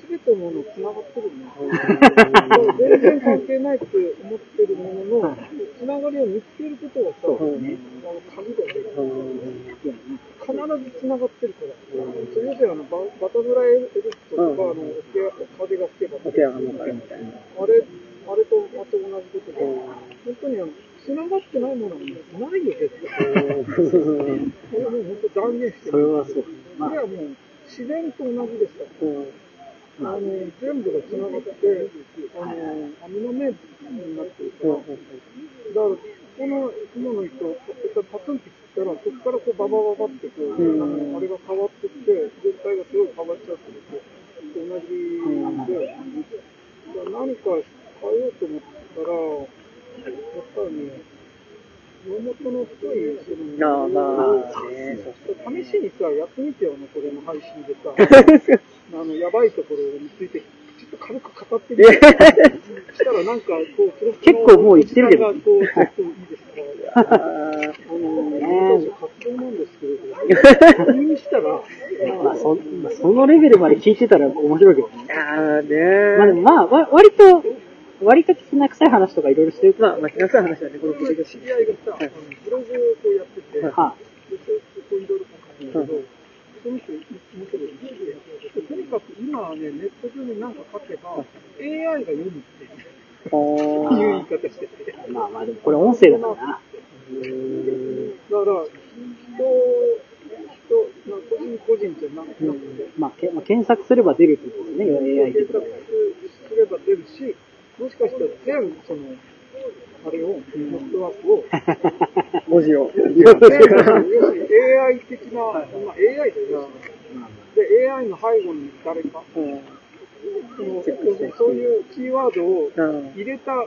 D: すべてのもの繋がってるの。全然関係ないって思ってるものの、繋がりを見つけることがさ、
C: そうですね。
D: あの、鍵だよね。
C: いや
D: 必ず繋がってるから。それであのババタフライエフェクトとか、
B: うん
D: あの、風が吹けば。あれ、あれとまた同じことで、本当にあの、繋がってないものはないよ、絶対。これもう本当断言して
C: それはそう。まあ
D: これはもう自然と同じですから。あの、全部が繋がって、あの、アミノメーになってるから、だから、この今の糸、パツンって切ったら、そこからこうババババってこう、
B: うん。
D: あれが変わってって、全体がすごい変わっちゃってると、同じで、だから何か変えようと思ったら、やっぱりね、元の太い、その、
B: ああ、まあ、ね。
D: 試しにさ、やってみてよね、これの配信でさ。[LAUGHS] あの、やばいところについて、ちょっと軽く語ってみて。[LAUGHS] したらなんか、こう、
C: 結構もう言ってるけど
D: こう、ちょっといいですか。[LAUGHS]
B: あ
D: の、私、格好なんですけれど、確認したら、
C: まあそ、まあ、そのレベルまで聞いてたら面白いけどね。
B: あーね
C: まあまあ、わ割と、割ときな臭い話とかいろいろしてる。
B: まあ、まあ、気がする話だね、この
D: 僕の知り合いがさ、ブログをこうやってて、で
C: は
D: そうこういろいろ書くんだけど、その人、面白いんですよとにかく今はね、ネット上に何か書けば、AI が読むっていう
B: あ
D: いう言い方してて。
C: まあまあでもこれ音声だから。な。
D: だから、人、人、まあ個人個人じゃなくて、
C: まあ、けまあ、検索すれば出るってことですね、AI で。
D: 検。索すれば出るし、もしかしたら全、その、あれを、ネットワークを、[LAUGHS]
B: 文字を。
D: 全要するに AI 的な、まあ AI ですよ。で、AI の背後に誰か、
B: うん
D: そのそういうキーワードを
B: うん
D: 入れたら、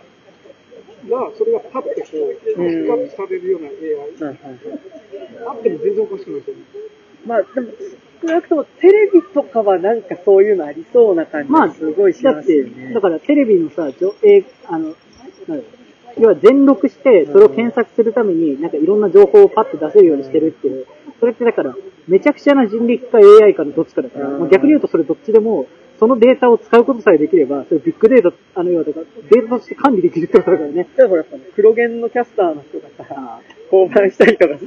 D: それがパッとこう、ピックアップされるような AI。あっても全然おかしくないですよね。
B: まあ、でも、少なくともテレビとかはなんかそういうのありそうな感じ
C: まあ、
B: がすごいし
C: だって
B: ますよね。、
C: だからテレビのさ、えーあの、要は全録して、それを検索するために、なんかいろんな情報をパッと出せるようにしてるっていう。それってだから、めちゃくちゃな人力か AI かのどっちかだから、
B: うん
C: まあ逆に言うとそれどっちでも、そのデータを使うことさえできれば、それビッグデータ、あの、要はだから、データとして管理できるってことだからね。
B: だからほら、やっぱ黒源のキャスターの人がさ、
C: あ
B: 降板したりとかさ、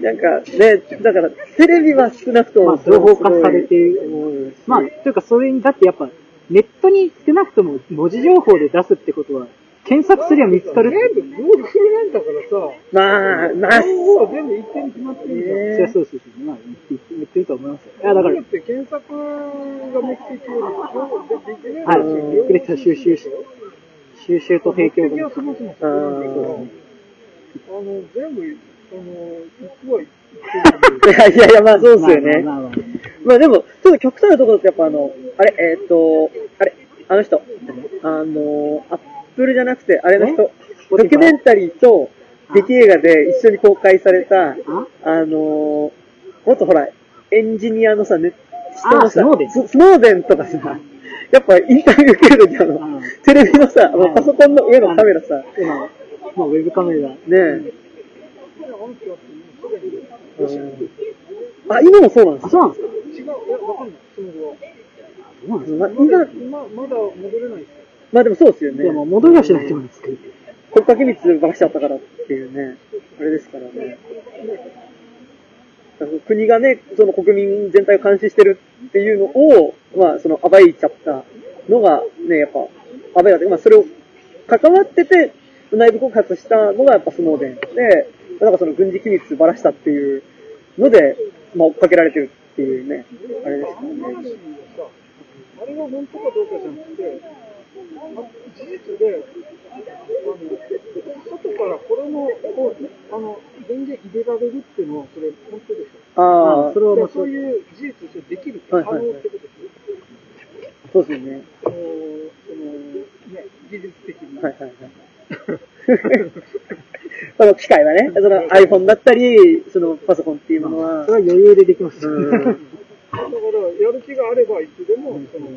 B: なんかね、だからテレビは少なくとも
C: まあ、情報化されている。
B: うん
C: まあ、というか、それに、だってやっぱ、ネットに少なくとも文字情報で出すってことは、検索すりゃ見つかる
D: 全部 Google なんだからさ、
B: まあ、まあ、
D: 情報は全部一点に決まってるじゃん。
B: ね
C: そりゃそうそうそう。まあ、言って言ってると思いますよ。いや、だから、
D: だって検索が目的より、でできない
C: はい、
D: し
C: びっくりした収集し、収集と提供
D: 目的は
C: が。
D: そもそもそこなんだから、あの、全部、あの、行くは行ってる
B: いやいやいや、まあそうですよね。
C: まあ
B: でも、ちょっと極端なところってやっぱあの、あれ、えーっと、あれ、あの人、あの、アップルじゃなくて、あれの人、ドキュメンタリーと劇映画で一緒に公開された、あ？の、もっとほら、エンジニアのさ、ね、人のさ
C: あスノーデン
B: ススノーデンとかさ、やっぱインタビュー受けるときあ。の
C: うん、
B: テレビのさ、パソコンの上のカメラさ、
C: 今、まあ、ウェブカメラ。
B: ねえ、うんあ、今もそうなんです
C: あ、
B: か
C: そうなんですか？
D: 違う、いや、わかんない、その後は。
C: そうなんです
B: まあ、
D: まだ、
B: 今、
D: 今、まだ戻れないですよ。
B: まあでもそうですよ
C: か
B: ね。
C: でも、戻りはしないと思うんですけど。
B: 国家機密ばらしちゃったからっていうね、あれですからね。国がね、その国民全体を監視してるっていうのを、まあ、その暴いちゃったのがね、やっぱ、暴いたというか、まあ、それを関わってて、内部告発したのがやっぱスノーデンで、なんかその軍事機密ばらしたっていうので、まあ、追っかけられてるっていうね、あれですからね。
D: あれが本当かどうかじゃなくて、あ事実で、あの、外からこれも、こう、あの、電源入れられるっていうのは、それ本当でしょ。
B: ああ、
C: それはま
D: そういう事実としてできる、可能ってことです？よ。
B: そうですよね。
D: あの、その、ね、技術的に。
B: はいはいはい。[LAUGHS] その機械はね、その iPhone だったり、そのパソコンっていうものは
C: そ、れは余裕でできます。
B: うん
D: だから、やる気があればいつでも、その、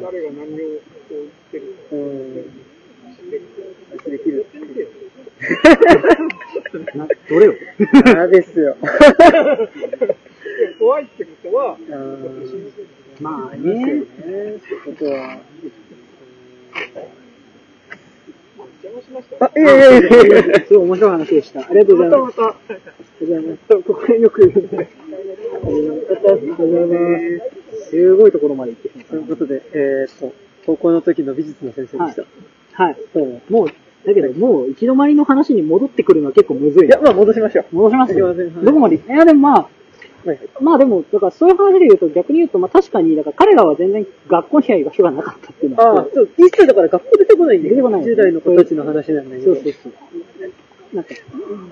D: 誰が何をこう言ってるか、
B: うん
D: 知ってる
B: できる。
C: どれを？
B: あですよ。
D: 怖いってことは。
C: まあ
B: ですよ
C: ね。
B: ね。そういうことは。
D: 邪魔しました。
B: あ、いやいやいやいや。[LAUGHS]
C: すごい面白い話でした。ありがとうございます。
D: また。
C: ありがとうございます。ここよく言うんで。ありがとうございます。すごいところまで行ってしまった
B: ということで、えーっと、高校の時の美術の先生でした。
C: はい。
B: そう。
C: もう、だけど、もう、行き止まりの話に戻ってくるのは結構むずい
B: い。や、まあ戻しましょう。
C: 戻しますよ。
B: 行きませんはい
C: どこまで？いや、でもまあ、
B: はい
C: まあでも、だからそういう話で言うと逆に言うと、まあ確かに、だから彼らは全然学校には居場所がなかったっていうのは
B: ああ、そう、一切だから学校出てこないんで、
C: 出てこない
B: 10代の子たちの話なんだけど。
C: そうそうそう。なんか、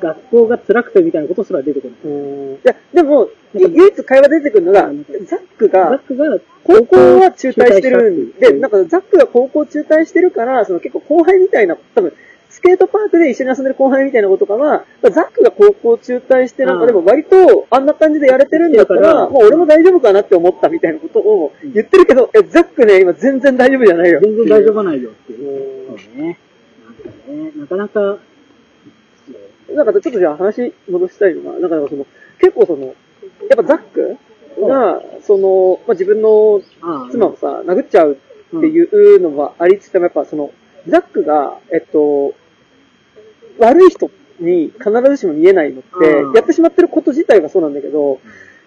C: 学校が辛くてみたいなことすら出てこない。
B: うん。いや、でも、い唯一会話出てくるのが、ザック
C: ザッ
B: が、
C: クが、
B: 高校は中退してるんで、なんかザックが高校中退してるから、その結構後輩みたいな、多分、スケートパークで一緒に遊んでる後輩みたいな子とかは、ザックが高校中退して、なんかでも割とあんな感じでやれてるんだったら、
C: だから。
B: もう俺も大丈夫かなって思ったみたいなことを言ってるけど、え、ザックね、今全然大丈夫じゃないよ。
C: 全然大丈夫ないよ。っていう。
B: 夫
C: そうね。なんかね、なかなか、
B: なんかちょっとじゃあ話戻したいのが、なんかその、結構その、やっぱザックが、その、まあ、自分の妻をさ、殴っちゃうっていうのはありつつも、やっぱその、ザックが、えっと、悪い人に必ずしも見えないのって
C: うん、
B: やってしまってること自体がそうなんだけど、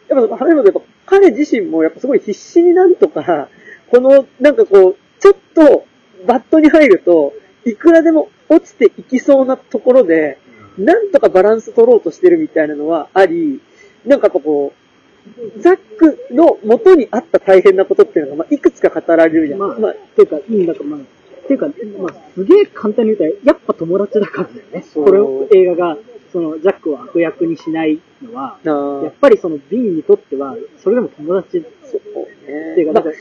B: やっぱ、話もやっぱ彼自身もやっぱすごい必死になんとか、この、なんかこう、ちょっとバットに入ると、いくらでも落ちていきそうなところで、なんとかバランス取ろうとしてるみたいなのはあり、なんかこう、ザックの元にあった大変なことっていうのが、まあ、いくつか語られるじゃん。
C: まあ、
B: まあ、
C: っていうか、いいんだか、まあ、っていうか、まあ、すげえ簡単に言ったら、やっぱ友達だからだよね。この映画が、その、ジャックを悪役にしないのは、やっぱりその、ビンにとっては、それでも友達。
B: そう
C: って
B: ね。
C: いうか、
B: まあ
C: なんか、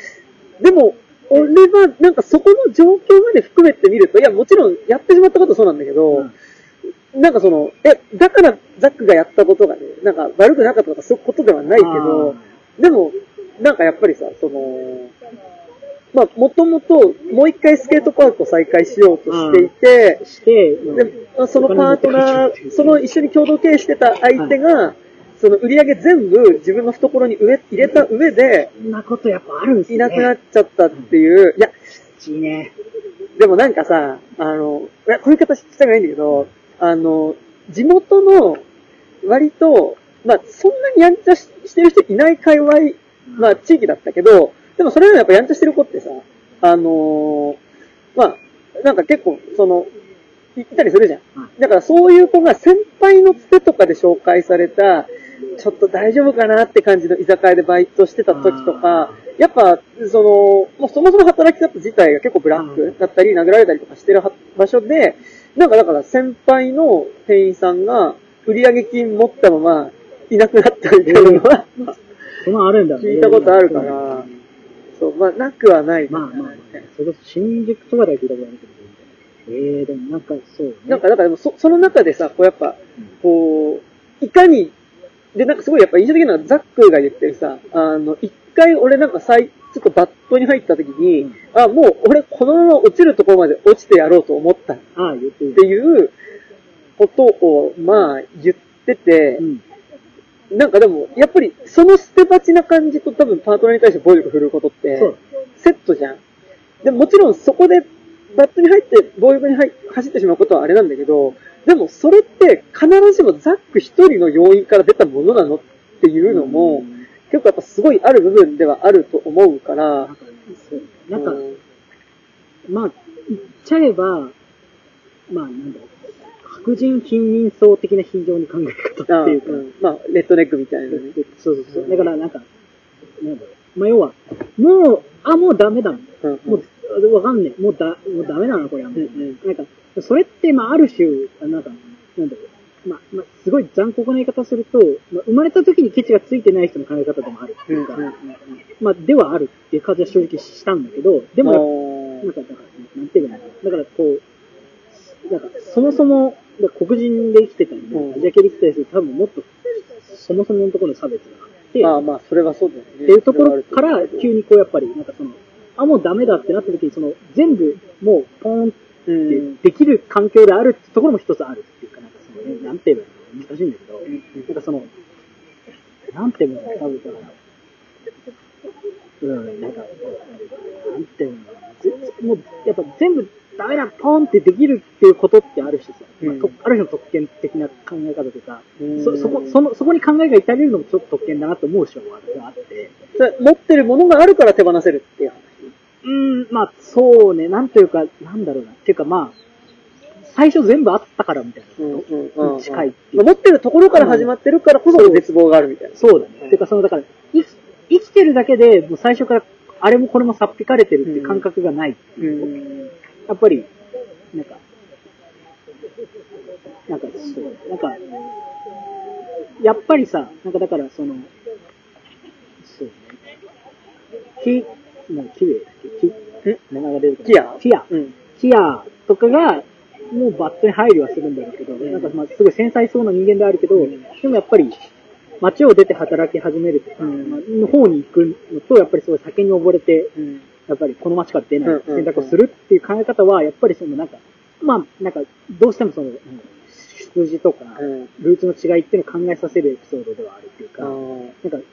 B: でも、俺は、なんかそこの状況まで含めてみると、いや、もちろんやってしまったことはそうなんだけど、なんかその、え、だからザックがやったことがね、なんか悪くなかったとかそういうことではないけど、でも、なんかやっぱりさ、その、まあ、もともと、もう一回スケートパークを再開しようとしていて、
C: して、
B: でまあそのパートナー、その一緒に共同経営してた相手が、その売り上げ全部自分の懐に上入れた上で、
C: そんなことやっぱあるんですね。
B: いなくなっちゃったっていう、いや、
C: いいね。
B: でもなんかさ、あの、いやこういう形したくないんだけど、あの、地元の割と、まあ、そんなにやんちゃししてる人いない界隈、まあ、地域だったけど、でもそれでもやっぱやんちゃしてる子ってさ、あのまあ、なんか結構、その、いたりするじゃん。だからそういう子が先輩のつてとかで紹介された、ちょっと大丈夫かなって感じの居酒屋でバイトしてた時とか、やっぱ、その、もうそもそも働き方自体が結構ブラックだったり、殴られたりとかしてるは場所で、なんかだから先輩の店員さんが売上金持ったままいなくなったみたいなのは、
C: そのあるんだね。
B: 聞いたことあるから、そう、まあ、なくはない。
C: まあまあまあ、それ新宿とかでは聞いたことあるけど、ええでもなんかそうね。
B: なんか、だからでもそ、その中でさ、こうやっぱ、こう、いかに、で、なんかすごいやっぱ印象的なのはザックが言ってるさ、あの、一回俺なんか最、ちょっとバットに入った時に、
C: うん
B: あ、もう俺このまま落ちるところまで落ちてやろうと思ったっ。
C: て
B: いうことを、まあ言ってて
C: う、ん。
B: なんかでも、やっぱりその捨て鉢な感じと多分パートナーに対して暴力振るうことってセットじゃん。でももちろんそこでバットに入って暴力に入走ってしまうことはあれなんだけど、でもそれって必ずしもザック一人の要因から出たものなのっていうのも、結構やっぱすごいある部分ではあると思うから
C: なん、か、そう。なんか
B: う、ん
C: まあ、言っちゃえば、まあ、なんだろう。白人貧民層的な非常に考え方
B: あ
C: っていうか、
B: うんまあ、レッドネックみたいなね。
C: そうそうそう。だからなんか、なんだろう。まあ、要は、もう、あ、もうダメだ。も
B: うん
C: う、わかんねえ。もうだ、もうダメだな、これは。
B: うんうん
C: なんか、それって、まあ、ある種、なんか、なんだろう。まあ、まあ、すごい残酷な言い方すると、まあ、生まれた時にケチがついてない人の考え方でもあるっていうか、
B: うんうん
C: まあ、ではあるっていう感じは正直したんだけど、でも、
B: も
C: なんか、なんていうのかな。だから、こう、なんか、そもそも、黒人で生きてた
B: ん
C: アジア系で生きてたりすると、多分もっと、そもそものところの差別があって、
B: まあまあ、それはそうだよね。
C: っていうところから、急にこう、やっぱり、なんかその、あ、もうダメだってなった時に、その、全部、もう、ポーンって
B: うん。
C: できる環境であるってところも一つあるっていうか、なんかそのね、なんていうの？難しいんだけど、なんかその、なんていうの？かな、多分。だから、うん、なんか、なんていうの？もう、やっぱ全部ダメだ、ポンってできるっていうことってある種さ、
B: うん
C: ある種の特権的な考え方とか、
B: うん
C: そ、そこ、その、そこに考えが至れるのもちょっと特権だなと思う人はあって、
B: 持ってるものがあるから手放せるっていう話。
C: うーん、まあ、そうね、なんというか、なんだろうな。っていうかまあ、最初全部あったからみたいな
B: うん
C: こと。
B: うんうん。
C: 近いっていう
B: 持ってるところから始まってるからこそ絶望があるみたいな。
C: そうだね。っていうか、その、だから、生き、生きてるだけで、もう最初から、あれもこれもさっぴかれてるっていう感覚がないって
B: う
C: いう。
B: ん。
C: やっぱり、なんか、なんか、そう、なんか、やっぱりさ、なんかだから、その、そうね。キ、もうキウイだっけ？キ、
B: ん
C: 名前が出るかな
B: キア
C: キア。
B: うん。
C: キアとかが、もうバットに入りはするんだろうけど、なんかまあすごい繊細そうな人間であるけど、でもやっぱり街を出て働き始める
B: うん
C: まあの方に行くのと、やっぱりすごい酒に溺れて、
B: うん。
C: やっぱりこの街から出ない選択をするっていう考え方は、やっぱりそのなんか、まあなんかどうしてもその、出自とか、
B: うん。
C: ルーツの違いっていうのを考えさせるエピソードではあるっていうか、なんか、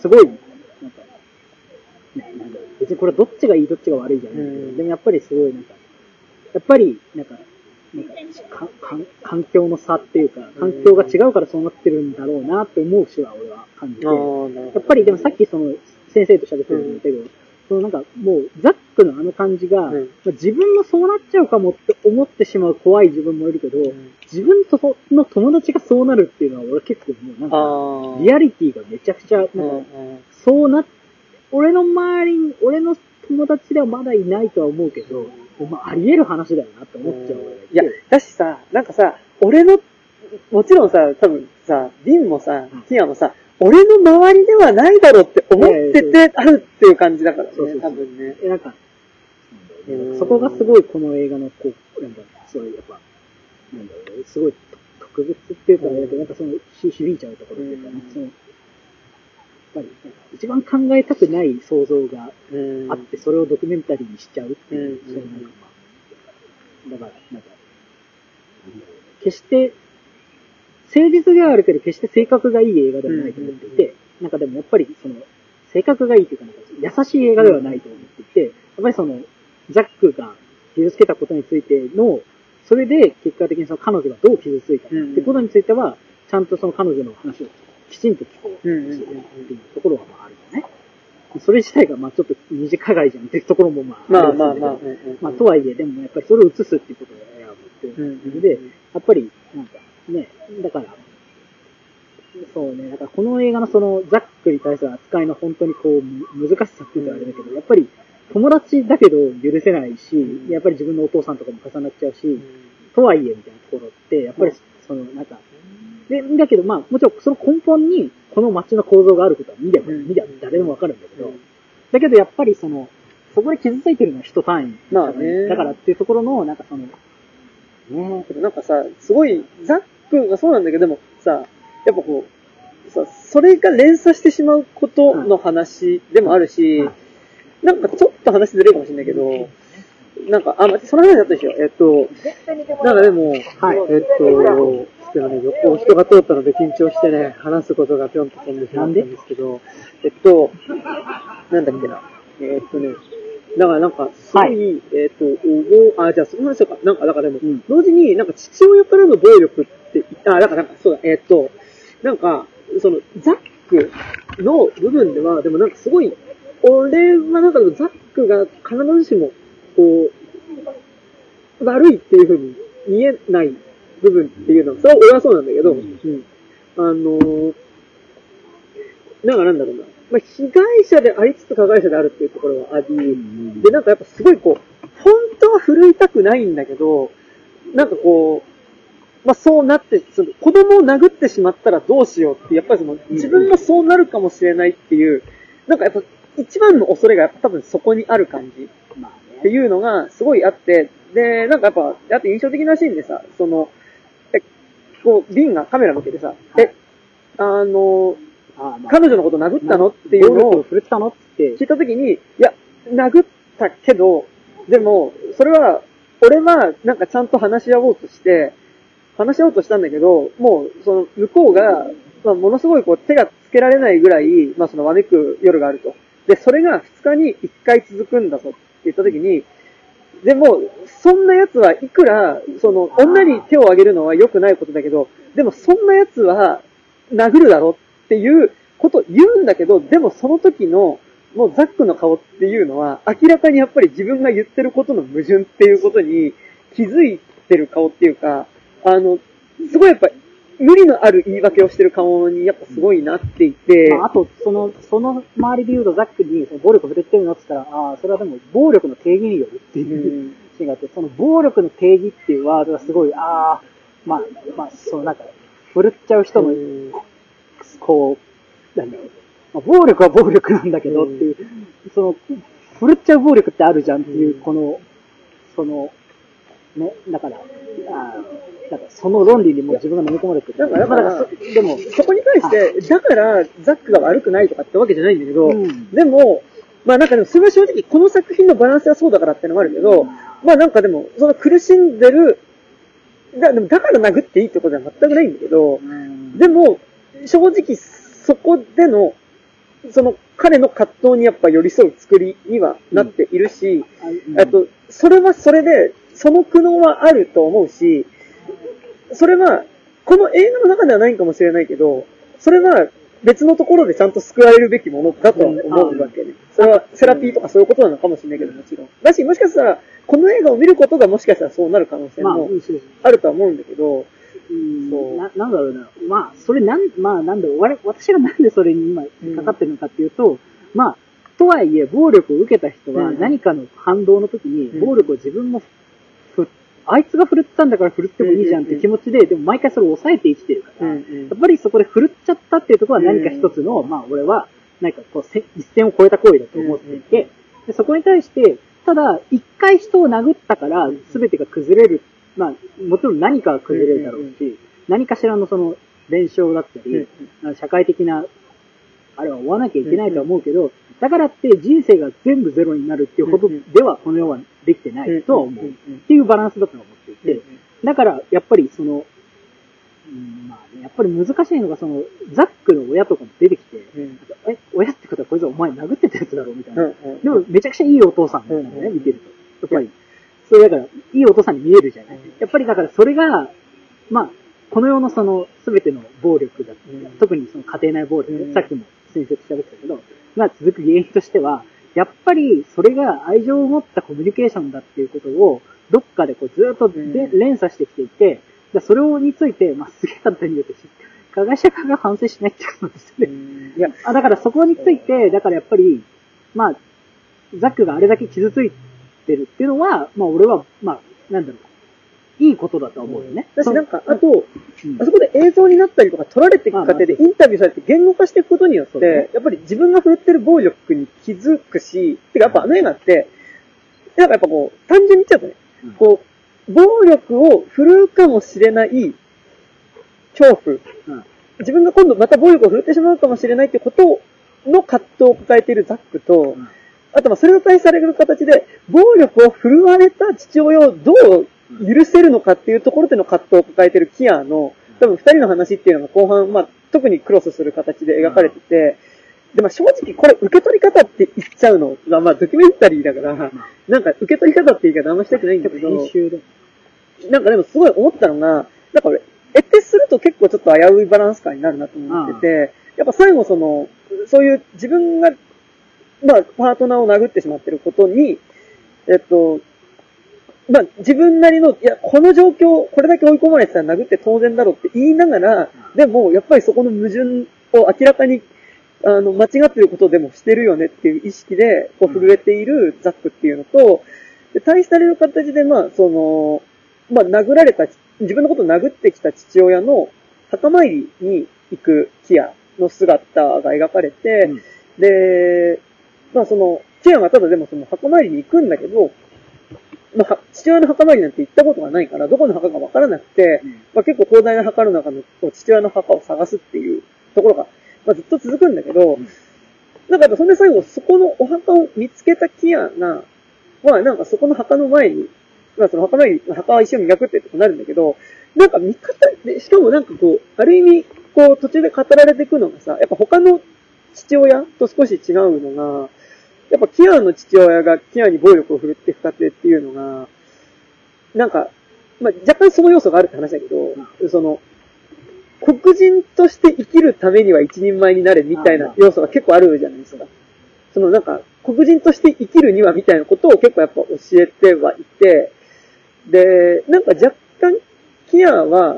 C: すごい、なんか、ねなん別にこれどっちがいいどっちが悪いじゃないけど、
B: うん。
C: でもやっぱりすごいなんか、やっぱり、なんか、なんかかか環境の差っていうか、環境が違うからそうなってるんだろうなって思うしは俺は感じて。やっぱりでもさっきその先生と喋ってるんだけど、そのなんかもうザックのあの感じが、
B: うん。
C: まあ自分もそうなっちゃうかもって思ってしまう怖い自分もいるけど、
B: ん。
C: 自分とその友達がそうなるっていうのは俺結構もうなんか。リアリティがめちゃくちゃ、なんか、そうな、俺の周りに、俺の友達ではまだいないとは思うけど、まあ、あり得る話だよなって思っちゃう
B: いや
C: て、
B: だしさ、なんかさ、俺の、もちろんさ、多分さ、ビンもさ
C: うん、
B: ティアもさ、俺の周りではないだろうって思っててあるっていう感じだからね、
C: そうそうそう。
B: 多分ね。
C: えなんか、
B: うん
C: そこがすごいこの映画の、こう、なんか、すごいやっぱ、なんだろう、すごい特別っていうか、
B: うん
C: なんかその、ひ響いちゃうところっていうか、
B: うん。
C: その、やっぱり、なんか一番考えたくない想像が
B: うん
C: あって、それをドキュメンタリーにしちゃうっていう、
B: うん。
C: そういうなんかまあ、だから、なんか、決して、誠実ではあるけど、決して性格がいい映画ではないと思っていて、なんかでもやっぱり、その、性格がいいというか、なんか優しい映画ではないと思っていて、やっぱりその、ザックが傷つけたことについての、それで結果的にその彼女がどう傷ついたかってことについては、ちゃんとその彼女の話をきちんと聞こうっていうところはまああるよね。それ自体がまあちょっと二次加害じゃんっていうところもまあ
B: まあまあまあ。
C: まあとはいえ、でもやっぱりそれを映すっていうことを選ぶっていう
B: うん
C: ので、やっぱりなんかね、だから、そうね、だからこの映画のそのザックに対する扱いの本当にこうむ難しさっていうのはあれだけど、やっぱり友達だけど許せないし、やっぱり自分のお父さんとかも重なっちゃうし、とはいえみたいなところって、やっぱりそのなんか、で、だけどまあもちろんその根本にこの街の構造があることは見れば、
B: うん。
C: 見れば誰でもわかるんだけど、
B: うん。
C: だけどやっぱりその、そこで傷ついてるのは人単位。
B: まあね。
C: だからっていうところの、なんかその、ね
B: なんかさ、すごい、ザックがそうなんだけど、でもさ、やっぱこう、さ、それが連鎖してしまうことの話でもあるし、
C: はい
B: なんかちょっと話ずれるかもしれないけど、なんか、あ、待って、その話だったでしょ？えっと、なんかでも、
C: はい
B: えっと、ちょっとね、横を人が通ったので緊張してね、話すことがぴょんと飛んでしまったんですけど、えっと、なんだっけな？えっとね、だからなんか、すごい、えっと、おぼあ、じゃあその話か。なんか、だからでも、
C: うん
B: 同時になんか父親からの暴力って、あ、だからなんかそうだ、えっと、なんか、その、ザックの部分では、でもなんかすごい、俺はなんかザックが必ずしも、こう、悪いっていう風に見えない部分っていうのは、それは俺はそうなんだけど、うん。あのー、なんかなんだろうな。まあ、被害者でありつつ加害者であるっていうところはあり、で、なんかやっぱすごいこう、本当は振るいたくないんだけど、なんかこう、まあそうなって、その子供を殴ってしまったらどうしようって、やっぱりその自分もそうなるかもしれないっていう、なんかやっぱ一番の恐れがやっぱ多分そこにある感じ
C: まあ
B: っていうのがすごいあって、で、なんかやっぱ、あと印象的なシーンでさ、その、え、こう、ビンがカメラ向けてさ、え、あの、彼女のこと殴ったの？っていうのを
C: たの？って。
B: 聞いたときに、いや、殴ったけど、でも、それは、俺は、なんかちゃんと話し合おうとして、話し合おうとしたんだけど、もう、その、向こうが、まあ、ものすごいこう、手がつけられないぐらい、まあ、その、わめく夜があると。で、それが2日に1回続くんだぞって言ったときに、でも、そんな奴はいくら、その、女に手を挙げるのは良くないことだけど、でもそんな奴は殴るだろっていうこと言うんだけど、でもその時の、もうザックの顔っていうのは、明らかにやっぱり自分が言ってることの矛盾っていうことに気づいてる顔っていうか、あの、すごいやっぱ無理のある言い訳をしてる顔にやっぱすごいなっていて、
C: まあ、あと、その、その周りで言うと、ザックにその暴力振るってるのって言ったら、ああ、それはでも暴力の定義によるって
B: う
C: いうん。シーンがあって、その暴力の定義っていうワードがすごい、ああ、まあ、まあ、そう、なんか、振るっちゃう人の、
B: うん
C: こう、なんだろう、まあ、暴力は暴力なんだけどっていう、その、振るっちゃう暴力ってあるじゃんっていう、
B: うん。
C: この、その、ね、だから、あーなんかその論理にもう自分が飲み込まれてる。
B: だから
C: まあそでも、
B: そこに対して、だからザックが悪くないとかってわけじゃないんだけど、
C: うん。
B: でも、まあなんかでもそれは正直この作品のバランスがそうだからってのもあるけど、まあなんかでも、その苦しんでる、だでもだから殴っていいってことは全くないんだけど、
C: うん。
B: でも、正直そこでの、その彼の葛藤にやっぱ寄り添う作りにはなっているし、あと、それはそれで、その苦悩はあると思うし、それは、この映画の中ではないかもしれないけど、それは別のところでちゃんと救われるべきものだとは思うわけね。それはセラピーとかそういうことなのかもしれないけど、もちろん。だし、もしかしたら、この映画を見ることがもしかしたらそうなる可能性
C: まあ、
B: もあるとは思うんだけど、
C: うん。
B: そう。
C: ななんだろうな。まあ、それなん、まあ、なんだろう。我私がなんでそれに今かかってるのかっていうと、まあ、とはいえ、暴力を受けた人は
B: うん。
C: 何かの反動の時に、
B: うん。
C: 暴力を自分もふ、あいつが振るったんだから振るってもいいじゃんって気持ちで、でも毎回それを抑えて生きてるから、やっぱりそこで振るっちゃったっていうところは何か一つの、まあ、俺は、何かこう、せ一線を越えた行為だと思っていて、でそこに対して、ただ、一回人を殴ったから、全てが崩れる。まあ、もちろん何かが崩れるだろうし、何かしらのその、弁償だったり、社会的な、あれは追わなきゃいけないとは思うけど、だからって人生が全部ゼロになるっていうほどでは、この世はできてないとは思う。っていうバランスだと思っていて、だから、やっぱりその、うんまあね、やっぱり難しいのが、その、ザックの親とかも出てきて、え、親ってことはこいつお前殴ってたやつだろみたいな。でも、めちゃくちゃいいお父さんなんだよね、
B: うん
C: 見てると。やっぱり、それだから、いいお父さんに見えるじゃない。やっぱりだから、それが、まあ、この世のその、すべての暴力だ、
B: うん。
C: 特にその家庭内暴力、
B: うん。
C: さっきも先生と喋ってたけど、が続く原因としては、やっぱりそれが愛情を持ったコミュニケーションだっていうことを、どっかでこうずっとで、
B: うん。
C: 連鎖してきていて、でそれをについて、まあ、すげえ簡単に言うと、加害者側が反省しないってことですよね。
B: いや、
C: あ、だからそこについて、だからやっぱり、まあ、ザックがあれだけ傷ついてるっていうのは、まあ俺は、まあ、なんだろう、いいことだと思うよね。
B: だしなんか、あと、
C: うん。
B: あそこで映像になったりとか撮られていく過程でインタビューされて言語化していくことによって、やっぱり自分が振るってる暴力に気づくし、てかやっぱあの映画って、なんかやっぱこう、単純に言っちゃうとね
C: うん、
B: こう、暴力を振るうかもしれない恐怖、
C: うん。
B: 自分が今度また暴力を振るってしまうかもしれないってことの葛藤を抱えているザックと、
C: うん
B: あとまあそれが対される形で、暴力を振るわれた父親をどう許せるのかっていうところでの葛藤を抱えているキアの、多分二人の話っていうのが後半、まあ特にクロスする形で描かれてて、で、まあ正直これ受け取り方って言っちゃうのが、まあドキュメンタリーだから、なんか受け取り方って言い方あんましたくないんだけど。なんかでもすごい思ったのが、なんか俺、エテすると結構ちょっと危ういバランス感になるなと思ってて、やっぱ最後その、そういう自分が、まあ、パートナーを殴ってしまってることに、えっと、まあ、自分なりの、いや、この状況、これだけ追い込まれてたら殴って当然だろうって言いながら、でも、やっぱりそこの矛盾を明らかに、あの、間違ってることでもしてるよねっていう意識で、こう、震えているザックっていうのと、で対比される形で、まあ、その、まあ、殴られた、自分のことを殴ってきた父親の墓参りに行くキアの姿が描かれて、
C: うん。
B: で、まあその、キアはただでもその墓参りに行くんだけど、まあ、は父親の墓参りなんて行ったことがないから、どこの墓かわからなくて、
C: うん。
B: まあ結構広大な墓の中のこう父親の墓を探すっていうところが、まあずっと続くんだけど、
C: ん。
B: なんかやっぱそんで最後そこのお墓を見つけたキアが、まあなんかそこの墓の前に、まあその墓参り、墓は石を磨くってことになるんだけど、なんか見方で、しかもなんかこう、ある意味、こう途中で語られていくのがさ、やっぱ他の父親と少し違うのが、やっぱキアの父親がキアに暴力を振るっていく過程っていうのが、なんか、まあ若干その要素があるって話だけど、その、黒人として生きるためには一人前になれみたいな要素が結構あるじゃないですか。そのなんか、黒人として生きるにはみたいなことを結構やっぱ教えてはいて、で、なんか若干、キアは、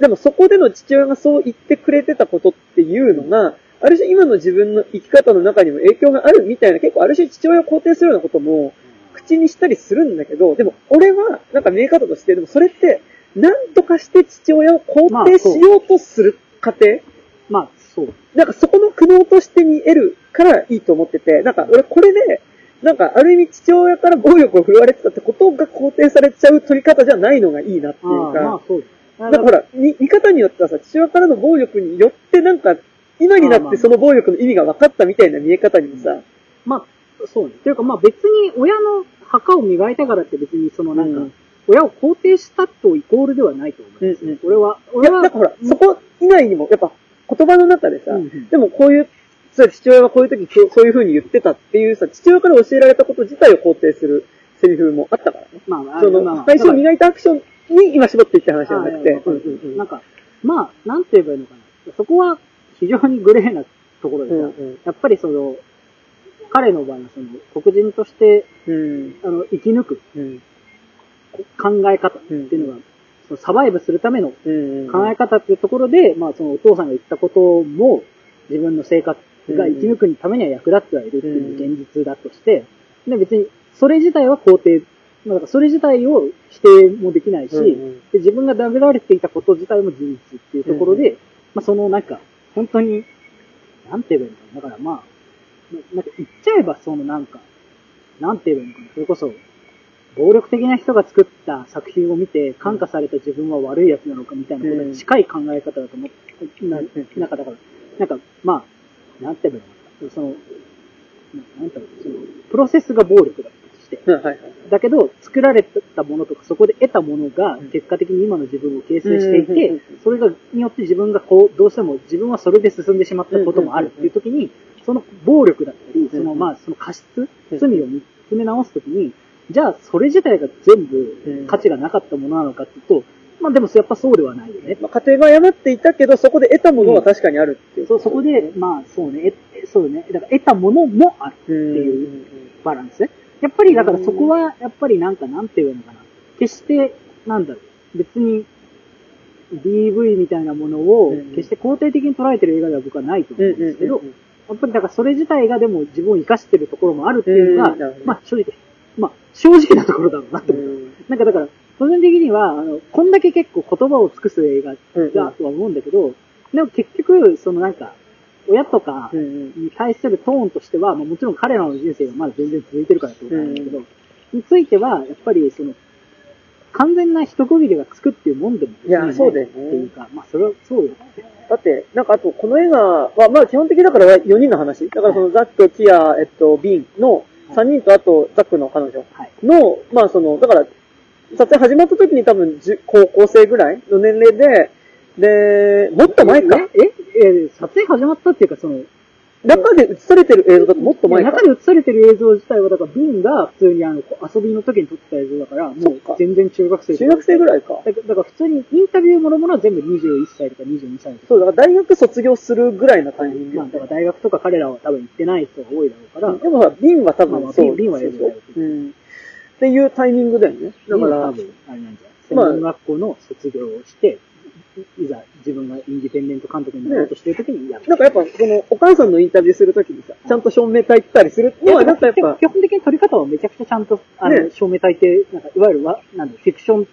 B: でもそこでの父親がそう言ってくれてたことっていうのが、ある種今の自分の生き方の中にも影響があるみたいな、結構ある種父親を肯定するようなことも、口にしたりするんだけど、でも俺は、なんか見え方として、でもそれって、何とかして父親を肯定しようとする過程、
C: まあ、そう。
B: なんかそこの苦悩として見えるからいいと思ってて、なんか俺これで、なんか、ある意味父親から暴力を振るわれてたってことが肯定されちゃう取り方じゃないのがいいなっていう
C: ああ、まあ
B: か、
C: そうだ。
B: かほら、見見方によってはさ、父親からの暴力によってなんか、今になってその暴力の意味が分かったみたいな見え方にもさ、
C: まあ、そうね。というか、まあ別に親の墓を磨いたからって別にそのなんか、
B: うん
C: 親を肯定したとイコールではないと思うんですよ。
B: うんうん
C: 俺は、俺は、
B: なんかほら、そこ以外にも、やっぱ言葉の中でさ、
C: うんうん
B: でもこういう、父親はこういう時そういう風に言ってたっていうさ、父親から教えられたこと自体を肯定するセリフもあったからね。
C: まあ、
B: その、
C: まあ
B: 最初磨いたアクションに今絞っていった話じゃなくて
C: なんか、まあ、なんて言えばいいのかな。そこは非常にグレーなところでさ、
B: うんうん。
C: やっぱりその、彼の場合はその、黒人として、
B: うん。
C: あの、生き抜く
B: うん。
C: 考え方っていうのが、そのサバイブするための
B: うん。
C: 考え方っていうところで、まあそのお父さんが言ったことも、自分の生活が生き抜くためには役立ってはいるっていう現実だとして、で別にそれ自体は肯定、まあだからそれ自体を否定もできないし、
B: うんうん。
C: で自分が殴られていたこと自体も事実っていうところで、まあそのなんか、本当に、なんて言えばいいのか。な。だからまあ、ななんか言っちゃえばそのなんか、なんて言えばいいのか。な。それこそ、暴力的な人が作った作品を見て感化された自分は悪いやつなのかみたいなことに近い考え方だと思って、な
B: うん。
C: なん。かだから、なん。かまあ、なん。て言えばいいのかな。その、ななん。て言うのその、プロセスが暴力だして、
B: はいはい。
C: だけど、作られたものとか、そこで得たものが、結果的に今の自分を形成してい
B: うんうんうん
C: て、それが、によって自分がこう、どうしても自分はそれで進んでしまったこともあるっていう時に、その暴力だったり、その、まあ、その過失、
B: うん
C: 罪を見つめ直す時に、じゃあ、それ自体が全
B: うん。
C: 部価値がなかったものなのかっていうと、まあでもやっぱそうではないよね。
B: まあ、家庭が誤っていたけど、そこで得たものは確かにあるっていう。
C: そうそこで、まあそうね、えそうね、だから得たものもあるっていうバランス。やっぱりだからそこは、やっぱりなんかなんていうのかな。決して、なんだろう、別に DV みたいなものを
B: うん
C: 決して肯定的に捉えてる映画では僕はないと思
B: う
C: うんんですけど、やっぱりだからそれ自体がでも自分を生かしてるところもあるっていうのが、まあ正直、まあ正直なところだろうなと思う。
B: うん。
C: なんかだから、個人的には、あの、こんだけ結構言葉を尽くす映画だとは思うんだけど、でも結局、そのなんか、親とかに対するトーンとしては、まあ、もちろん彼らの人生がまだ全然続いてるからってことなんだけど、については、やっぱりその、完全な一区切りがつくっていうもんでも
B: いやそうだよね
C: っていうか、まあそれはそうだよね。
B: だって、なんかあと、この映画は、まあ基本的だから4人の話。だからそのザック、キア、えっと、ビンの3人とあとザックの彼女
C: はい。
B: の、まあその、だから、撮影始まった時に多分10高校生ぐらいの年齢で、で、もっと前か。
C: えええ撮影始まったっていうか、その、
B: 中で映されてる映像だともっと前か。
C: 中で映されてる映像自体は、だから、ビンが普通にあの、遊びの時に撮ってた映像だから、もう全然中学生
B: 中学生ぐらいか。
C: だから普通にインタビューもろもろは全部21歳とか22歳とか。
B: そう、だから大学卒業するぐらいなタイミング
C: まあ、だから大学とか彼らは多分行ってない人が多いだろうから、
B: でもさ、ビンは多
C: まあまあ
B: 分そう。
C: ビンはやる
B: そうそううん。っていうタイミングだよね。だから、
C: 多分、あれなんじゃない専
B: まあ
C: 門学校の卒業をして、いいざ自分がインディペンデント監督になろうとしてる時にやる。
B: なんかやっぱ、その、お母さんのインタビューするときにさ、ちゃんと照明焚いてたりするのは、なんかやっぱ、
C: 基本的に撮り方はめちゃくちゃちゃんと、あの、
B: ね
C: 照明焚いて、なんか、いわゆるわ、なんだ、フィクション、フ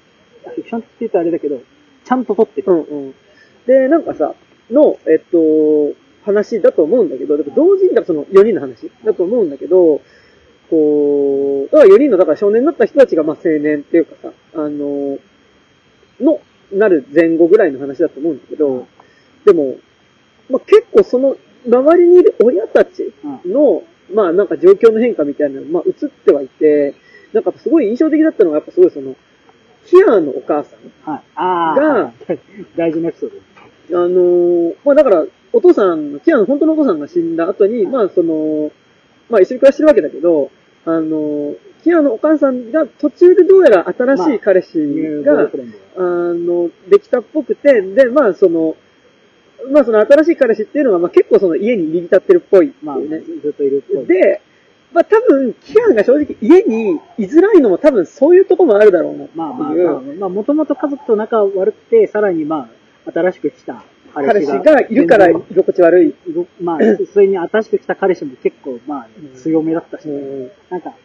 C: ィクションって言うとあれだけど、ちゃんと撮ってる。
B: うんうん。で、なんかさ、の、えっと、話だと思うんだけど、だから同時に、だからその4人の話だと思うんだけど、こう、だから4人の、だから少年になった人たちが、まあ青年っていうかさ、あの、の、なる前後ぐらいの話だと思うんだけど、でも、まあ結構その、周りにいる親たちの、まあなんか状況の変化みたいなのが、まあ映ってはいて、なんかすごい印象的だったのが、やっぱすごいその、キアのお母さん。
C: はい。ああ、
B: が
C: はい [LAUGHS] 大事なエピソード。
B: あのーまあだから、お父さん、キアの本当のお父さんが死んだ後に、まあその、まあ一緒に暮らしてるわけだけど、あのーキアのお母さんが途中でどうやら新しい彼氏が
C: フ、レンド
B: あの、できたっぽくて、で、まあその、まあその新しい彼氏っていうのが、まあ結構その家に入り浸ってるっぽいって
C: まあ、
B: ね。
C: ずっといるっぽい。
B: で、まあ多分、キアンが正直家に居づらいのも多分そういうとこもあるだろうなっていう。
C: まあまあまあ、まあ、もともと家族と仲悪くて、さらにまあ、新しく来た彼
B: 彼
C: 氏が。
B: 氏がいるから居心地悪い。
C: まあ、それに新しく来た彼氏も結構、まあ、強めだったし、
B: うん
C: なんか、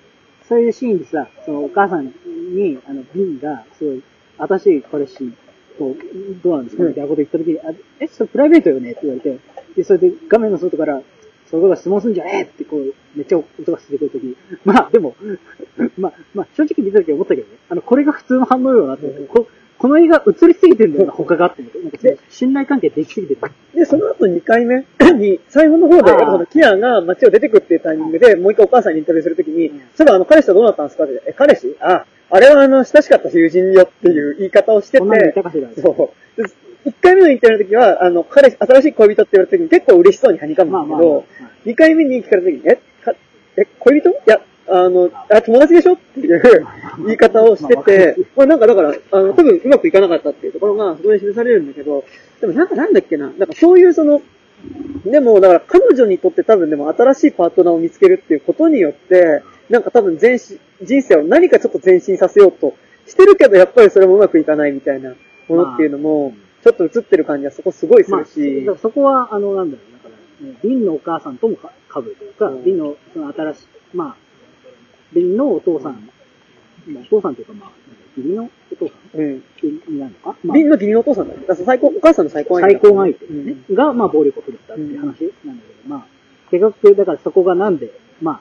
C: そういうシーンでさ、そのお母さんに、あの、ビンが、すごい、新しい彼氏と、どうなんですか
B: うん。
C: みたいなこと言った時に、あえ、それプライベートよね？って言われて、で、それで画面の外から、そういうこと質問すんじゃね？えってこう、めっちゃ音がしてくるとき、まあでも、[LAUGHS] まあ、まあ正直見たとき思ったけどね、あの、これが普通の反応よなって、ここの映画映りすぎてんだよな、他がって思って。なんか信頼関係できすぎてる。
B: で、その後2回目 [COUGHS] に、最後の方で、
C: あ
B: のキアが街を出てくっていうタイミングで、もう一回お母さんにインタビューするときに、
C: うん
B: そういえばあの彼氏とどうなったんですかって、え、彼氏？あ、あれはあの、親しかった友人よっていう言い方をしてて。そう。で1回目のインタビューの時は、あの、彼氏、新しい恋人って言われた時に結構嬉しそうにはにかむんだけど、2回目に聞かれた時に、え、かえ、恋人？いや、あの、あ、友達でしょ？っていう言い方をしてて、まあなんかだから、あの、多分うまくいかなかったっていうところが、そこで示されるんだけど、でもなんかなんだっけな、なんかそういうその、でも、だから彼女にとって多分でも新しいパートナーを見つけるっていうことによって、なんか多分前進、人生を何かちょっと前進させようとしてるけど、やっぱりそれもうまくいかないみたいなものっていうのも、ちょっと映ってる感じはそこすごいす、るし、
C: そそこは、あの、なんだろう、だから、ね、リンのお母さんともか被るというか、
B: うん
C: リンの、その新しい、まあ、リンのお父さん、まあ、お父さんというか、まあ、義理のお父さん。
B: うん。
C: になるのか、まあ
B: ビンの義理のお父さんだね。だ最高、お母さんの最高
C: 最高相手
B: うん。
C: ね、が、まあ、暴力を振るったっていう話なんだけど、まあ、結局、だからそこがなんで、まあ、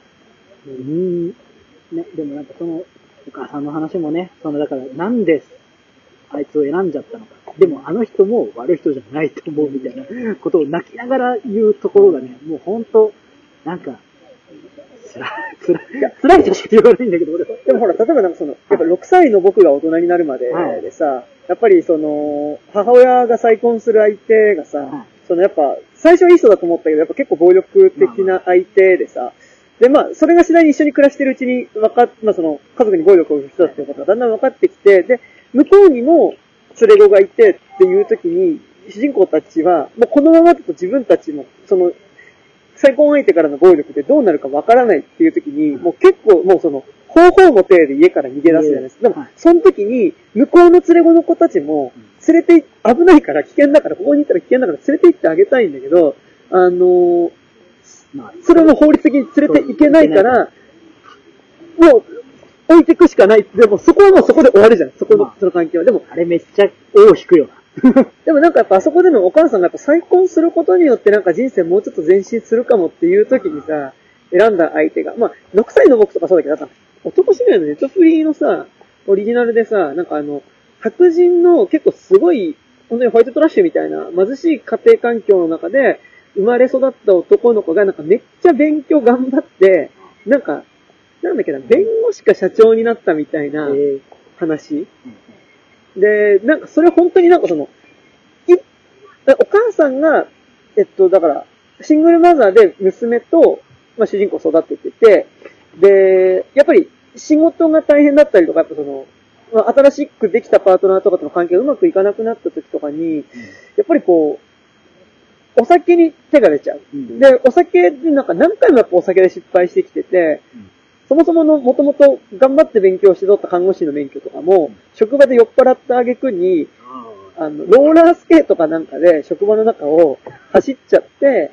C: うーん、ね、でもなんかその、お母さんの話もね、その、だから、なんで、あいつを選んじゃったのか。でも、あの人も悪い人じゃないと思うみたいなことを泣きながら言うところがね、もう本当なんか、つらい、つらい、辛いとしか言わないんだけど、俺は。
B: でもほら、例えばなんかその、やっぱ6歳の僕が大人になるまで
C: はい。
B: でさ、やっぱりその、母親が再婚する相手がさ、
C: はい。
B: そのやっぱ、最初はいい人だと思ったけど、やっぱ結構暴力的な相手でさ、で、まあ、それが次第に一緒に暮らしてるうちに分かっ、まあその、家族に暴力を振る人だっていうことがだんだん分かってきて、で、向こうにも連れ子がいてっていう時に、主人公たちは、もうこのままだと自分たちも、その、再婚相手からの暴力でどうなるかわからないっていう時に、もう結構もうその、方法の体で家から逃げ出すじゃないですか。でも
C: はい、
B: その時に、向こうの連れ子の子たちも、連れてい、危ないから危険だから、ここにいたら危険だから連れて行ってあげたいんだけど、あのそれも法律的に連れて行けないから、もう、置いていくしかない。でも、そこはもうそこで終わるじゃん。そこの
C: まあ、
B: その関係は。でも、
C: あれめっちゃ尾を引くよな。[LAUGHS]
B: でもなんかやっぱあそこでのお母さんがやっぱ再婚することによってなんか人生もうちょっと前進するかもっていう時にさ、選んだ相手が、まあ、6歳の僕とかそうだけど、なんか、男主演のネットフリーのさ、オリジナルでさ、なんかあの、白人の結構すごい、本当にホワイトトラッシュみたいな貧しい家庭環境の中で生まれ育った男の子がなんかめっちゃ勉強頑張って、なんか、なんだっけな、弁護士か社長になったみたいな
C: え
B: 話。で、なんかそれ本当になんかその、い、お母さんが、えっと、だから、シングルマザーで娘と、まあ、主人公を育ててて、で、やっぱり仕事が大変だったりとか、やっぱその、まあ、新しくできたパートナーとかとの関係がうまくいかなくなった時とかに、やっぱりこう、お酒に手が出ちゃう。
C: うん。
B: で、お酒でなんか何回もやっぱお酒で失敗してきてて、
C: うん
B: そもそもの元々頑張って勉強して取った看護師の免許とかも、職場で酔っ払った挙句に、あの、ローラースケートかなんかで職場の中を走っちゃって、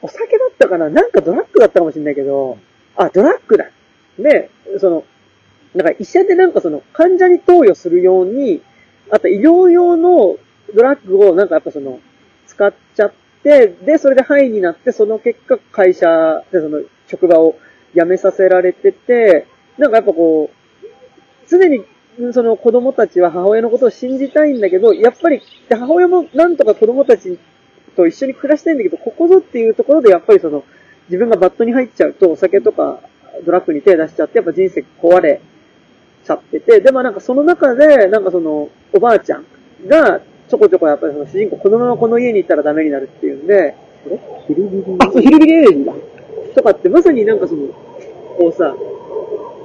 B: お酒だったかな？なんかドラッグだったかもしれないけど、あ、ドラッグだ。で、その、なんか医者でなんかその患者に投与するように、あと医療用のドラッグをなんかやっぱその、使っちゃって、で、それで肺になって、その結果会社でその職場を辞めさせられてて、なんかやっぱこう、常にその子供たちは母親のことを信じたいんだけど、やっぱり母親もなんとか子供たちと一緒に暮らしたいんだけど、ここぞっていうところでやっぱりその、自分がバットに入っちゃうと、お酒とかドラッグに手出しちゃって、やっぱ人生壊れちゃってて、でもなんかその中で、なんかその、おばあちゃんが、ちょこちょこやっぱりその主人公、このままこの家に行ったらダメになるっていうんで、
C: ヒルビリ
B: あ、そう、ヒルビリエレジだ。とかって、まさになんかその、こうさ、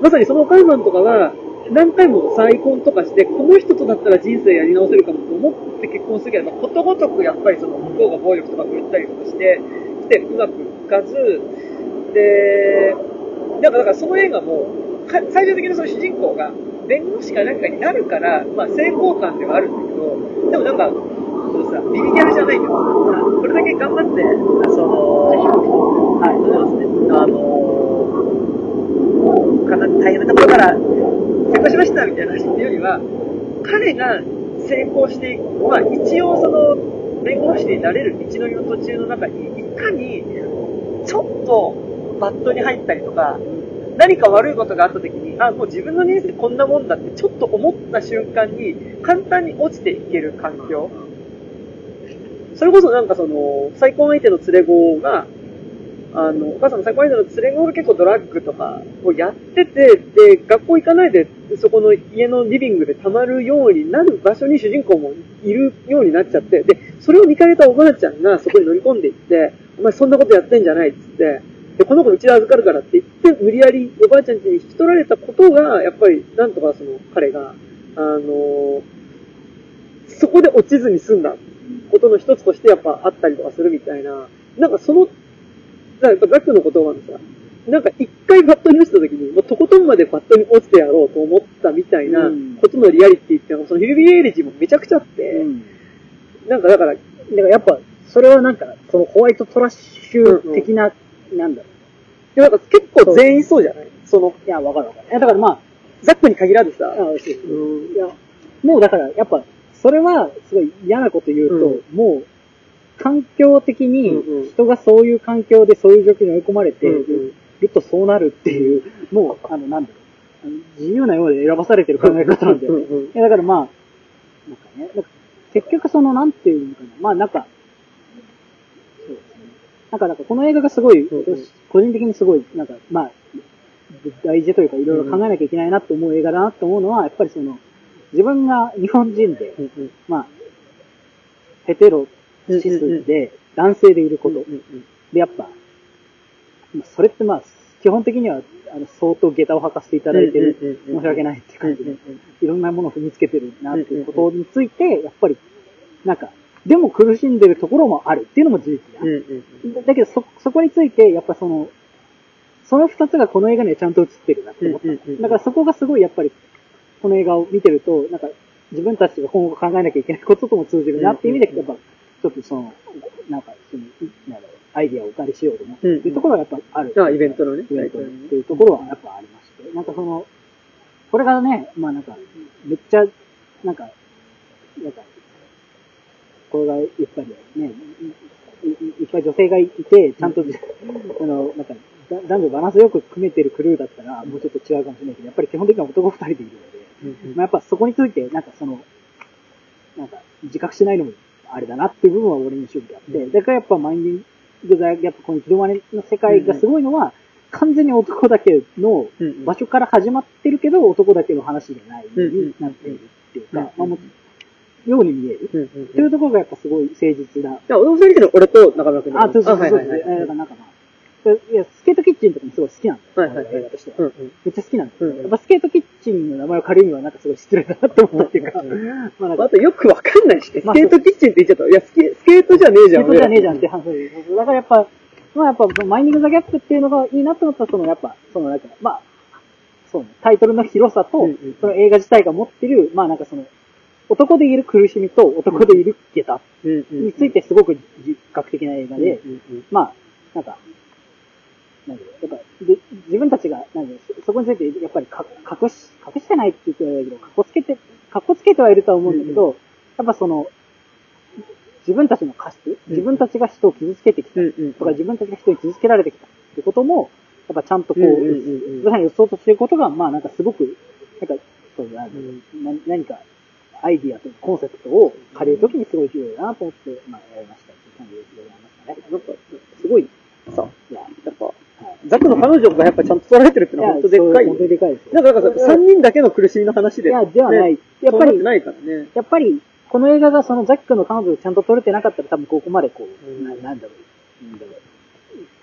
B: まさにそのお母さんとかが、何回も再婚とかして、この人とだったら人生やり直せるかもと思って結婚するけど、まあことごとくやっぱりその向こうが暴力とか振るったりとかして、してうまくいかず、で、なんかだからその映画も、か最終的にその主人公が弁護士かなんかになるから、まあ成功感ではあるんだけど、でもなんか、そのさ、ビビギャルじゃないけどさ、これだけ頑張って、その、はい、そうですね、あのかな大変なところから成功しましたみたいな話っていうよりは、彼が成功していく、まあ一応その、弁護士になれる道のりの途中の中に、いかに、ちょっと、バットに入ったりとか、何か悪いことがあった時に、あ、もう自分の人生こんなもんだってちょっと思った瞬間に、簡単に落ちていける環境。それこそなんかその、再婚相手の連れ子が、あの、お母さんの再婚相手の連れ子が結構ドラッグとかをやってて、で、学校行かないで、そこの家のリビングで溜まるようになる場所に主人公もいるようになっちゃって、で、それを見かけたおばあちゃんがそこに乗り込んでいって、お前そんなことやってんじゃないっつって、で、この子うちで預かるからって言って、無理やりおばあちゃん家に引き取られたことが、やっぱり、なんとかその彼が、あのそこで落ちずに済んだ。ことの一つとしてやっぱあったりとかするみたいな、なんかその、なんかザックの言葉のさ、なんか一回バットに落ちた時に、もうとことんまでバットに落ちてやろうと思ったみたいな
C: うん。
B: ことのリアリティっていうのが、そのヒルビーエイレジもめちゃくちゃあって、
C: うん。
B: なんかだから、
C: だからやっぱ、それはなんか、そのホワイトトラッシュ的な、なんだろう。
B: でもなんか結構全員そうじゃない？その、
C: いや、わかるわかる。いや、だからまあ、
B: ザックに限らずさ、
C: あそう。そういや、もうだから、やっぱ、それは、すごい嫌なこと言うと、もう、環境的に
B: うんうん、
C: 人がそういう環境でそういう状況に追い込まれて
B: うんうん。
C: るとそうなるっていう、もう、あの、なんだろう。あの自由なようで選ばされてる考え方なんだよね。
B: うんうん。
C: いや、だからまあ、なんかね、なんか結局その、なんていうのかな、まあなんか。なんか、なんかこの映画がすごい、
B: うん。うん
C: 私個人的にすごい、なんか、まあ、大事というかいろいろ考えなきゃいけないなと思う映画だなと思うのは、やっぱりその、自分が日本人で、
B: うんうん。
C: まあ、ヘテロ、シスで、男性でいること。
B: うんうん
C: で、やっぱ、まあそれってまあ、基本的には、あの、相当下駄を履かせていただいてる、申し訳ないっていう感じで。いろんなものを踏みつけてるなっていうことについて、やっぱり、なんか、でも苦しんでるところもあるっていうのも事実だ。
B: うんうん
C: だだけど、そ、そこについて、やっぱその、その二つがこの映画にはちゃんと映ってるなって思った。
B: うんうんうん
C: だからそこがすごいやっぱり、この映画を見てると、なんか、自分たちが今後考えなきゃいけないこととも通じるなっていう意味で、やっぱ、ちょっとその、なんか、その、なんだろう、アイディアをお借りしようと思ってっていうところはやっぱある。
B: あイベントのね
C: イベントのっていうところはやっぱありまして。なんかその、これがね、まあなんか、めっちゃ、なんか、なんか、これがやっぱりね、いっぱい女性がいて、ちゃんと、[LAUGHS] あの、なんか、だ男女バランスよく組めてるクルーだったら、もうちょっと違うかもしれないけど、やっぱり基本的には男二人でいるので、まあ、やっぱそこについて、なんかその、なんか、自覚しないのもあれだなっていう部分は俺の主義であって、だからやっぱマインディングザ、やっぱこの広まりの世界がすごいのは、完全に男だけの場所から始まってるけど、男だけの話じゃないになっているっていうか、まあもうように見える。
B: うんうん
C: っていうところがやっぱすごい誠実だ。
B: いや、俺もそれけど、俺と中村君
C: あ、そうそうそうそう。
B: はいはいはい
C: えーだからなんかまあ、いや、スケートキッチンとかもすごい好きなんだよ。
B: はいはいはい
C: 映画としては。
B: うんうん
C: めっちゃ好きなんだ
B: うん
C: やっぱスケートキッチンの名前を借りるのはなんかすごい失礼だなって思ったっていうか、
B: うん
C: まあなんか
B: あとよくわかんないし、スケ
C: まあ
B: ートキッチンって言っちゃった。いや、スケスケートじゃねえじゃん。
C: 仕事じゃねえじゃんって話です。だからやっぱ、まあやっぱ、マイニングザギャップっていうのがいいなと思ったら、そのやっぱ、そのなんか、まあ、そうね、タイトルの広さと
B: うんうん、
C: その映画自体が持ってる、まあなんかその、男でいる苦しみと男でいる下駄
B: うんうん
C: についてすごく自覚的な映画で、
B: うんうんうん。
C: まあ、なんか、なんだろう、やっぱ、で、自分たちが、なんだろうそそこについて、やっぱりか隠し、隠してないって言ってはいいけど、隠つけて、隠つけてはいるとは思うんだけど、やっぱその、自分たちの過失、自分たちが人を傷つけてきた
B: うんうん
C: とか、自分たちが人に傷つけられてきたってことも、やっぱちゃんとこう、
B: うんうんうんうん。
C: まさに予想としていることが、まあなんかすごく、なんか、そうだろうな何か、アイディアとかコンセプトを借りるときにすごい重要だなと思って、まあやりましたっていう感じでございましたね。
B: なんか、すごい、さ、
C: いや、
B: やっぱ、ザクの彼女がやっぱちゃんと捉えてるってのは本当でっかいよ
C: 本当にでかいですよ。
B: なんか、なんかさ、三人だけの苦しみの話で。
C: いやではない
B: ね
C: やっぱり
B: そうないからね。
C: やっぱり、この映画がそのザックの彼女をちゃんと撮れてなかったら多分ここまでこう、
B: うん
C: ななんだろう、なんだろ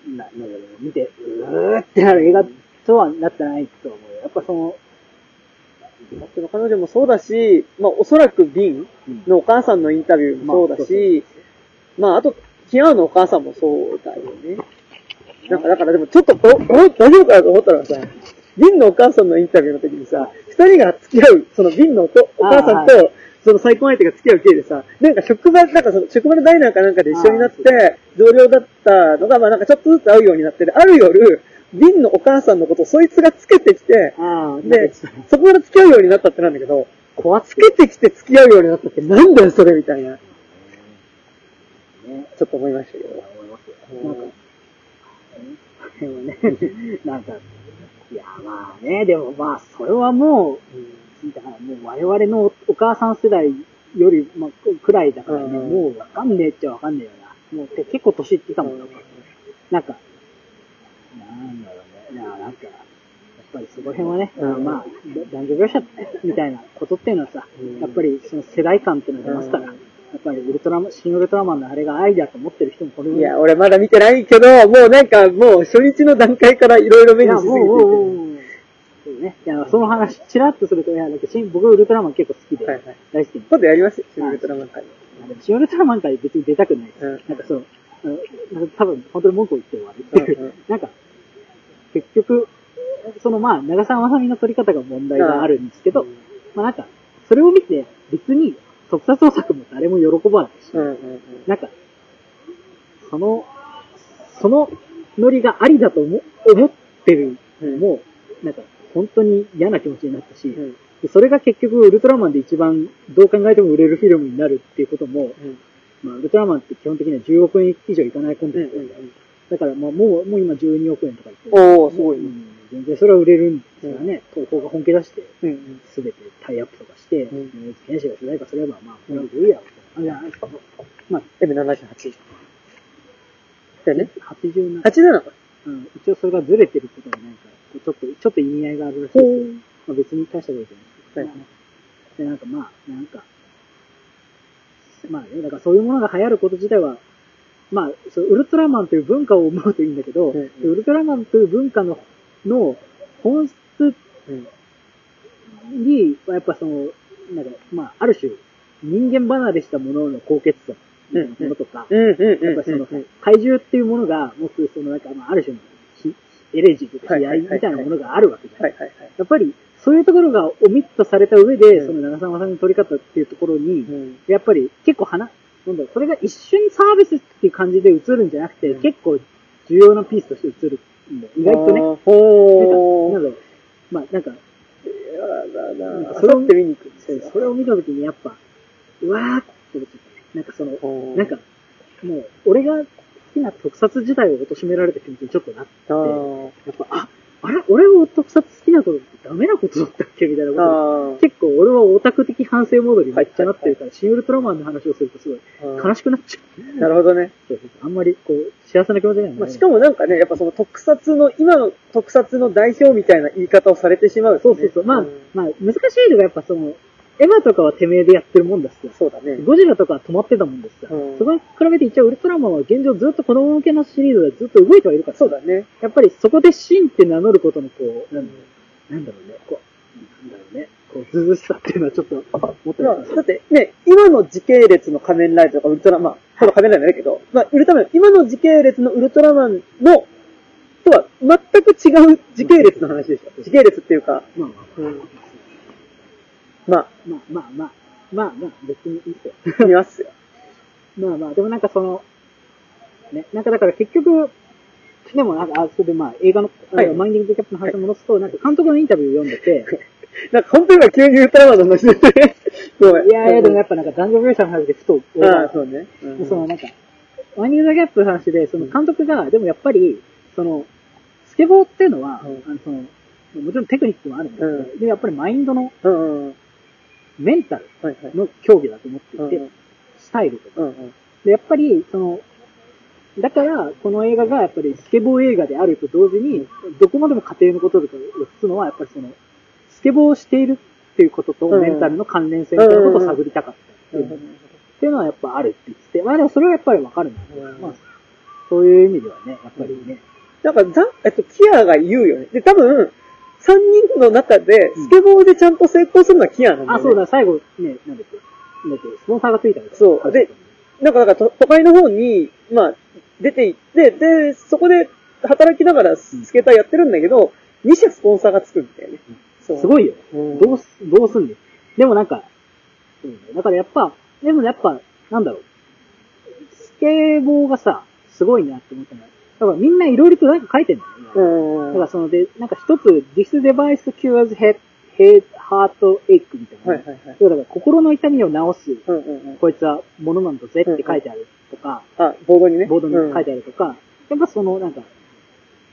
C: う、ななんだろう、見て、うーってなる映画とはなってないと思うよ。やっぱその、
B: ザクの彼女もそうだし、まあおそらくビンのお母さんのインタビューもそうだし、まああと、キアーのお母さんもそうだよね。なんか、だからでもちょっとこ、こ大丈夫かなと思ったのがさ、ビンのお母さんのインタビューの時にさ、二人が付き合う、そのビンのおとお母さん
C: あ
B: と、その再婚相手が付き合う経緯でさ、なんか職場、なんかその職場のダイナーかなんかで一緒になって、同僚だったのが、まあなんかちょっとずつ会うようになってて、ある夜、ビンのお母さんのことをそいつがつけてきて、
C: ああ、
B: で、そこから付き合うようになったってなんだけど、つけてきて付き合うようになったってなんだよそれみたいな。
C: ね。
B: ちょっと思いましたけど。
C: 思いますよ。
B: うん
C: なんか、でもね、なんか、いや、まあね、でもまあ、それはもう、だからもう我々のお母さん世代より、まあ、くらいだからね、
B: うん
C: もうわかんねえっちゃわかんねえよな。もうて結構年いってたもん、なんか。なんか、なんだろうね。いや、なんか、やっぱりそこら辺はね、
B: うん。
C: まあ、男女描写みたいなことっていうのはさ、
B: うん。
C: やっぱりその世代間っていうのが出ますから、
B: うん
C: やっぱりウルトラマン、新ウルトラマンのあれが愛だと思ってる人もこれ
B: いや、俺まだ見てないけど、もうなんかもう初日の段階からいろいろ目にしすぎて
C: そうね。いや、その話、ちらっとすると、いや、なんか新僕ウルトラマン結構好きで、
B: はいはい。
C: 大好き。で。
B: 今度やります？よ、シン・ウルトラマン会。
C: 新ウルトラマン界別に出たくない。です。
B: うん。
C: なんかそう、あのなんか多分本当に文句を言って終わる。[LAUGHS] なんか、結局、そのまあ、長澤まさみの撮り方が問題があるんですけど、
B: うん。
C: まあなんか、それを見て、別に特撮創作も誰も喜ばないし、
B: うんうんうん。
C: なんか、その、そのノリがありだと思思ってるのも、なんか、本当に嫌な気持ちになったし、
B: うん。
C: でそれが結局ウルトラマンで一番どう考えても売れるフィルムになるっていうことも、
B: うん。
C: まあ、ウルトラマンって基本的には10億円以上いかないコンテンツなんだからまあもう、もう今12億円とか言ってる。
B: おー、すごいね。
C: うん全然それは売れるんですからね、東宝が本気出して。すべてタイアップとかして、
B: うん
C: うん、天使が主題歌すれば、まあ、これは売れるやろ、あじゃないですか。まあ、
B: M78。だよね。
C: 87、
B: 87か。
C: うん、一応それがずれてることがなんか、ちょっと、ちょっと意味合いがあるらしいですよ。まあ、別に大したことじゃないですけど、
B: はい
C: で、なんかまあ、なんか、まあね、だからそういうものが流行ること自体は、まあ、そうウルトラマンという文化を思うといいんだけど、
B: うんうん
C: ウルトラマンという文化の、の本質
B: うん。
C: に、やっぱその、なんか、まあ、ある種、人間離れしたものの高潔さみたいなものとか。やっぱその
B: うん、
C: 怪獣っていうものが、持つ、そのなんか、まあ、ある種のひ、エレジーとか悲哀みたいなものがあるわけじゃない。やっぱり、そういうところがオミットされた上で、
B: うん
C: その長澤まさみの撮り方っていうところに、
B: うん。
C: やっぱり結構花、なんだろう、それが一瞬サービスっていう感じで映るんじゃなくて、
B: うん
C: 結構重要なピースとして映るんだよ。意外とね。なんか、
B: ほー。
C: なんだろう。まあ、なんか、
B: やだなぁ。
C: それを
B: それって見に行くんですよ。
C: それを見たときにやっぱ、うわーって思っちゃった。なんかその、
B: ほー
C: なんか、もう、俺が好きな特撮自体を貶められた気持ちにちょっとなって、
B: あー
C: やっぱ、あ、あれ俺は特撮好きなことってダメなことだったっけみたいなこと。結構俺はオタク的反省モードにめっちゃなってるから、シン・ウルトラマンの話をするとすごい悲しくなっちゃう。
B: なるほどね。
C: そうそうそうあんまりこう、幸せな気持ちにはなら
B: まあ、しかもなんかね、やっぱその特撮の、今の特撮の代表みたいな言い方をされてしまうとね、
C: そうそうそう。まあ、
B: ん
C: まあ、難しいのがやっぱその、エヴァとかはてめえでやってるもんだしさ。
B: そうだね。
C: ゴジラとかは止まってたもんですさ。
B: うん
C: そこに比べて一応ウルトラマンは現状ずっと子供向けのシリーズでずっと動いてはいるから。
B: そうだね。
C: やっぱりそこでシンって名乗ることのこう、なんなんだろうね、こう、なんだろうね、こう、ずうずうしさっていうのはちょっと思って
B: まあ
C: ます。
B: だってね、今の時系列の仮面ライダーとかウルトラマン、この仮面ライダーだけど、まあ、ウルトラマン、今の時系列のウルトラマンの、とは全く違う時系列の話でしょ。時系列っていうか、
C: まあ
B: うんまあ、
C: まあ、まあまあ、まあまあ、別にいいっすよ。
B: 見ますよ。[LAUGHS]
C: まあまあ、でもなんかその、ね、なんかだから結局、でもなんか、あ、それでまあ映画の、あ
B: はい
C: マインディング・キャップの話を戻すと、なんか監督のインタビューを読んでて、[LAUGHS]
B: なんか本当に今急にウルトラマンの話でね。ごめん。
C: いやいや、でもやっぱなんか男女描写の話でふと、俺
B: あそうね。うん
C: でそのなんか、マインディング・ザ・ギャップの話で、その監督が、でもやっぱり、その、スケボーっていうのは、
B: うん
C: あのその、もちろんテクニックもあるんですけど、
B: うん
C: で、やっぱりマインドの
B: うんうん。
C: メンタル。の競技だと思っていて、
B: うん
C: スタイルとか。
B: うんうん。
C: で、やっぱり、その、だから、この映画がやっぱりスケボー映画であると同時に、どこまでも家庭のこととかをつくのは、やっぱりその、スケボーをしているっていうことと
B: うん。
C: メンタルの関連性みたいなことを探りたかったっていう,、っていうのはやっぱあるって言ってて、まあでもそれはやっぱりわかるんだけど、
B: うん。
C: まあ、そういう意味ではね、やっぱりね、
B: なんか、ざ、えっと、キアが言うよね。で、多分、三人の中で、スケボーでちゃんと成功するのはキアなんだよ、ね。
C: あ、そうだ、最後ね、なんだっけ、なんだっけ、スポンサーがついたんです
B: そう。でなんか、だから、と都会の方に、まあ、出て行って、で、そこで働きながらスケーターやってるんだけど、2社スポンサーがつくんだよね。そう。
C: すごいよ。
B: うん。
C: どうす、どうすんねん。でもなんか、うん。だからやっぱ、でもやっぱ、なんだろう。スケボーがさ、すごいなって思ったのは、だからみんないろいろとなんか書いてんだよね。
B: うん。
C: だからそので、なんか一つ、This device cures head, ヘハートエイクみたいな。
B: はいはいはい。
C: だから心の痛みを治す、
B: うんうんうん。
C: こいつはものなんだぜって書いてあるとか、
B: あ、ボードにね。
C: ボードに書いてあるとか、やっぱそのなんか、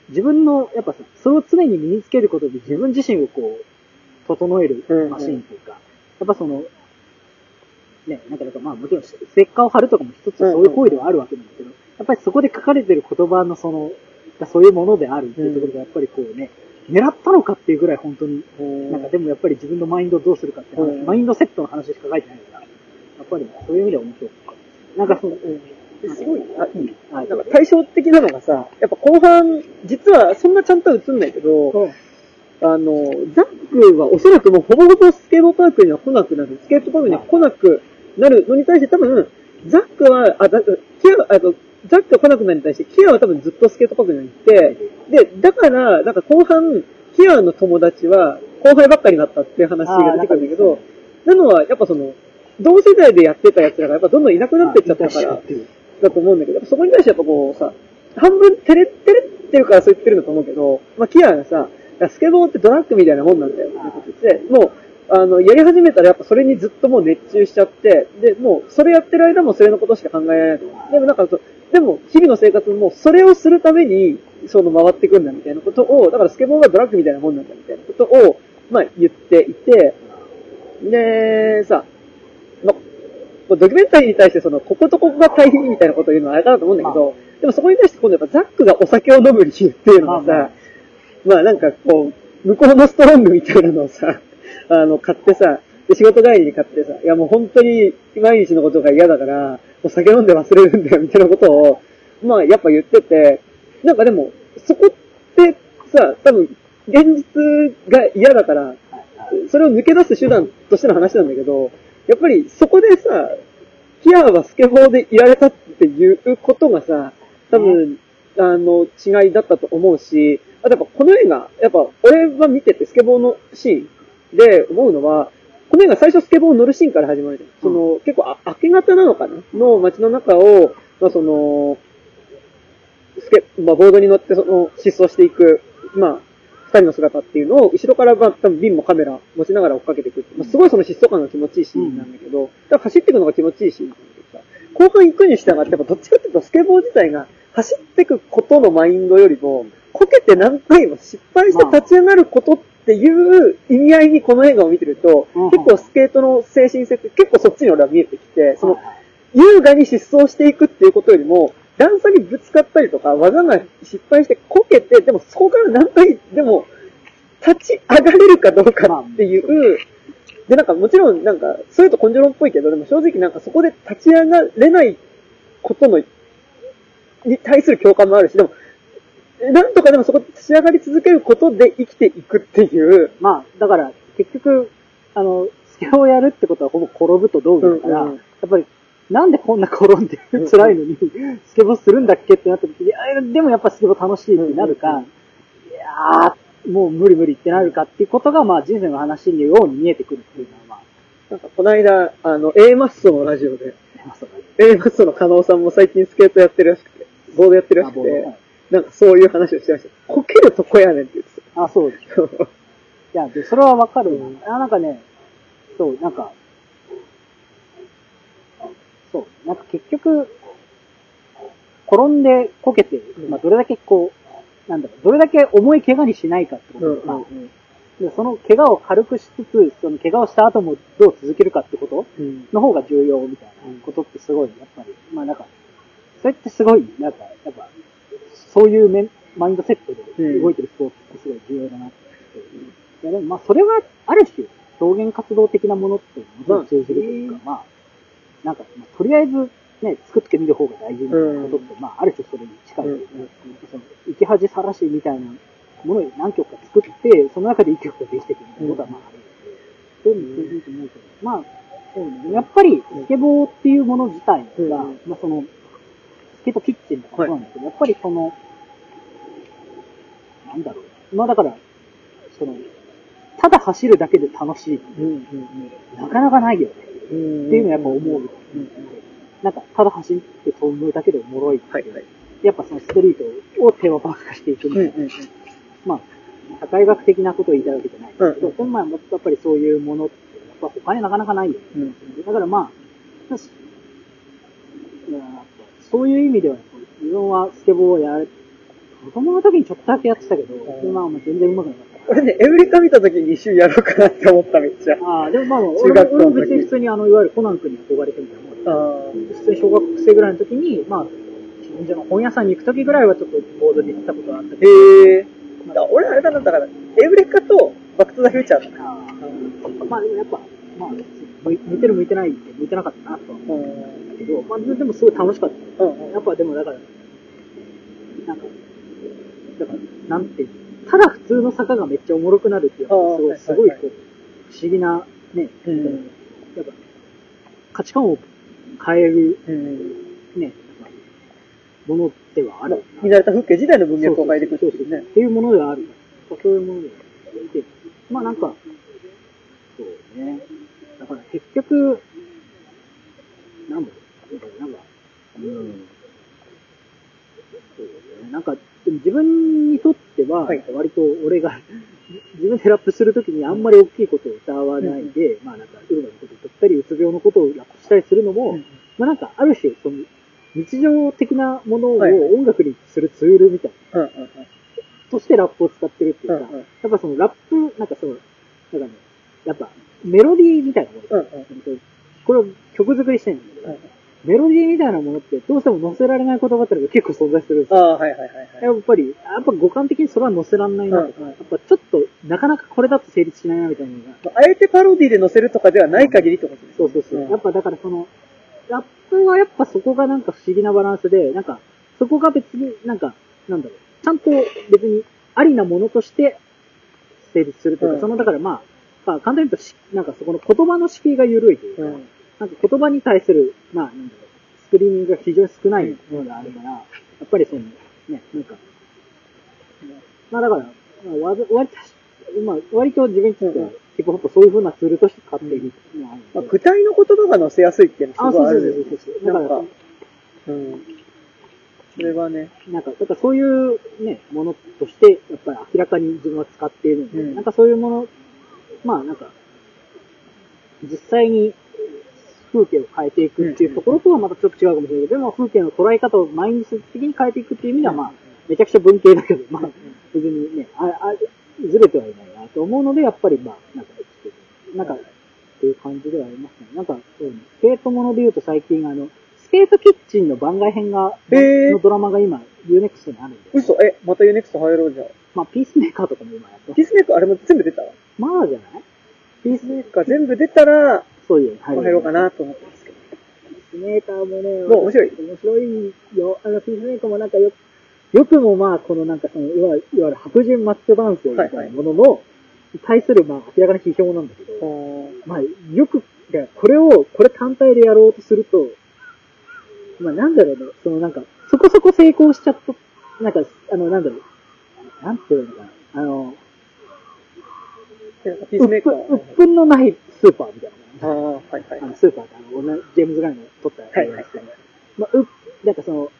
C: 自分の、やっぱさ、それを常に身につけることで自分自身をこう、整えるマシンというか、やっぱその、ね、なんかまあもちろんステッカーを貼るとかも一つそういう行為ではあるわけなんだけど、やっぱりそこで書かれてる言葉のその、そういうものであるっていうところがやっぱりこうね、狙ったのかっていうぐらい本当に、
B: うん。
C: なんかでもやっぱり自分のマインドをどうするかって話、
B: うん
C: マインドセットの話しか書いてないから、やっぱりそういう意味では面白かったです。なんかその、
B: うん、すごい、あ、いい。
C: はい
B: なんか対照的なのがさ、やっぱ後半、実はそんなちゃんとは映んないけど、あの、ザックはおそらくもうほぼほぼスケートパークには来なくなる。スケートパークには来なくなるのに対して多分、ザックは、あ、だキア、あと、ザックが来なくなるに対して、キアは多分ずっとスケートパークに行って、で、だから、なんか後半、キアの友達は後輩ばっかりになったっていう話が出てくるんだけど、なのは、やっぱその、同世代でやってた奴らがやっぱどんどんいなくなっていっちゃったから、だと思うんだけど、そこに対してやっぱこうさ、半分照れ、照れてるからそう言ってるんだと思うけど、まあ、キアがさ、スケボーってドラッグみたいなもんなんだよって言って、もう、あの、やり始めたらやっぱそれにずっともう熱中しちゃって、で、もう、それやってる間もそれのことしか考えられない。でもなんかそう、でも、日々の生活もそれをするために、その回ってくんだみたいなことを、だからスケボーがドラッグみたいなもんなんだみたいなことを、まあ言っていて、で、さ、まドキュメンタリーに対してその、こことここが大変みたいなことを言うのはあれかなと思うんだけど、でもそこに対して今度やっぱザックがお酒を飲む理由っていうのがさ、まあなんかこう、向こうのストロングみたいなのをさ、あの、買ってさ、で仕事帰りに買ってさ、いやもう本当に毎日のことが嫌だから、お酒飲んで忘れるんだよみたいなことを、まあやっぱ言ってて、なんかでも、そこってさ、多分、現実が嫌だから、それを抜け出す手段としての話なんだけど、やっぱりそこでさ、キアはスケボーでいられたっていうことがさ、多分、あの、違いだったと思うし、あとやっぱこの映画、やっぱ俺は見ててスケボーのシーンで思うのは、この映画最初スケボー乗るシーンから始まるじゃん。その、結構あ明け方なのかな？の街の中を、まあその、スケ、まあボードに乗ってその、疾走していく、まあ、二人の姿っていうのを、後ろからまあ多分ビンもカメラ持ちながら追っかけていく。まあ、すごいその疾走感が気持ちいいシーンなんだけど、だから走っていくのが気持ちいいシーンなんだけどさ、後半行くに従って、やっぱどっちかっていうとスケボー自体が走っていくことのマインドよりも、こけて何回も失敗して立ち上がることっていう意味合いにこの映画を見てると、
C: うん。
B: 結構スケートの精神性って結構そっちに俺は見えてきて、その、優雅に疾走していくっていうことよりも、段差にぶつかったりとか、技が失敗してこけて、でもそこから何回でも立ち上がれるかどうかっていう、で、なんかもちろんなんか、そういうと根性論っぽいけど、でも正直なんかそこで立ち上がれないことの、に対する共感もあるし、でも、なんとかでもそこで立ち上がり続けることで生きていくっていう、
C: まあ、だから、結局、あの、スケをやるってことはほぼ転ぶと同義だから、
B: うんうん。
C: やっぱり、なんでこんな転んで
B: うん
C: 辛いのに、スケボーするんだっけってなった時に、あでもやっぱスケボー楽しいってなるか、
B: うんうん
C: いやー、もう無理無理ってなるかっていうことが、まあ人生の話のように見えてくるっていうのは、ま
B: なんかこの間、あの、A マッソのラジオで、A マッソの加納さんも最近スケートやってるらしくて、ボードやってるらしくてなんかそういう話をしてました。こけるとこやねんって言って
C: あ、そうです。
B: た。[LAUGHS]
C: いや、で、それはわかるな。あ、なんかね、そう、なんか、そう、なんか結局、転んでこけて、まあ、どれだけこう、なんだろう、どれだけ重い怪我にしないかってこととか、でその怪我を軽くしつつ、その怪我をした後もどう続けるかってこと
B: うん
C: の方が重要みたいなことってすごい、やっぱり、まあなんか、それってすごい、なんか、やっぱ、そういうメンマインドセットで動いてるスポーツってすごい重要だなって。いやでもまあそれは、ある種、表現活動的なものってもちろん通じるというか、まあ、なんか、まあ、とりあえず、ね、作ってみる方が大事なことって、まあ、ある種それに近いというか、その、生き恥さらしみたいなものを何曲か作って、その中で一曲ができてくるみたいなことはまああるそういうのも通じると思うけど、まあ、やっぱり、スケボーっていうもの自体が、
B: うん
C: まあその、スケートキッチンとかそうなんですけど、やっぱりその、なんだろう。まあだから、その、ただ走るだけで楽しいって
B: うんうん
C: なかなかないよね。
B: うん
C: っていうのはやっぱ思う。なんか、ただ走って飛ぶだけでおもろい。
B: はいはい。
C: やっぱそのストリートをテーマパーク化していくみたいな。
B: うんうん
C: まあ、社会学的なことを言いたいわけじゃないですけど、
B: うん
C: でもまあ、もっとやっぱりそういうものって、やっぱ他になかなかないよね。
B: うん。
C: だからまあ、よしいやそういう意味では、自分はスケボーをやる、子供の時にちょっとだけやってたけど、
B: うん
C: まあまあ全然上手くなかった。
B: 俺ね、エウレカ見た時に一瞬やろうかなって思った、めっちゃ。
C: ああ、でもまあまあ、
B: 中学校の時
C: 俺も別に普通にあの、いわゆるコナン君に憧れてみたいなもん普通に小学生ぐらいの時に、まあ、近所の本屋さんに行く時ぐらいはちょっとボードで行ったことがあったけど、
B: へえ。俺あれだな、だから、エウレカとバックトゥザフューチャー。
C: あーまあでもやっぱ、まあ、向いてる向いてないって向いてなかったなとは思うんだけど、まあでもすごい楽しかった。
B: うんうん
C: やっぱでもだから、なんか、だから、なんていうのただ普通の坂がめっちゃおもろくなるっていうのがすごい、すごいこう、不思議な、ね、
B: うん
C: やっぱ、価値観を変える、
B: うん。
C: ね、ものではある。
B: 見慣れた風景自体の文脈を変えていくっていうね。
C: っていうものではある。そういうものでで、まあなんか、そうね。だから結局、なんだろう、なんか、うん。そうね。なんか、でも自分にとっては
B: はい、
C: 割と俺が、[LAUGHS] 自分でラップするときにあんまり大きいことを歌わないで、まあなんか、ウルマのことを言ったり、うつ病のことをラップしたりするのも、
B: うん。
C: まあなんか、ある種、その、日常的なものを音楽にするツールみたいな、
B: うんうんうん。
C: としてラップを使ってるっていうか、
B: うんうん
C: やっぱそのラップ、なんかその、なんかね、やっぱメロディーみたいなもの、
B: うんうん。
C: これを曲作りしてるんだけど、
B: うん
C: メロディーみたいなものってどうしても載せられない言葉ってのが結構存在するんですよ。
B: ああ、はいはいはいはい。
C: やっぱり、やっぱ五感的にそれは載せられないなとか、
B: うんうん
C: やっぱちょっとなかなかこれだと成立しないなみたいなのが、
B: あえてパロディで載せるとかではない限りってことです
C: そうそうそう。
B: うん
C: やっぱだからその、ラップはやっぱそこがなんか不思議なバランスで、なんか、そこが別になんか、なんだろう、ちゃんと別にありなものとして成立するというか、
B: うん
C: その、だからまあ、まあ、簡単に言うとし、なんかそこの言葉の敷居が緩いというか、
B: うん。
C: なんか言葉に対する、まあ、なんだろう、スクリーミングが非常に少ないものがあるから、やっぱりその、ね、なんか、まあだから、まあ、割と、まあ、割と自分にとっては
B: うん、
C: ヒップホップをそういう風なツールとして使っているる
B: まあ、具体の言葉が載せやすいっていうの
C: あ、
B: はすごいあるよ
C: そうそうそうそう。だから
B: なんか、うん。それはね、
C: なんか、だからそういうね、ものとして、やっぱり明らかに自分は使っているので、
B: うん。
C: なんかそういうもの、まあなんか、実際に風景を変えていくっていうところとはまたちょっと違うかもしれないけど、でも風景の捉え方をマインド的に変えていくっていう意味では、まあ、めちゃくちゃ文系だけど、まあ、別にね、あ、あ、ずれてはいないなと思うので、やっぱりまあ、なんか、なんか、っていう感じではありますね。なんか、そうねスケートもので言うと最近あの、スケートキッチンの番外編が、
B: へー
C: のドラマが今、 U-NEXT にあるんで、
B: 嘘、え、また U-NEXT 入ろうじゃん。
C: まあ、ピースメーカーとかも今やってます。
B: ピースメーカーあれも全部出たわ。
C: まあじゃない？
B: ピースメーカー全部出たら、
C: そういう、はい。
B: 入ろうかなと思ってますけど。
C: ピースメーカーもね、
B: どう面白い
C: 面白いよ。あの、ピースメーカーもなんかよ、よくもまあ、このなんかその、いわゆる、いわゆる白人マッチョ男性みたいなものの、対するまあ、明らかな批評なんだけど、まあ、よく、でこれを、これ単体でやろうとすると、まあなんだろうね、そのなんか、そこそこ成功しちゃった、なんか、あの、なんだろう、なんていうのかな、あの、うっぷんのないスーパーみたいな。
B: ああ、はいはい
C: あ。のスーパーってあの、ジェームズ・ガイの撮った
B: はいはいはい。
C: まあ、う、なんかその、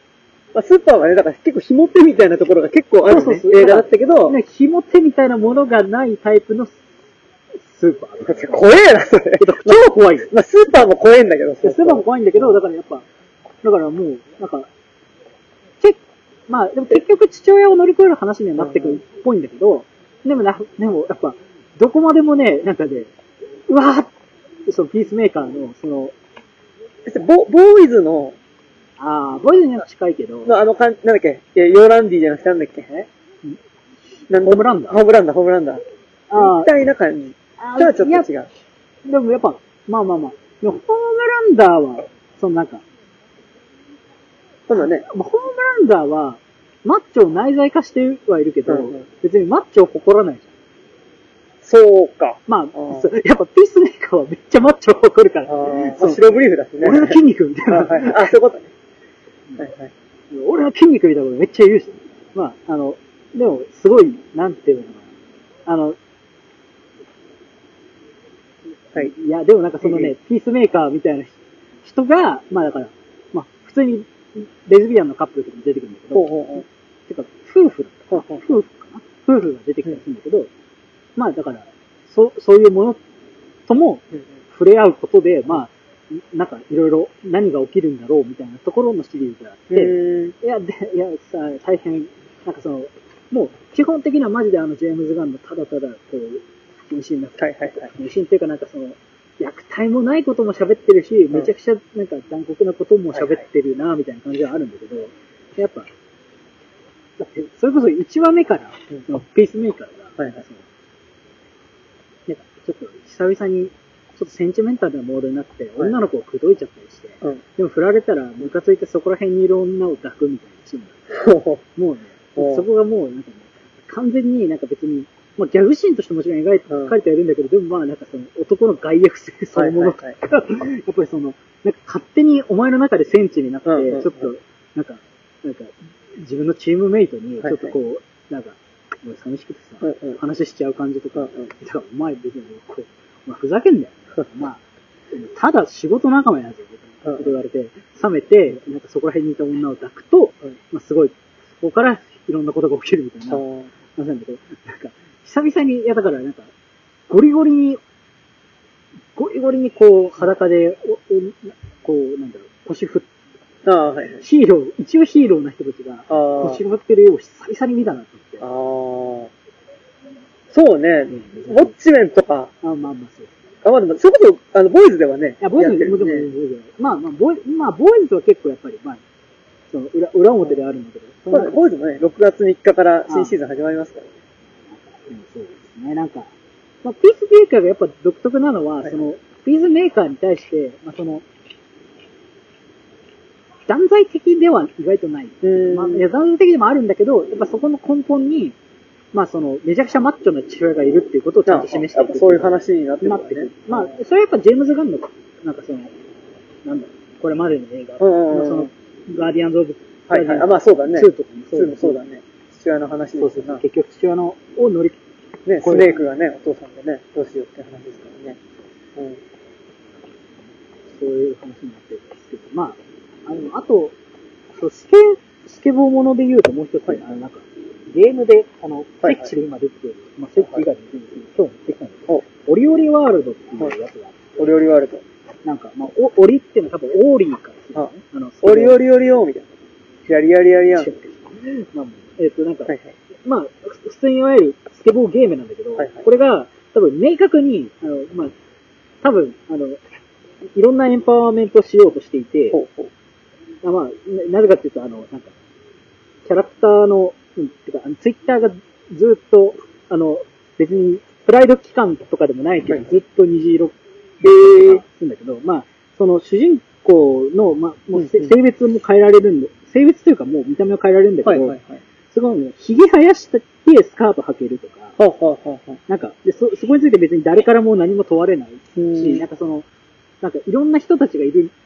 B: まあ、スーパーはね、だから結構紐手みたいなところが結構あるね
C: そうそうそう
B: 映画だったけど、
C: ね、紐手みたいなものがないタイプのスーパー。
B: 怖えな、それ。
C: 超怖いよ。
B: まあ、スーパーも怖えんだけど、
C: スーパーも怖いんだけど、だからやっぱ、だからもう、なんか、けまあ、でも結局父親を乗り越える話にはなってくるっぽいんだけど、でもな、でもやっぱ、どこまでもね、なんかね、うわーって、そのピースメーカーの、その、
B: ボボーイズの、
C: ああ、ボイズには近いけど、
B: のあのかん、なんだっけ、えヨーランディじゃなくてなんだっけ？え？なん
C: ホームランダー。
B: ホームランダー、ホームランダー。
C: あ
B: みたいな感じ。
C: あ
B: じゃあちょっと違う。
C: でもやっぱ、まあまあまあ、でもホームランダーは、そのなんか、
B: 今度ね、
C: まあホームランダーは、マッチョを内在化してはいるけど、
B: うんうん。
C: 別にマッチョを誇らないじゃん。
B: そうか。
C: まあ、やっぱピースメーカーはめっちゃマッチョを誇るから。そう
B: 白ブリーフだしね。
C: 俺の筋肉みたいな。
B: あはいあ、そういうことね。はいはい。
C: 俺の筋肉みたいなことめっちゃ言うし。まあ、あの、でも、すごい、なんていうのかな。あの、
B: はい。
C: いや、でもなんかそのね、ピースメーカーみたいな人が、まあだから、まあ、普通にレズビアンのカップルとかも出てくるんだけど、
B: ほうほうほう。
C: てか、夫婦だった夫婦かな夫婦が出てきたりするんだけど、まあだから、そそういうものとも触れ合うことで、まあ、なんかいろいろ何が起きるんだろうみたいなところのシリーズがあって、
B: うん。
C: いや、で、いや、さ、大変、なんかその、もう、基本的にはマジであの、ジェームズ・ガンのただただ、こう、不謹慎な、
B: はいはいはい。
C: 不謹慎っていうかなんかその、虐待もないことも喋ってるし、めちゃくちゃなんか残酷なことも喋ってるな、みたいな感じはあるんだけど、やっぱ、だって、それこそ1話目から、のピースメーカーが、
B: はいはい
C: ちょっと久々に、ちょっとセンチメンタルなモードになって、
B: はい。
C: 女の子を口説いちゃったりして、
B: うん。
C: でも振られたら、ムカついてそこら辺にいる女を抱くみたいなシーンがあって、
B: ほ
C: もうねそこがもうなんかね、完全になんか別に、まあギャグシーンとしてもちろん描いて、
B: うん
C: 書いてはいるんだけど、でもまあなんかその男の外役性そのものが、
B: はい
C: やっぱりその、なんか勝手にお前の中で戦地になって、ちょっと、なんか、なんか、自分のチームメイトに、ちょっとこう、なんか、寂しくてさ、
B: うんうん。
C: 話しちゃう感じとか、
B: うんうん。
C: だからお前別にこう、お前ふざけんなよ。[LAUGHS] まあ、ただ仕事仲間やぞ、みたいなこと言われて、冷めて、なんかそこら辺にいた女を抱くと、
B: うん。
C: まあすごい、そこからいろんなことが起きるみたいな。なんだけど、なんか、久々に、いやだからなんか、ゴリゴリに、ゴリゴリにこう、裸で、おおこう、なんだろう、腰振っ
B: ああ、はいはい。
C: ヒーロー、一応ヒーローな人たちが、
B: ああ。
C: 腰振ってる絵を久々に見たなと
B: あ
C: 思って。
B: あ。そうね。
C: うん
B: ウォッチメンとか、
C: あまあまあそう。
B: あ、まあでも、それこそ、あの、ボーイズではね。
C: いや、ボーイズ、でも、
B: ね
C: ボーイズまあまあ、ボーイまあ、ボーイズは結構やっぱり、まあ、その裏、裏表ではあるんだけど、
B: そうだね、ボーイズもね、6月3日から新シーズン始まりますから。
C: うんそうですね。なんか、まあ、ピースメーカーがやっぱ独特なのは、
B: はい
C: その、ピースメーカーに対して、まあ、その、断罪的では意外とない。
B: うん
C: まあ、断罪的でもあるんだけど、やっぱそこの根本に、まあその、めちゃくちゃマッチョな父親がいるっていうことをちゃんと示していく。
B: やっぱそういう話になってる
C: なって。まあ、それはやっぱジェームズ・ガンの、なんかその、なんだこれまでの映画、
B: うんうんうん
C: まあその、ガーディアンズ・オブ・
B: はいはい。あ、まあそうだね。
C: 2とかも
B: そうもそうだね。父親の話
C: そうそうそう。結局父親の、を乗り
B: ね、スネークがね、お父さんでね、どうしようって話ですからね。うん。
C: そういう話になってるんですけど、まあ、あの、あと、そう、スケ、スケボーもので言うともう一つ、
B: はい
C: あの、なんか、ゲームで、あの、
B: はいはい
C: セッチで今出てる、まあ、セッチ以外で出てる、今日持ってきたんですけど
B: お、
C: オリオリワールドっていうやつがあって、
B: お料理ワールド。
C: なんか、まあ、お、オリっていうのは多分オーリーからするのね。あの、
B: おりお
C: り
B: りおりおみたいな。やりやりやりやん。はい
C: まあ、えっ、と、なんか、
B: はい。
C: まあ、普通にいわゆるスケボーゲームなんだけど、
B: はいはい
C: これが、多分明確に、あの、まあ、多分、あの、いろんなエンパワーメントをしようとしていて、
B: ほうほう。
C: あまあ、ななぜかっていうと、あの、なんか、キャラクターの、うん、てか、ツイッターがずっと、あの、別に、プライド期間とかでもないけど、
B: はい
C: ずっと虹色
B: えー、
C: するんだけど、まあ、その主人公の、まあ、もうせ
B: うんうん
C: 性別も変えられるんで、性別というかもう見た目を変えられるんだけど、
B: はいはいはい。
C: すごいね、髭生やしてスカート履けるとか、
B: はあはあはあはあ。
C: なんか、で、そ、そこについて別に誰からも何も問われないし、
B: うん
C: なんかその、なんかいろんな人たちがいる、あ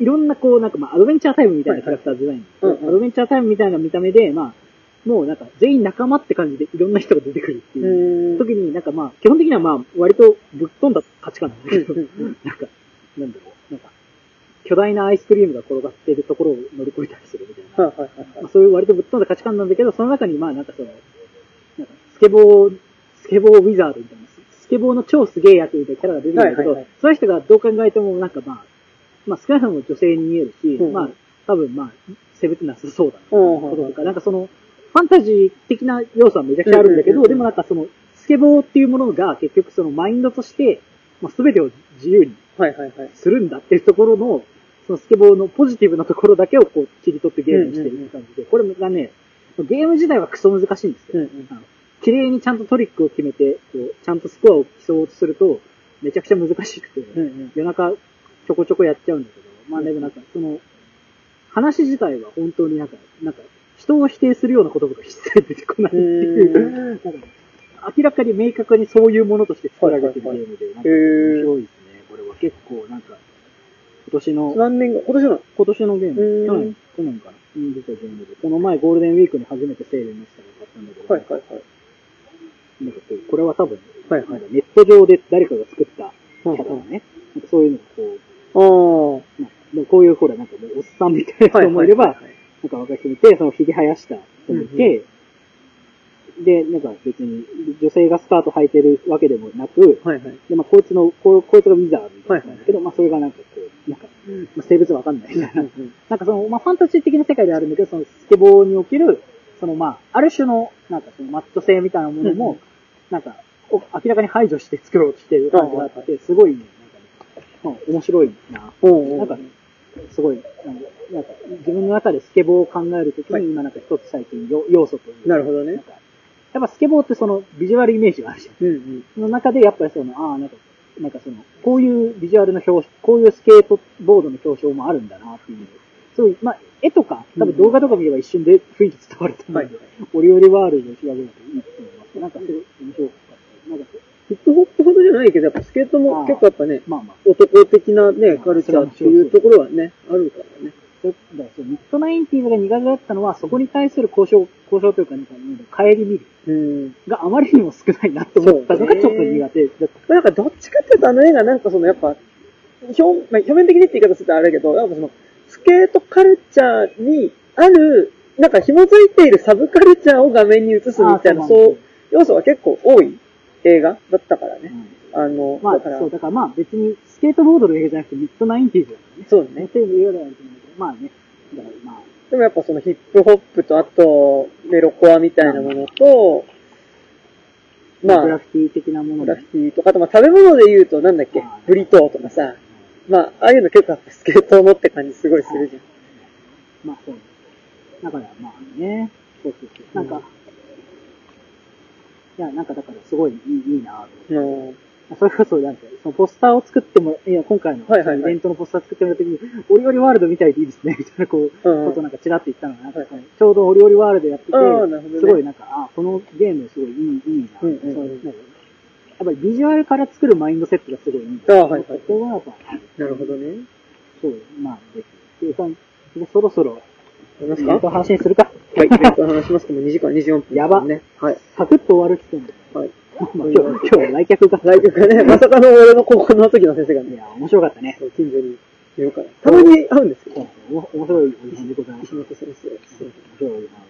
C: いろんなこう、なんかまあ、アドベンチャータイムみたいなキャラクターデザイン、アドベンチャータイムみたいな見た目で、まあ、もうなんか全員仲間って感じでいろんな人が出てくるって
B: う。
C: いう。時になんかまあ、基本的にはまあ、割とぶっ飛んだ価値観なんだけど、なんか、なんだろう、なんか、巨大なアイスクリームが転がっているところを乗り越えたりするみたいな。
B: はいはいはいはい。
C: まあ、そういう割とぶっ飛んだ価値観なんだけど、その中にまあなんかその、なんかスケボー、スケボーウィザードみたいな、スケボーの超すげえやつみたいなキャラが出てくるんだけど、
B: はいはいはい。
C: その人がどう考えてもなんかまあ、まあ少なくとも女性に見えるし、
B: うん。
C: まあ多分まあ、性別なさそうだ。
B: うん。うん
C: こととか、なんかその、ファンタジー的な要素はめちゃくちゃあるんだけど、でもなんかその、スケボーっていうものが結局そのマインドとして、まあ全てを自由に
B: はいはいはい。
C: するんだっていうところの、そのスケボーのポジティブなところだけをこう切り取ってゲームにしてるって感じで、これがね、ゲーム自体はクソ難しいんですよ。
B: うんうん。
C: あの綺麗にちゃんとトリックを決めて、こうちゃんとスコアを競おうとすると、めちゃくちゃ難しくて、
B: うんうん。
C: 夜中ちょこちょこやっちゃうんだけど、まあでもなんか、その、話自体は本当になんか、なんか、人を否定するような言葉が一切出てこないっていう、
B: うん
C: なんか明らかに明確にそういうものとして作られてるゲームで、なんか面白いですね。これは結構なんか、今年の、
B: 何年後？今年の？
C: 今年のゲーム、
B: うん
C: 去年、去年かな、うん、出たゲームで、この前ゴールデンウィークに初めてセールになったから買ったんだけど、
B: はいはいはい。
C: なんかこう、これは多分、
B: はいはい。
C: なんかネット上で誰かが作ったキャラがね、そういうのがこう、こういうほら、なんかもうおっさんみたいな人もいれば、
B: はいはいはい
C: なんか若い人もいて、そのひげ生やした人もいて、で、なんか別に女性がスカート履いてるわけでもなく、
B: はいはい。
C: で、まあ、こいつの、ここいつがウィザードみたいな。んだけど、まあ、それがなんかこう、なんか、まあ、性別わかんないみたいな。なんかその、まあ、ファンタジー的な世界であるんだけど、そのスケボーにおける、そのまあ、ある種の、なんかそのマッチョ性みたいなものも、なんか、お明らかに排除して作ろうとしてる感じがあって、すごいね、面白いな。なんか、すごい、なんか、自分の中でスケボーを考えるときに、今なんか一つ最近よ要素というか
B: なるほどね
C: やっぱスケボーってそのビジュアルイメージがあるじゃん。
B: うんうん。
C: その中でやっぱりその、ああ、なんか、なんかその、こういうビジュアルの表紙、こういうスケートボードの表彰もあるんだなっていう。そういう、まあ、絵とか、多分動画とか見れば一瞬で雰囲気伝わると思うんで、オリオリワールドを調べるといいと思います。なんかすごい面白かな
B: いけど、やっぱスケートも結構やっぱね、
C: まあまあ、
B: 男的なね、カルチャーっていうところはね、あるからね。
C: そだからそうミッドナインティーズが苦手だったのは、そこに対する交渉、交渉というか、なんか、帰り見る
B: うん。
C: があまりにも少ないなって思ったのがちょっと苦手だった。
B: なんかどっちかっていうとあの映画なんかそのやっぱ、表、まあ、表面的にって言い方するとあれだけど、やっぱその、スケートカルチャーにある、なんか紐づいているサブカルチャーを画面に映すみたいな、
C: そうな
B: そう、要素が結構多い映画だったからね。
C: うん
B: あの、
C: まあ、
B: だから、
C: そう、だからまあ別にスケートボードの映画じゃなくてミッドナインティーズだからね。
B: そうね
C: っていう映画ではあると思うけど、まあね。だからまあ、
B: でもやっぱそのヒップホップとあと、メロコアみたいなものと、まあ、
C: グラフィティ的なもの
B: グラフィティとか、あとまあ食べ物で言うとなんだっけブリトーとかさ、まあ、ああいうの結構やっぱスケートのって感じすごいするじゃん。
C: まあそう。だからまあね、そうそうそう。なんか、いや、なんかだからすごいいいいいなと
B: うん
C: それこそ、なんか、そのポスターを作っても、いや、今回の、イベントのポスター作ってもらった時に、オリオリワールドみたいでいいですね、みたいな、こう、
B: うん
C: ことなんかチラッと言ったのが、なんか
B: はいはい
C: ちょうどオリオリワールドやってて、すごいなんか、あ、このゲームすごいいい、いいな、
B: うん
C: やっぱりビジュアルから作るマインドセットがすごいいい。
B: あーはいはい
C: そこがやっぱ、
B: なるほどね。
C: そう、まあ、で、でさそろそろ、
B: あります
C: 話にするか。
B: はい、イベントの話しますけども、2時間24分、
C: やば
B: ね。はい。
C: サクッと終わるって言ってんだ
B: はい。
C: まあ、今日、今日は来客が、
B: 来客がね、まさかの俺の高校の時の先生がね、
C: いや、面白かったね。
B: そう近所にいるから。たまに会うんですけど、
C: お面白いおじさんでございました
B: 石。本先生。
C: 面白いなございまし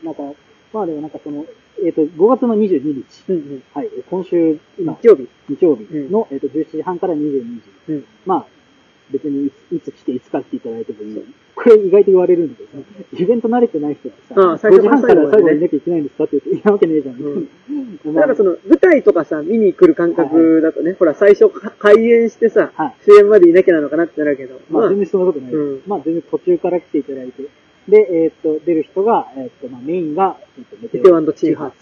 C: た。なんか、まあでもなんかその、えっ、と、5月の22日、
B: うんうん。
C: はい、今週、今、
B: 日曜日。
C: 日曜日の、えっ、と、17時半から22時。
B: うん。
C: まあ、別にいつ来ていつか来ていただいてもいい。これ意外と言われるんだけどさ、イベント慣れてない人はさ、
B: ああ最
C: 5
B: 初から
C: 時半から
B: 最後までね
C: 最後までいなきゃいけないんですかって言って、いなわけねえじゃん。
B: うん
C: まあ
B: なんかその、舞台とかさ、見に来る感覚だとね、ほら、最初か開演してさ、
C: はい
B: 主演までいなきゃなのかなってなるけど、
C: まあ全然そんなことない。
B: うん
C: まあ全然途中から来ていただいて。で、えっ、と、出る人が、えっ、と、まあメインが、えっ、と、メ
B: メテオチンハーツ。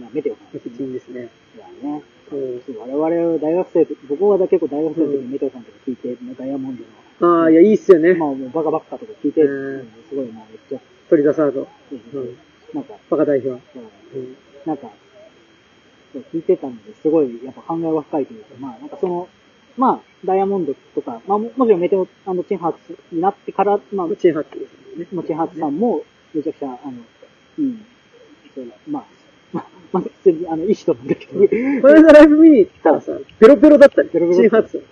C: まあメテオさん
B: メテチンですね。
C: いやね。
B: うん
C: そう我々は大学生と、僕は結構大学生の時にメテオさんとか聞いて、ダイヤモンド
B: ああ、いや、いいっすよね
C: の、。まあもうバカバカとか聞いて、
B: うん
C: すごいもうめっちゃ、
B: トリザサード。
C: うん
B: うん
C: なんか、
B: バカ代表。
C: うん
B: うん
C: なんか、そう聞いてたので、すごいやっぱ考えが深いというか、まあなんかその、まあ、ダイヤモンドとか、まあももちろんメテオチンハーツになってから、まあ、
B: チンハーツですね。
C: もちハーツさんも、めちゃくちゃ、あの、うん、そうまあ、まあ、まあ、普通に、あの、いい人なんだけど、
B: この間ライブ見に行ったらさ、ペロペロだったね。
C: ペロペロ
B: チンハーツ。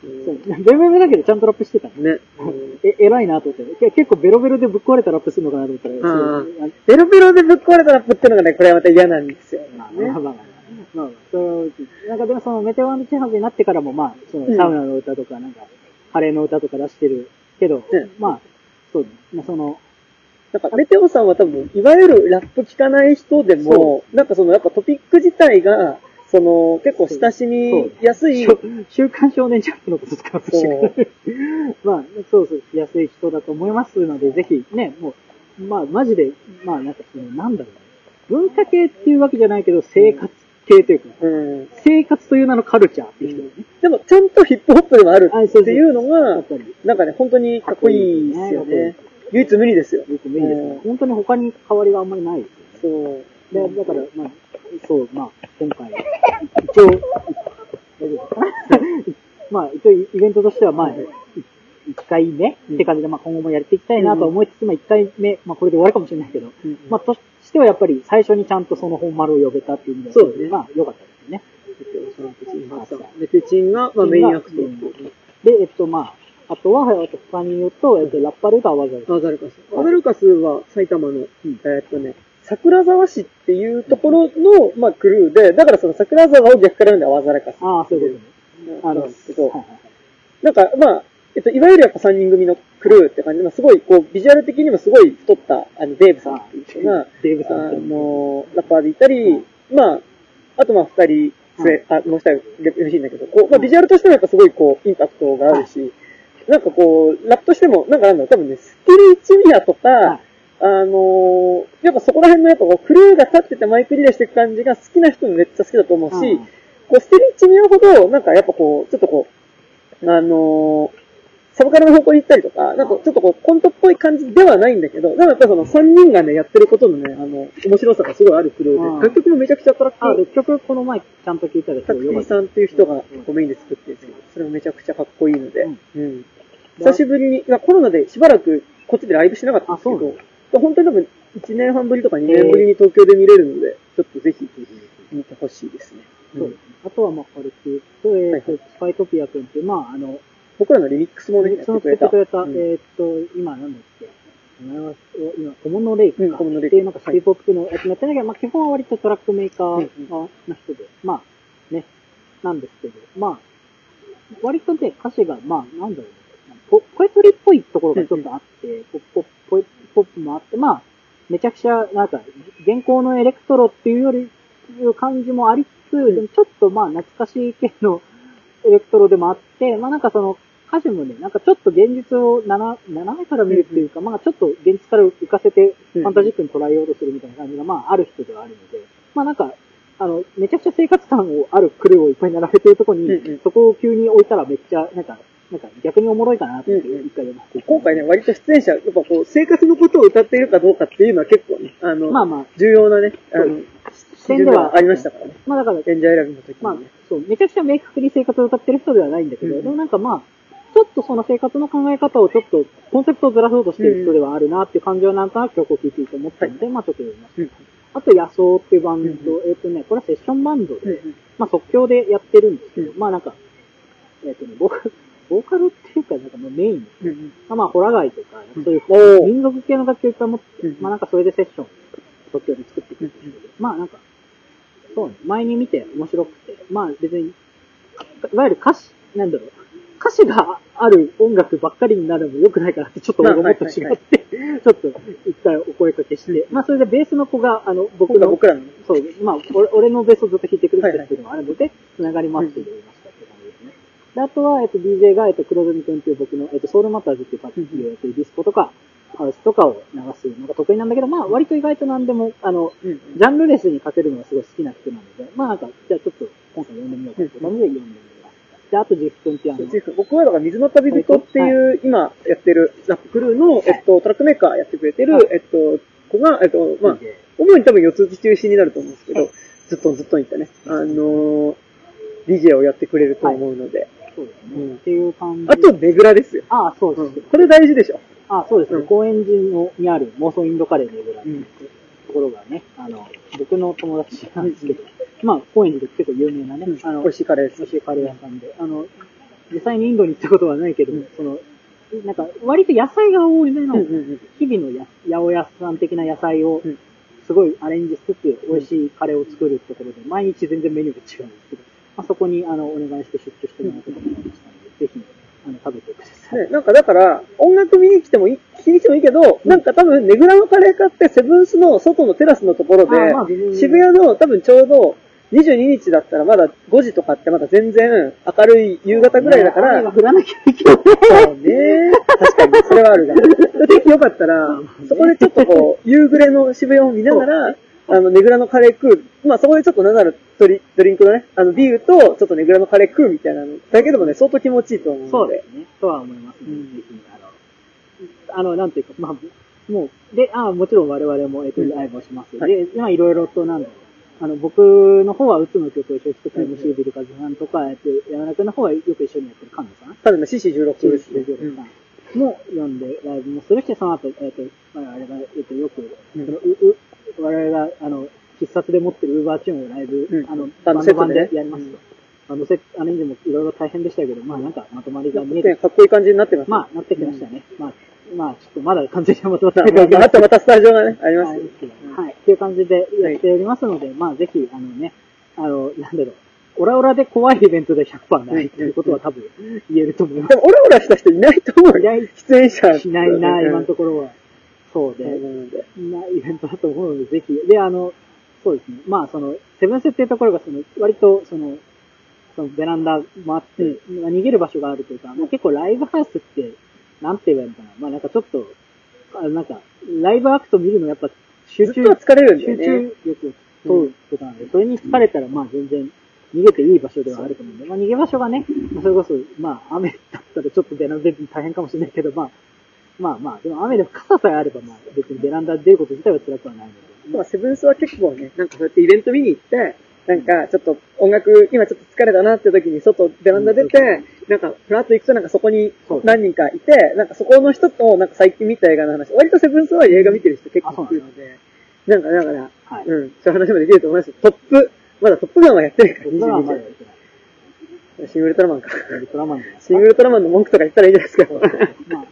C: そうベロベロだけどちゃんとラップしてたの。
B: ね。
C: え、偉いなと思って。け結構ベロベロでぶっ壊れたラップするのかなと思ったら、
B: あー
C: そうあ
B: ペロペロでぶっ壊れたラップってのがね、これはまた嫌なんですよ。
C: まあ、
B: ね
C: まあまあまあ、まあ、そう、なんかでもそのメテオチンハーツになってからも、まあ、そのサウナの歌とか、なんか、カレーの歌とか出してるけど、
B: うん
C: まあ、そうね、まあその、
B: なんか、メテオさんは多分、いわゆるラップ聞かない人でも、なんかその、やっぱトピック自体が、その、結構親しみやすい、
C: 週刊少年ジャンプのこと使うし [LAUGHS] まあ、そうそう、しやすい人だと思いますので、ぜひね、もう、まあ、マジで、まあ、なんかその、なんだろうね。文化系っていうわけじゃないけど、生活系というか、
B: うん。
C: 生活という名のカルチャーっていう人だね。
B: でも、ちゃんとヒップホップでもあるっていうの
C: や
B: がなんかね、本当にかっこいいですよね。唯一無二ですよ。
C: よく無理です
B: うん
C: ね。本当に他に変わりがあんまりないですよね。
B: そう。
C: で、だから、まあ、そう、まあ、今回、一応、い大丈夫か？な [LAUGHS] まあ、一応、イベントとしては、まあ、い一回目って感じで、まあ、今後もやっていきたいなと思いつつ、まあ、一回目、まあ、これで終わるかもしれないけど、
B: うん
C: まあ、としてはやっぱり最初にちゃんとその本丸を呼べたっていう意味では、
B: そうね
C: まあ、良かったですね。
B: メテチンが、まあ、メインアクト。
C: で、えっと、まあ、あとは、あと他に言うと、えっと、ラッパルとアワザル。
B: アザルカス。アザルカスは埼玉の、
C: ん。
B: えーっとね、桜沢市っていうところの、まあ、クルーで、だからその桜沢を逆から読んで泡ざらかす。
C: ああ、そういうことね。あの、
B: なんですけど、
C: はいはい
B: なんか、まあ、えっと、いわゆるやっぱ3人組のクルーって感じで、まあ、すごい、こう、ビジュアル的にもすごい太った、あの、デーブさんっていう人が、
C: デーブ
B: あ
C: さんっていう
B: の、ラッパーでいたり、まあ、あとまあ二人、つあ、もう二人、嬉しいんだけど、こう、まあビジュアルとしてもやっぱすごいこう、インパクトがあるし、なんかこう、ラップとしても、なんかなんだろう、多分ね、スティル・チミアとか、
C: はい。
B: あのーやっぱそこら辺のやっぱこう、クルーが立っててマイクリレーしていく感じが好きな人もめっちゃ好きだと思うし、
C: うん
B: こう、スティル・チミアほど、なんかやっぱこう、ちょっとこう、あのーサブカルの方向に行ったりとか、なんかちょっとこう、コントっぽい感じではないんだけど、でもやっぱりその3人がね、やってることのね、あの、面白さがすごいあるクルー
C: うん
B: で、楽曲もめちゃくちゃトラク
C: で、曲この前ちゃんと聞いたらす
B: タク
C: ごいよかった。
B: シーさんっていう人がメインで作ってるんですけど、それもめちゃくちゃかっこいいので、
C: うん。
B: うん。久しぶりに、コロナでしばらくこっちでライブしなかったんですけ
C: あそう
B: ど、本当に多分1年半ぶりとか2年ぶりに東京で見れるので、ちょっとぜひ見てほしいですね。うん
C: そうですね。あとは、まあ、軽く言うと、えっ、と、
B: はい
C: スパイトピア君って、まあ、あの、
B: 僕らのリミックスもね、やってくれた。
C: れた、
B: うん
C: えっ、と、今、なんだっけ、名前は、今、小物レイクか、
B: うん小物レイク
C: っていう、なんかシティポップのやつやってんだけど、まあ、基本は割とトラックメーカー
B: うん
C: の人で、まあ、ね、なんですけど、まあ、割とね、歌詞が、まあ、なんだろうね、ポ、ポエトリーっぽいところがちょっとあって、ポ、ポ、ポエ、ポップもあって、まあ、めちゃくちゃ、なんか、現行のエレクトロっていうより、いう感じもありつつ、ちょっとまあ、懐かしい系の [LAUGHS] エレクトロでもあって、まあなんかその、歌詞もね、なんかちょっと現実を斜斜めから見るっていうか、まあちょっと現実から浮かせて、
B: うん。
C: ファンタジックに捉えようとするみたいな感じが、まあある人ではあるので、まあなんか、あの、めちゃくちゃ生活感をあるクルーをいっぱい並べてるとこに、
B: うんうん。
C: そこを急に置いたらめっちゃ、なんか、なんか逆におもろいかなって、一回読ませて
B: 今回ね、割と出演者、やっぱこう、生活のことを歌っているかどうかっていうのは結構ね、あの、
C: まあまあ、
B: 重要なね、あの
C: 視
B: 基準ではありましたからね。
C: まあだから、
B: 演者選びの時
C: まあそう、めちゃくちゃ明確に生活を歌ってる人ではないんだけど、
B: うん
C: でもなんかまあ、ちょっとその生活の考え方をちょっと、コンセプトをずらそうとしてる人ではあるなっていう感じはなんとなく曲を聴いていて思ったので、まあちょっと読みました。
B: うん。
C: あと、野草っていうバンド、
B: うん。
C: えっ、とね、これはセッションバンドで、
B: うんうん。
C: まあ即興でやってるんですけど、
B: うん
C: まあなんか、えっ、とね、ボーカル、ボーカルっていうか、なんかもうメイン、
B: うんうん。
C: まあまあ、ホラガイとか、そういう民族系の楽曲いっぱい持ってまあなんかそれでセッション、即興で作ってくるんですけど、まあなんか、そうね、前に見て面白くて、まあ別に、いわゆる歌詞、なんだろう、歌詞がある音楽ばっかりになるのも良くないかなってちょっと俺思って違って、ちょっと一回お声かけして、まあそれでベースの子が、あの、僕の、
B: 僕らの。ね。
C: そう、まあ俺俺のベースをずっと弾いてくれてるっていうのがあるので、つながりますって言いま。で、あとは、えっと、DJ が、えっと、黒住くんっていう僕の、えっと、ソウルマターズっていうパーティーをやってるディスコとか、ハウスとかを流すのが得意なんだけど、まあ、割と意外と何でも、あの、
B: うん
C: ジャンルレスにかけるのがすごい好きな人なので、まあなんか、じゃあちょっと今回読んでみようかって感じで読んでみました。で、あとジェフ君っていうあの、
B: ジェフ僕はだから水の旅人っていう、今やってるラップクルーの、えっと、トラックメーカーやってくれてる、
C: はい。
B: えっと、子が、えっと、まあ、主に多分四つ打ち中心になると思うんですけど
C: はい、
B: ずっとずっといったね、あのー、DJ をやってくれると思うので、
C: そうですね。
B: うん
C: っていう感じ。
B: あと、ネグラですよ。
C: ああ、そうです。
B: うんこれ大事でしょ。
C: あそうですね。
B: うん
C: 高円寺のにある妄想インドカレーの裏
B: うん
C: ところがね、あの、僕の友達なんですけど、まあ、高円寺で結構有名なね、あの、
B: 美味しいカレーです
C: 美。味しいカレー屋さんで、あの、実際にインドに行ったことはないけど、
B: うん
C: その、なんか、割と野菜が多いめの、
B: うんうんうん
C: 日々のや八百屋さん的な野菜を
B: うん、
C: すごいアレンジしつつ、美味しいカレーを作るところで、毎日全然メニューが違うんですけど、まあ、そこに、あの、お願いして出張してもらうことになりましたので、ぜひ、あの、食べてください。
B: ね、なんかだから、音楽見に来てもいい、聞きに来てもいいけど、なんか多分、ネグラのカレー買って、セブンスの外のテラスのところで、
C: あまあ
B: 渋谷の多分ちょうど、22日だったらまだ5時とかってまだ全然明るい夕方ぐらいだから、
C: 雨が降らなきゃいけない。
B: そうね。確かに、それはあるが。天気良かったら、そこでちょっとこう、夕暮れの渋谷を見ながら、あの、ネグラのカレー食う。まあ、そこでちょっとなんならドリドリンクのね、あの、ビールと、ちょっとネグラのカレー食うみたいなの。だけでもね、相当気持ちいいと思うので。
C: そうですね。とは思いますね。
B: うん
C: あの、あの、なんていうか、まあ、もう、で、あもちろん我々も、えっと、
B: うん
C: ライブをします。
B: はい
C: で、今いろいろと、なんだろう。あの、僕の方は、うつの曲を一緒に作った MC ビルカズさんとか、えっと、山田君の方はよく一緒にやってる神野さん
B: 多分ね、CC16 ですね。
C: 中さんも読んでライブもするし、その後、えっと、我々が、えっと、よく、
B: うん
C: そのうう我々が、あの、必殺で持ってるウーバーチューンをライブ、
B: うん
C: あの、
B: バンドでね
C: でやりますと。あの、せ、アレンジもいろいろ大変でしたけど、まあなんかまとまりが見えて
B: ね、かっこいい感じになってます。
C: まあ、なってきましたね。まあ、まあ、ちょっとまだ完全に [LAUGHS] まとまって
B: まあまあとまたスタジオがね、ありますよ
C: はい。はい。っていう感じでやっておりますので、まあぜひ、あのね、あの、なんだろう、オラオラで怖いイベントで100%ないということは多分言えると思いま
B: でも、オラオラした人いないと思うよ。
C: いない
B: 出演者。
C: す。しないな、今のと
B: こ
C: ころは。そうで、
B: なので。
C: なイベントだと思うので、ぜひ。で、あの、そうですね。まあ、その、セブンスっていうところが、その、割と、その、そのベランダもあって、まあ逃げる場所があるというか、まあ、結構ライブハウスって、なんて言えばいいのかな。まあなんかちょっと、あなんか、ライブアクト見るのやっぱ集中、
B: 疲れるんだよ
C: 集
B: ね。
C: 中力を問うことなんで、それに疲れたらまあ全然逃げていい場所ではあると思うんで、まあ逃げ場所がね、まあそれこそ、まあ雨だったらちょっとベランダ出るの大変かもしれないけど、まあ、まあまあ、でも雨でも傘さえあればまあ別にベランダ出ること自体は辛くはないので。
B: まあ、セブンスは結構ね、なんかそうやってイベント見に行って、なんかちょっと音楽、今ちょっと疲れたなって時に外、ベランダ出て、なんかフラッと行くとなんかそこに何人かいて、なんかそこの人となんか最近見た映画の話、割とセブンスは映画見てる人結構いるので、なんかだから、
C: はい。
B: うん、そういう話もできると思います。トップ、まだトップガンはやってないから、
C: それはまだ
B: 22
C: やってない。
B: シングルトラマンか。
C: ウルトラマン
B: シングルトラマンの文句とか言ったらいいじゃないですか。
C: まあ、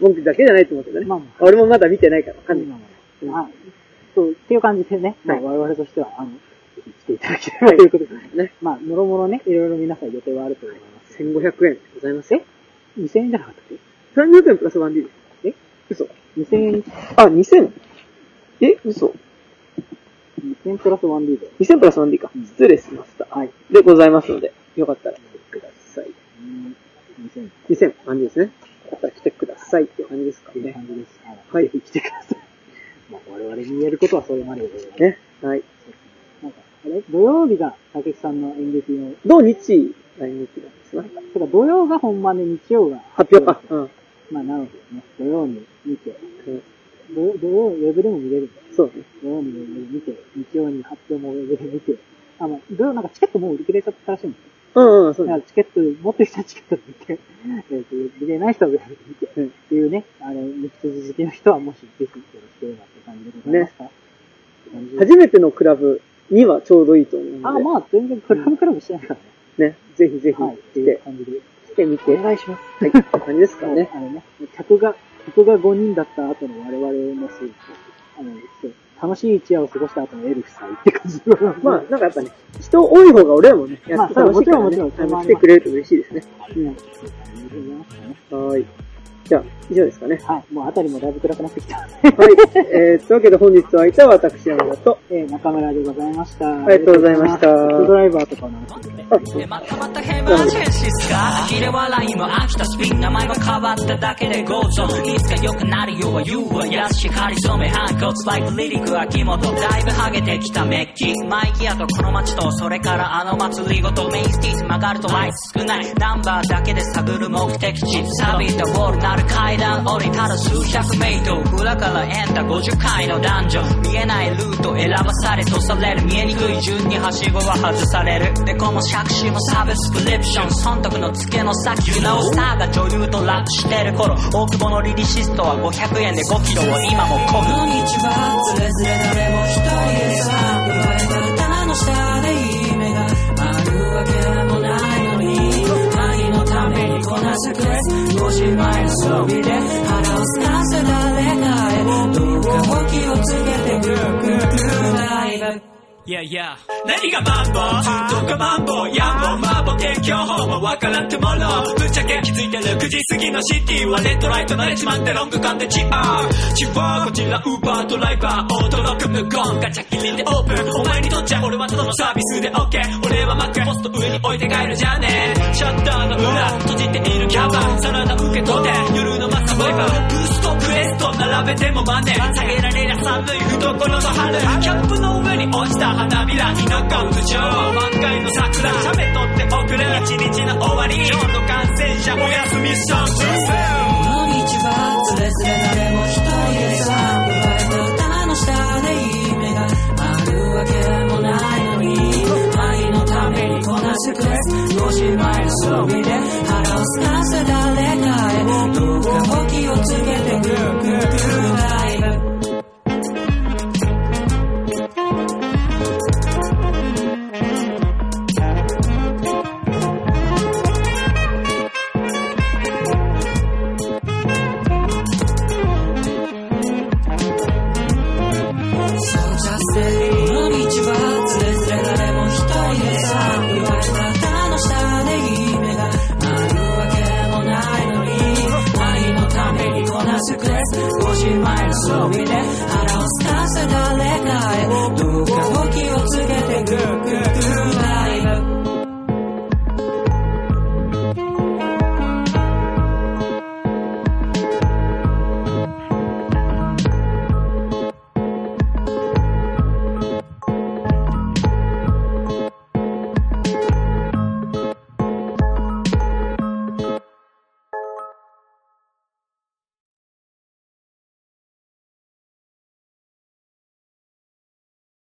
B: 文句だけじゃないと思うけどね。
C: まあまあ
B: 俺もまだ見てないからわかんない。うん
C: はい。そう、っていう感じでね、まあ
B: はい
C: 我々としては、あの、来ていただければということで、
B: ね。
C: まあ、もろもろね、いろいろ皆さん予定はあると思います。
B: 1500円でございます？え
C: ？2000円じゃなかったっけ
B: ?300 円プラス 1D です。
C: え？
B: 嘘。
C: ?2000 円、
B: あ、2000? え？嘘。
C: 2000円プラス 1D で。
B: 2000プラス 1D か
C: うん。
B: 失礼しました。
C: はい。
B: でございますので、よかったら来てください。
C: うん2000
B: 2000、感じですね。よかったら来てくださいっていう感じですかね。
C: 感じです。はい。
B: はい
C: ぜひ来てください。まあ、我々に言えることはそれまででございます。
B: ね。はい。
C: なんか、あれ？土曜日が竹木さんの演劇の、
B: 土日が演劇なんですが。
C: てか土曜が本番で日曜が
B: 発表か。うん。
C: まあ、なのでね、土曜に見て、
B: うん
C: 土曜、土曜、ウェブでも見れる
B: そうね。
C: 土曜にウェブで見て、日曜に発表もウェブで見て、あ、まあ、土曜なんかチケットもう売り切れちゃったらしいんですよ。
B: うんうん、
C: チケット、持ってる人はチケットで見て、[LAUGHS] えっ、と、見れない人は見て、
B: うん
C: っていうね、あの、ミックス好きの人はもしぜひよろしければって感じでございますか。って感じで
B: 初めてのクラブにはちょうどいいと思う
C: あ、
B: ので。
C: まあ、全然クラブクラブしてないからね。
B: ね。ぜひぜひ
C: はい、って感じで。
B: 来てみて。
C: お願いします。
B: はい。って感じですかね。
C: あのね、客が、客が5人だった後の我々もそうあの、そう楽しい一夜を過ごした後のエルフさんって感じま
B: あ、なんかやっぱね、人多い方が俺らもね、やって
C: まあ
B: 楽しいからね
C: もちろんもちろん
B: 来てくれると嬉しいですね。
C: うん。そういう感じでございます。
B: はい。じゃあ、以上ですかね。
C: はい。もうあたりもだいぶ暗くなってきた。
B: はい。えー、というわけで本日の相手は私、山田と、
C: えー、中村でございました。あ
B: りがとうございました
C: ドライバーとかの話でね。
B: あ、
F: でまたまたヘマージェンシーすか呆れ笑いも飽きたスピン名前が変わっただけで Go zone いつか良くなるよは言うわやしかり染めハンコツライクリリック秋元だいぶハゲてきたメッキマイギアとこの街とそれからあの祭りごとメインスティーズ曲がるとライト少ないナンバーだけで探る目的地錆びたウォールなる階段降りたら数百メイトル裏からエンタ50階の男女。見えないルート選ばされとされる。見えにくい順にはしごは外される。でこの杓子もサブスクリプション損得の付けの先 You know スターが女優とラップしてる頃大久保のリリシストは500円で5キロを今もこぐ。こんにちはつれづれ誰も一人でさ奪われた歌の下で夢があるわけもない。こなすクレス5時前の装備で腹をすかせ誰かへどうかを気をつけて。グーグーグーライブ。Yeah, yeah. 何がマンボウ？どこマンボウ？ヤンボウマーボウ提供法もわからんトゥモロぶっちゃけ気づいてる9時過ぎのシティはレッドライト慣れちまってロング缶でチアー。チワーこちらウーバードライバーオートロック無言。ガチャ切りでオープン。お前にとっちゃ俺はただのサービスで OK 俺はマックポスト上に置いて帰るじゃねシャッターの裏。閉じているキャバサラダ受け取って夜のマサバイバーブーストクエスト並べてもマネ下げられりゃ寒い懐の春。キャップの上に落ちた花びら田舎頭上満開の桜。写メ撮って送る。一日の終わり。今日の感染者おやすみさんこの道はつれづれ誰もスクレス50マイル装備で腹をすかせ誰かへどうかを気をつけてく。るくるくる人で腹をすかせ誰かへどうか